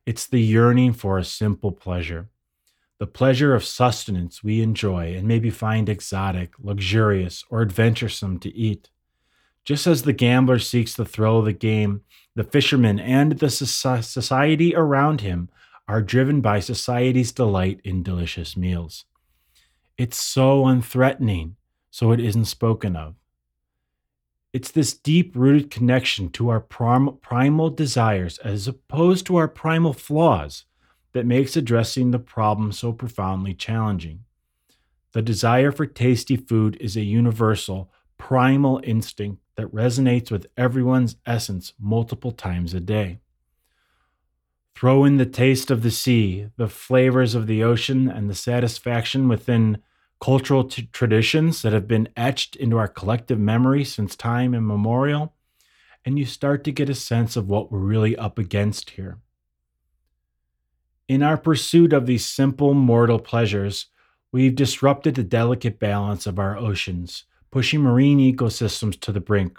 It's the yearning for a simple pleasure the pleasure of sustenance we enjoy and maybe find exotic, luxurious, or adventuresome to eat. Just as the gambler seeks the thrill of the game, the fisherman and the society around him are driven by society's delight in delicious meals. It's so unthreatening, so it isn't spoken of. It's this deep rooted connection to our prim- primal desires as opposed to our primal flaws that makes addressing the problem so profoundly challenging. The desire for tasty food is a universal, primal instinct that resonates with everyone's essence multiple times a day. Throw in the taste of the sea, the flavors of the ocean, and the satisfaction within cultural t- traditions that have been etched into our collective memory since time immemorial, and you start to get a sense of what we're really up against here. In our pursuit of these simple mortal pleasures, we've disrupted the delicate balance of our oceans, pushing marine ecosystems to the brink.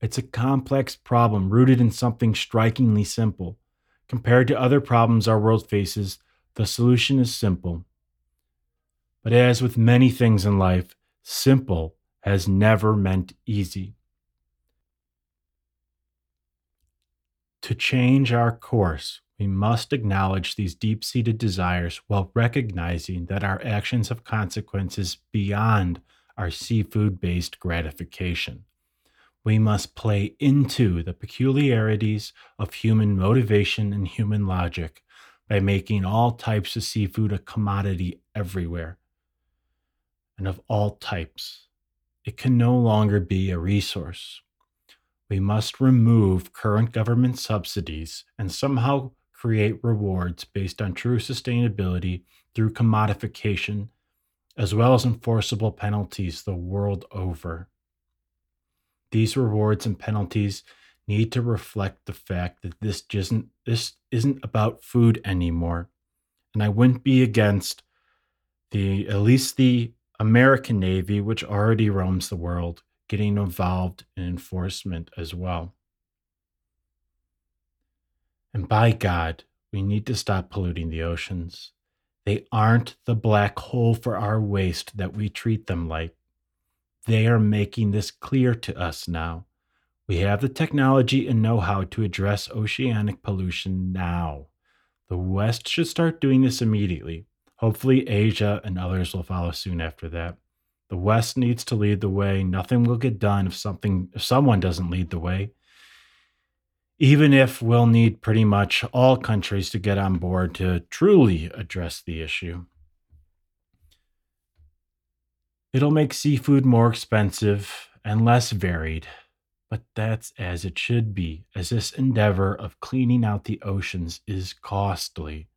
It's a complex problem rooted in something strikingly simple. Compared to other problems our world faces, the solution is simple. But as with many things in life, simple has never meant easy. To change our course, we must acknowledge these deep seated desires while recognizing that our actions have consequences beyond our seafood based gratification. We must play into the peculiarities of human motivation and human logic by making all types of seafood a commodity everywhere and of all types. It can no longer be a resource. We must remove current government subsidies and somehow create rewards based on true sustainability through commodification, as well as enforceable penalties the world over. These rewards and penalties need to reflect the fact that this isn't this isn't about food anymore. And I wouldn't be against the at least the American Navy, which already roams the world, getting involved in enforcement as well. And by God, we need to stop polluting the oceans. They aren't the black hole for our waste that we treat them like. They are making this clear to us now. We have the technology and know how to address oceanic pollution now. The West should start doing this immediately. Hopefully, Asia and others will follow soon after that. The West needs to lead the way. Nothing will get done if something if someone doesn't lead the way. Even if we'll need pretty much all countries to get on board to truly address the issue. It'll make seafood more expensive and less varied, but that's as it should be, as this endeavor of cleaning out the oceans is costly.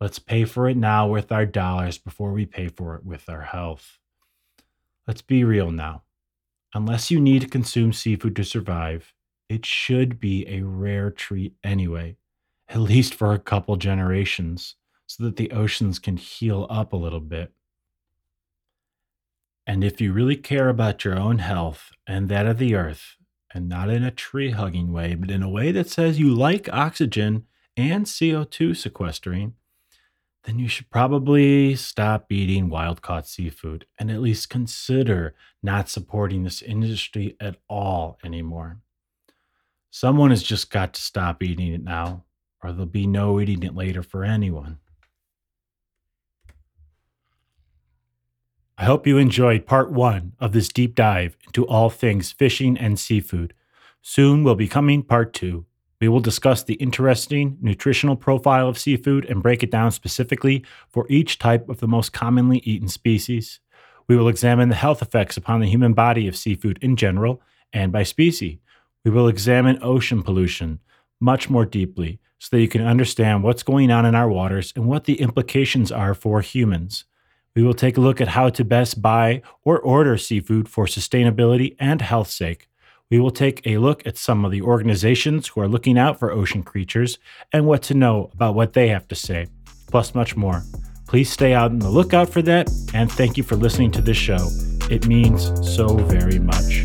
Let's pay for it now with our dollars before we pay for it with our health. Let's be real now. Unless you need to consume seafood to survive, it should be a rare treat anyway, at least for a couple generations, so that the oceans can heal up a little bit. And if you really care about your own health and that of the earth, and not in a tree hugging way, but in a way that says you like oxygen and CO2 sequestering, then you should probably stop eating wild caught seafood and at least consider not supporting this industry at all anymore. Someone has just got to stop eating it now, or there'll be no eating it later for anyone. I hope you enjoyed part one of this deep dive into all things fishing and seafood. Soon will be coming part two. We will discuss the interesting nutritional profile of seafood and break it down specifically for each type of the most commonly eaten species. We will examine the health effects upon the human body of seafood in general and by species. We will examine ocean pollution much more deeply so that you can understand what's going on in our waters and what the implications are for humans. We will take a look at how to best buy or order seafood for sustainability and health sake. We will take a look at some of the organizations who are looking out for ocean creatures and what to know about what they have to say, plus much more. Please stay out on the lookout for that, and thank you for listening to this show. It means so very much.